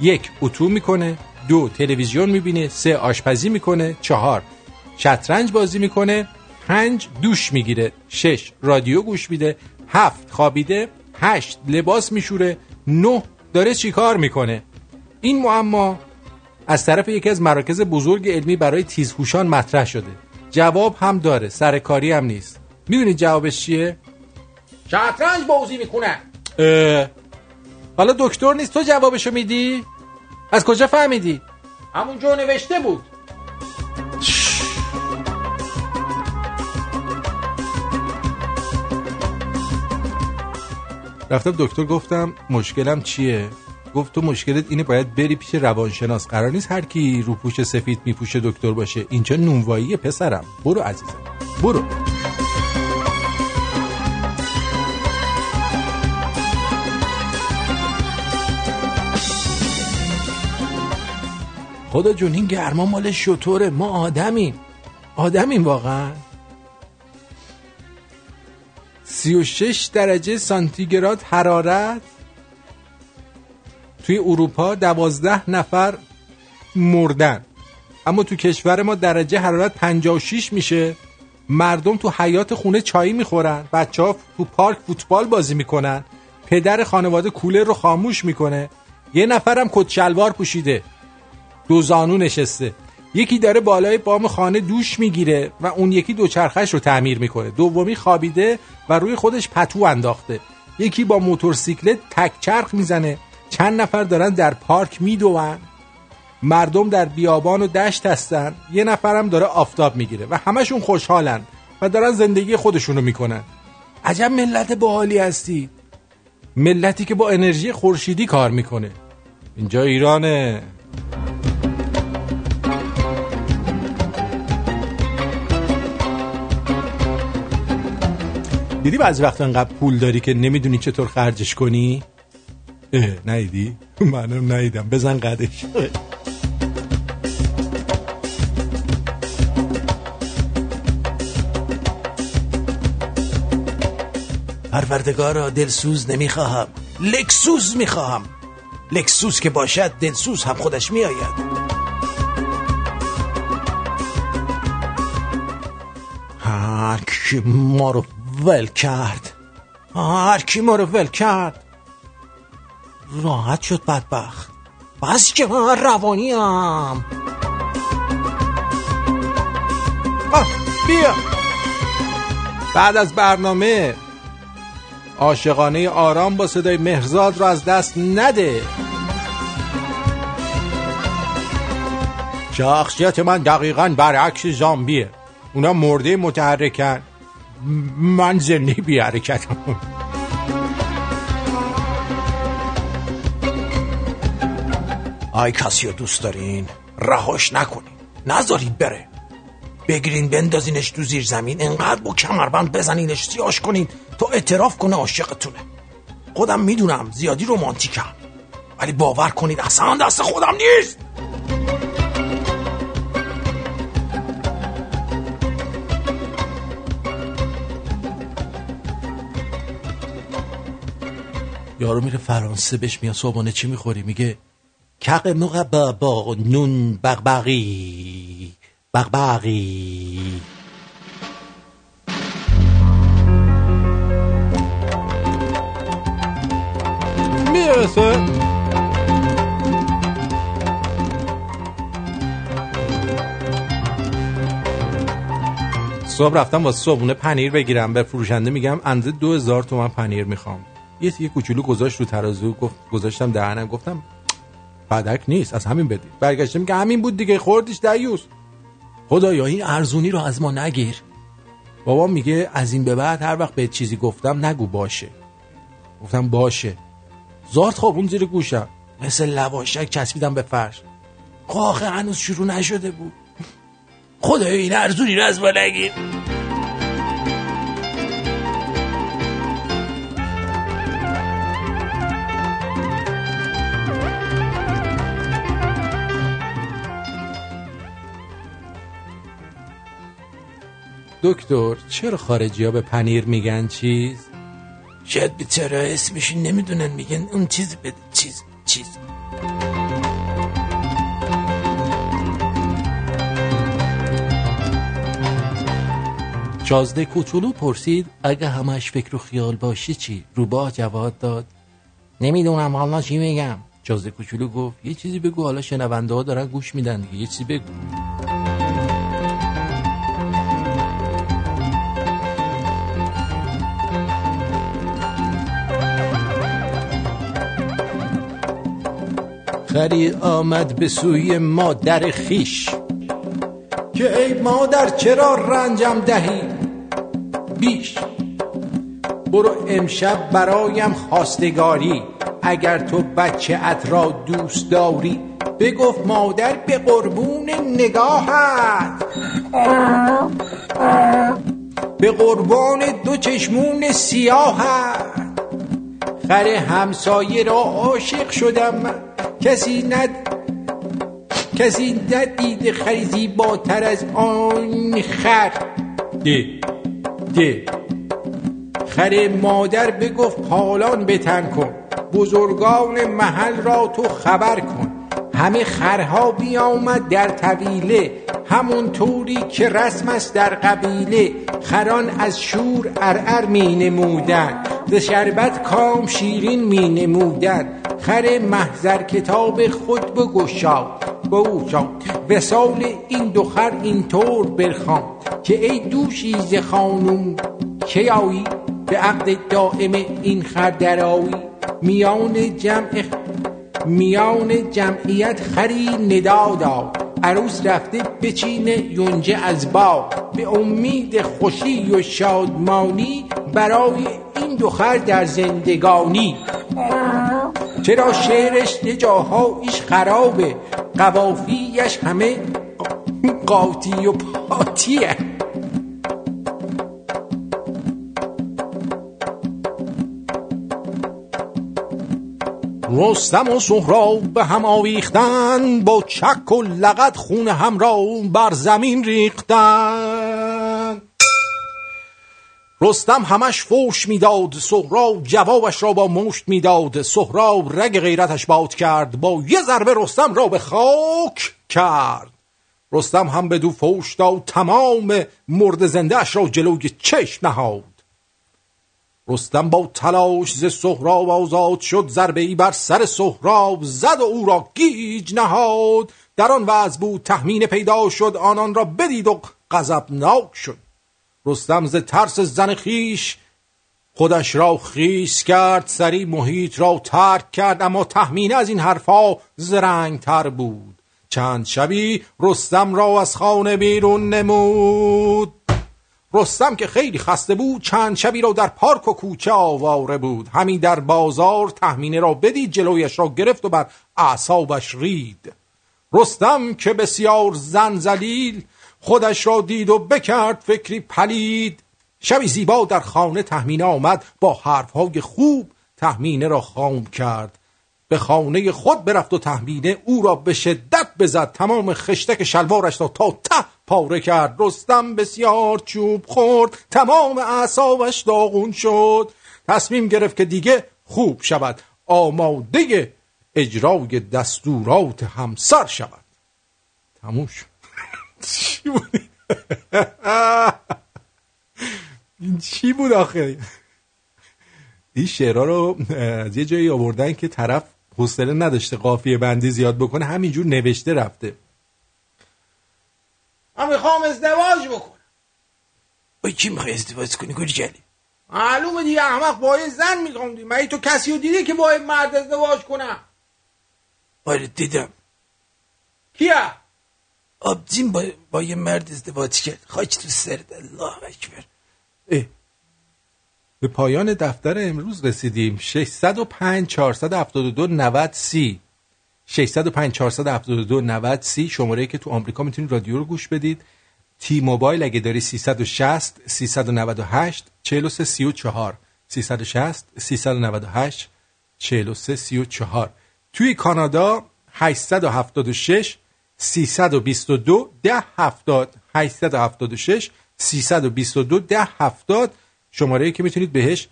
یک اتو می‌کنه دو تلویزیون می‌بینه سه آشپزی می‌کنه چهار شطرنج بازی می‌کنه پنج دوش می‌گیره شش رادیو گوش میده هفت خوابیده هشت لباس میشوره نه داره چیکار می‌کنه؟ این معما از طرف یکی از مراکز بزرگ علمی برای تیزهوشان مطرح شده. جواب هم داره سرکاری هم نیست. می‌دونید جوابش چیه؟ شطرنج بازی می‌کنه. حالا دکتر نیست تو جوابشو میدی؟ از کجا فهمیدی؟ همونجا نوشته بود. رفتم دکتر گفتم مشکلم چیه؟ گفت تو مشکلت اینه باید بری پیش روانشناس. قرار نیست هر کی روپوش سفید میپوشه دکتر باشه. اینجا نونوایی پسرم. برو عزیزم. برو. خدا جون این گرما مال شطوره. ما آدمیم. آدمیم واقعا. 36 درجه سانتیگراد حرارت. توی اروپا دوازده نفر مردن. اما تو کشور ما درجه حرارت 56 میشه. مردم تو حیات خونه چایی می‌خورن. بچه ها تو پارک فوتبال بازی می‌کنن. پدر خانواده کولر رو خاموش می‌کنه. یه نفرم کت شلوار پوشیده. دو زانو نشسته. یکی داره بالای بام خانه دوش می‌گیره و اون یکی دوچرخش رو تعمیر می‌کنه. دومی خوابیده و روی خودش پتو انداخته. یکی با موتورسیکلت تک چرخ می‌زنه. چند نفر دارن در پارک میدوون مردم در بیابان و دشت هستن. یه نفرم داره آفتاب می‌گیره و همشون خوشحالن و دارن زندگی خودشونو می‌کنن. عجب ملت باحالی هستی. ملتی که با انرژی خورشیدی کار می‌کنه. اینجا ایرانه. دیدی بعضی وقت انقدر پول داری که نمی‌دونی چطور خرجش کنی؟ اه؟ منم نیدم بزن قدش. پروردگارا دلسوز نمی‌خواهم. لکسوس می‌خواهم. لکسوس که باشد دلسوز هم خودش میآید. هر کی ما رو ول کرد. هر کی ما رو ول کرد. راحت شد بدبخت. بس که من آه، بیا. بعد از برنامه عاشقانه آرام با صدای مهرزاد رو از دست نده. شخصیت من دقیقا برعکس زامبیه. اونا مرده متحرکن. من زنده بی حرکتم. آی کسی رو دوست دارین؟ رهاش نکنین. نذارید بره. بگیرین بندازینش تو زیر زمین. انقدر با کمربند بزنینش سیاش کنین. تا اعتراف کنه عاشقتونه. خودم می‌دونم زیادی رومانتیکم ولی باور کنید اصلا دست خودم نیست. یارو میره فرانسه بهش میاد صبحانه چی می‌خوری؟ میگه کق مقبا با نون بغبغی. بغبغی. می‌رسه. صبح رفتم با صبحونه پنیر بگیرم. به فروشنده میگم اندازه دو هزار تومن پنیر می‌خوام. یه تیکه کوچولو گذاشت رو ترازو گفت گذاشتم دهنم گفتم بدک نیست از همین بدی برگشتم که همین بود دیگه خوردیش دیوس خدایا این ارزونی رو از ما نگیر. بابا میگه از این به بعد هر وقت به چیزی گفتم نگو باشه. گفتم باشه. زارت خوابون زیر گوشم. مثل لواشک چسبیدم به فرش. آخه هنوز شروع نشده بود. خدایا این ارزونی رو از ما نگیر. دکتر چرا خارجی ها به پنیر میگن چیز؟ شاید به چرا اسمش نمی‌دونن میگن اون چیز بده چیز چیز شازده کوچولو پرسید اگه همش فکر و خیال باشی چی؟ روباه جواب داد نمی‌دونم حالا چی میگم شازده کوچولو گفت یه چیزی بگو حالا شنونده ها دارن گوش میدن دیگه یه چیزی بگو خری آمد به سوی مادر خیش. که ای مادر چرا رنجم دهی؟ بیش. برو امشب برایم خواستگاری. اگر تو بچه ات را دوست داری بگفت مادر به قربون نگاهت. به قربان دو چشمون سیاهت. خر همسایه را عاشق شدم. من کسی ند کسی ندیده خری زیباتر از آن خر. ده ده خر مادر بگفت پالان بتن کن بزرگان محل را تو خبر کن. همه خرها بیامد در طویله همون طوری که رسم است در قبیله. خران از شور ارعر می نمودن ز شربت کام شیرین می نمودن. خر محضر کتاب خود بگشاد بگشاد وسال این دو خر اینطور برخوان که ای دوشیز خانوم کی آیی؟ به عقد دائم این خر درایی میان جمع میان جمعیت خری ندا داد عروس رفته بچینه یونجه از باغ به امید خوشی و شادمانی برای این دو خر در زندگانی. چرا شعرش یه جاهایش خرابه؟ قوافیش همه قاطی و پاتیه. رستم و سهراب به هم آویختن با چک و لغت خون هم را بر زمین ریختن. رستم همش فوش می‌داد سهراب جوابش را با مشت می‌داد سهراب رگ غیرتش باد کرد با یه ضربه رستم را به خاک کرد. رستم هم به دو فوش داد تمام مرد زنده اش را جلوی چشم نهاد. رستم با تلاش ز سهراب آزاد شد ضربه ای بر سر سهراب زد و او را گیج نهاد. در آن وضع بود تهمین پیدا شد آنان را بدید و غضبناک شد. رستم ز ترس زن خیش خودش را خیس کرد سری محیط را ترک کرد اما تهمینه از این حرفا زرنگ تر بود. چند شبی رستم را از خانه بیرون نمود. رستم که خیلی خسته بود چند شبی را در پارک و کوچه آواره بود. همین در بازار تهمینه را بدید جلویش را گرفت و بر اعصابش رید. رستم که بسیار زن زلیل خودش را دید و بکرد فکری پلید. شبی زیبا در خانه تهمینه آمد با حرفهای خوب تهمینه را خام کرد. به خانه خود برفت و تهمینه او را به شدت بزد. تمام خشتک شلوارش را تا ته پاره کرد. رستم بسیار چوب خورد. تمام اعصابش داغون شد. تصمیم گرفت که دیگه خوب شود. آماده اجرای دستورات همسر شود. تموم شد. چی بود این چی بود آخه؟ این شعرها رو از یه جایی آوردن که طرف حوصله نداشته قافیه بندی زیاد بکنه همینجور نوشته رفته. من می‌خوام ازدواج بکنم. با کی می‌خوای ازدواج کنی گلی جلی؟ معلومه دیگه احمق با یه زن می‌خوام دیگه. مگه تو کسی رو دیدی که با یه مرد ازدواج کنم؟ آره دیدم. کیه؟ آبجین با, با یه مرد ازدواج کرد. خاک تو سرد الله اکبر. اه. به پایان دفتر امروز رسیدیم. 605 472 90 30 605 472 90 30 شماره که تو آمریکا می‌تونید رادیو رو گوش بدید. تی موبایل اگه داری 360 398 43 34 360 398 43 34 توی کانادا 876 322 ده 70 876 322 ده 70 شماره که می‌تونید بهش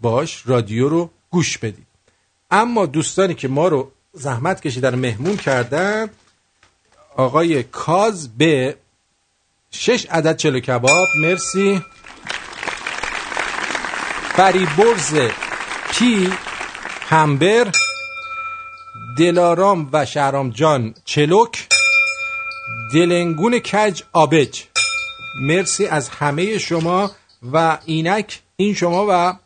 باش رادیو رو گوش بدید. اما دوستانی که ما رو زحمت کشیدن مهمون کردن آقای کاز به شش عدد چلو کباب. مرسی. فریبرز پی همبر دلارام و شهرام جان چلوک. دلنگون کج آبج. مرسی از همه شما و اینک این شما و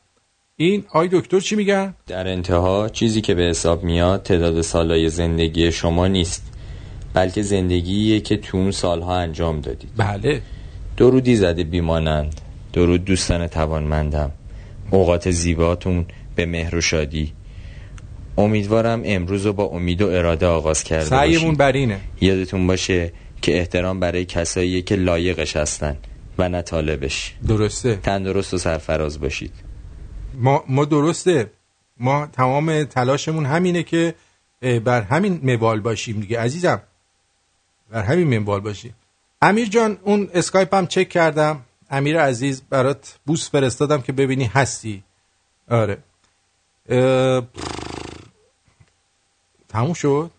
این آی دکتر چی میگن؟ در انتها چیزی که به حساب میاد تعداد سالهای زندگی شما نیست بلکه زندگییه که تو اون سالها انجام دادید. بله. درودی زده بیمانند درود دوستان توانمندم. اوقات زیباتون به مهر و شادی. امیدوارم امروز رو با امید و اراده آغاز کرده سعیمون بر اینه. یادتون باشه که احترام برای کساییه که لایقش هستن و نه طالبش. درسته. تندرست و سرفراز باشید. ما, ما درسته. ما تمام تلاشمون همینه که بر همین مبال باشیم دیگه عزیزم. بر همین مبال باشیم. امیر جان اون اسکایپ هم چک کردم. امیر عزیز برات بوس فرستادم که ببینی هستی. آره. اه... تموم شد؟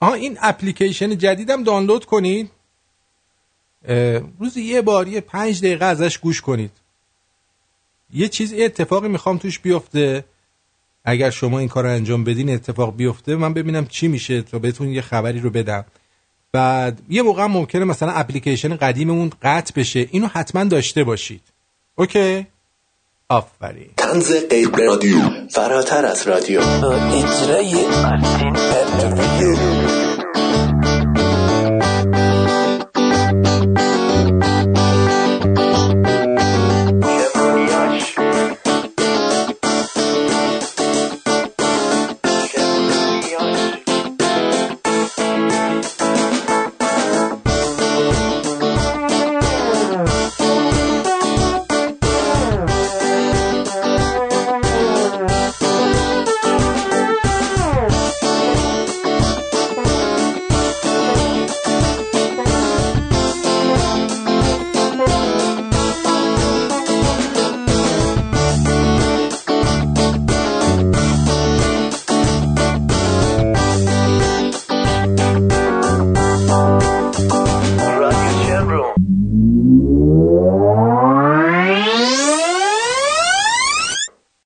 آها این اپلیکیشن جدیدم دانلود کنید. روزی یه بار یه پنج دقیقه ازش گوش کنید. یه چیز اتفاقی می‌خوام توش بیفته. اگر شما این کار رو انجام بدین اتفاق بیفته. من ببینم چی میشه تا بهتون یه خبری رو بدم. بعد یه موقع ممکنه مثلا اپلیکیشن قدیممون قطع بشه. اینو حتما داشته باشید. OK؟ آفرین. طنز قیب رادیو. فراتر از رادیو. اجرای آرتین پرتویان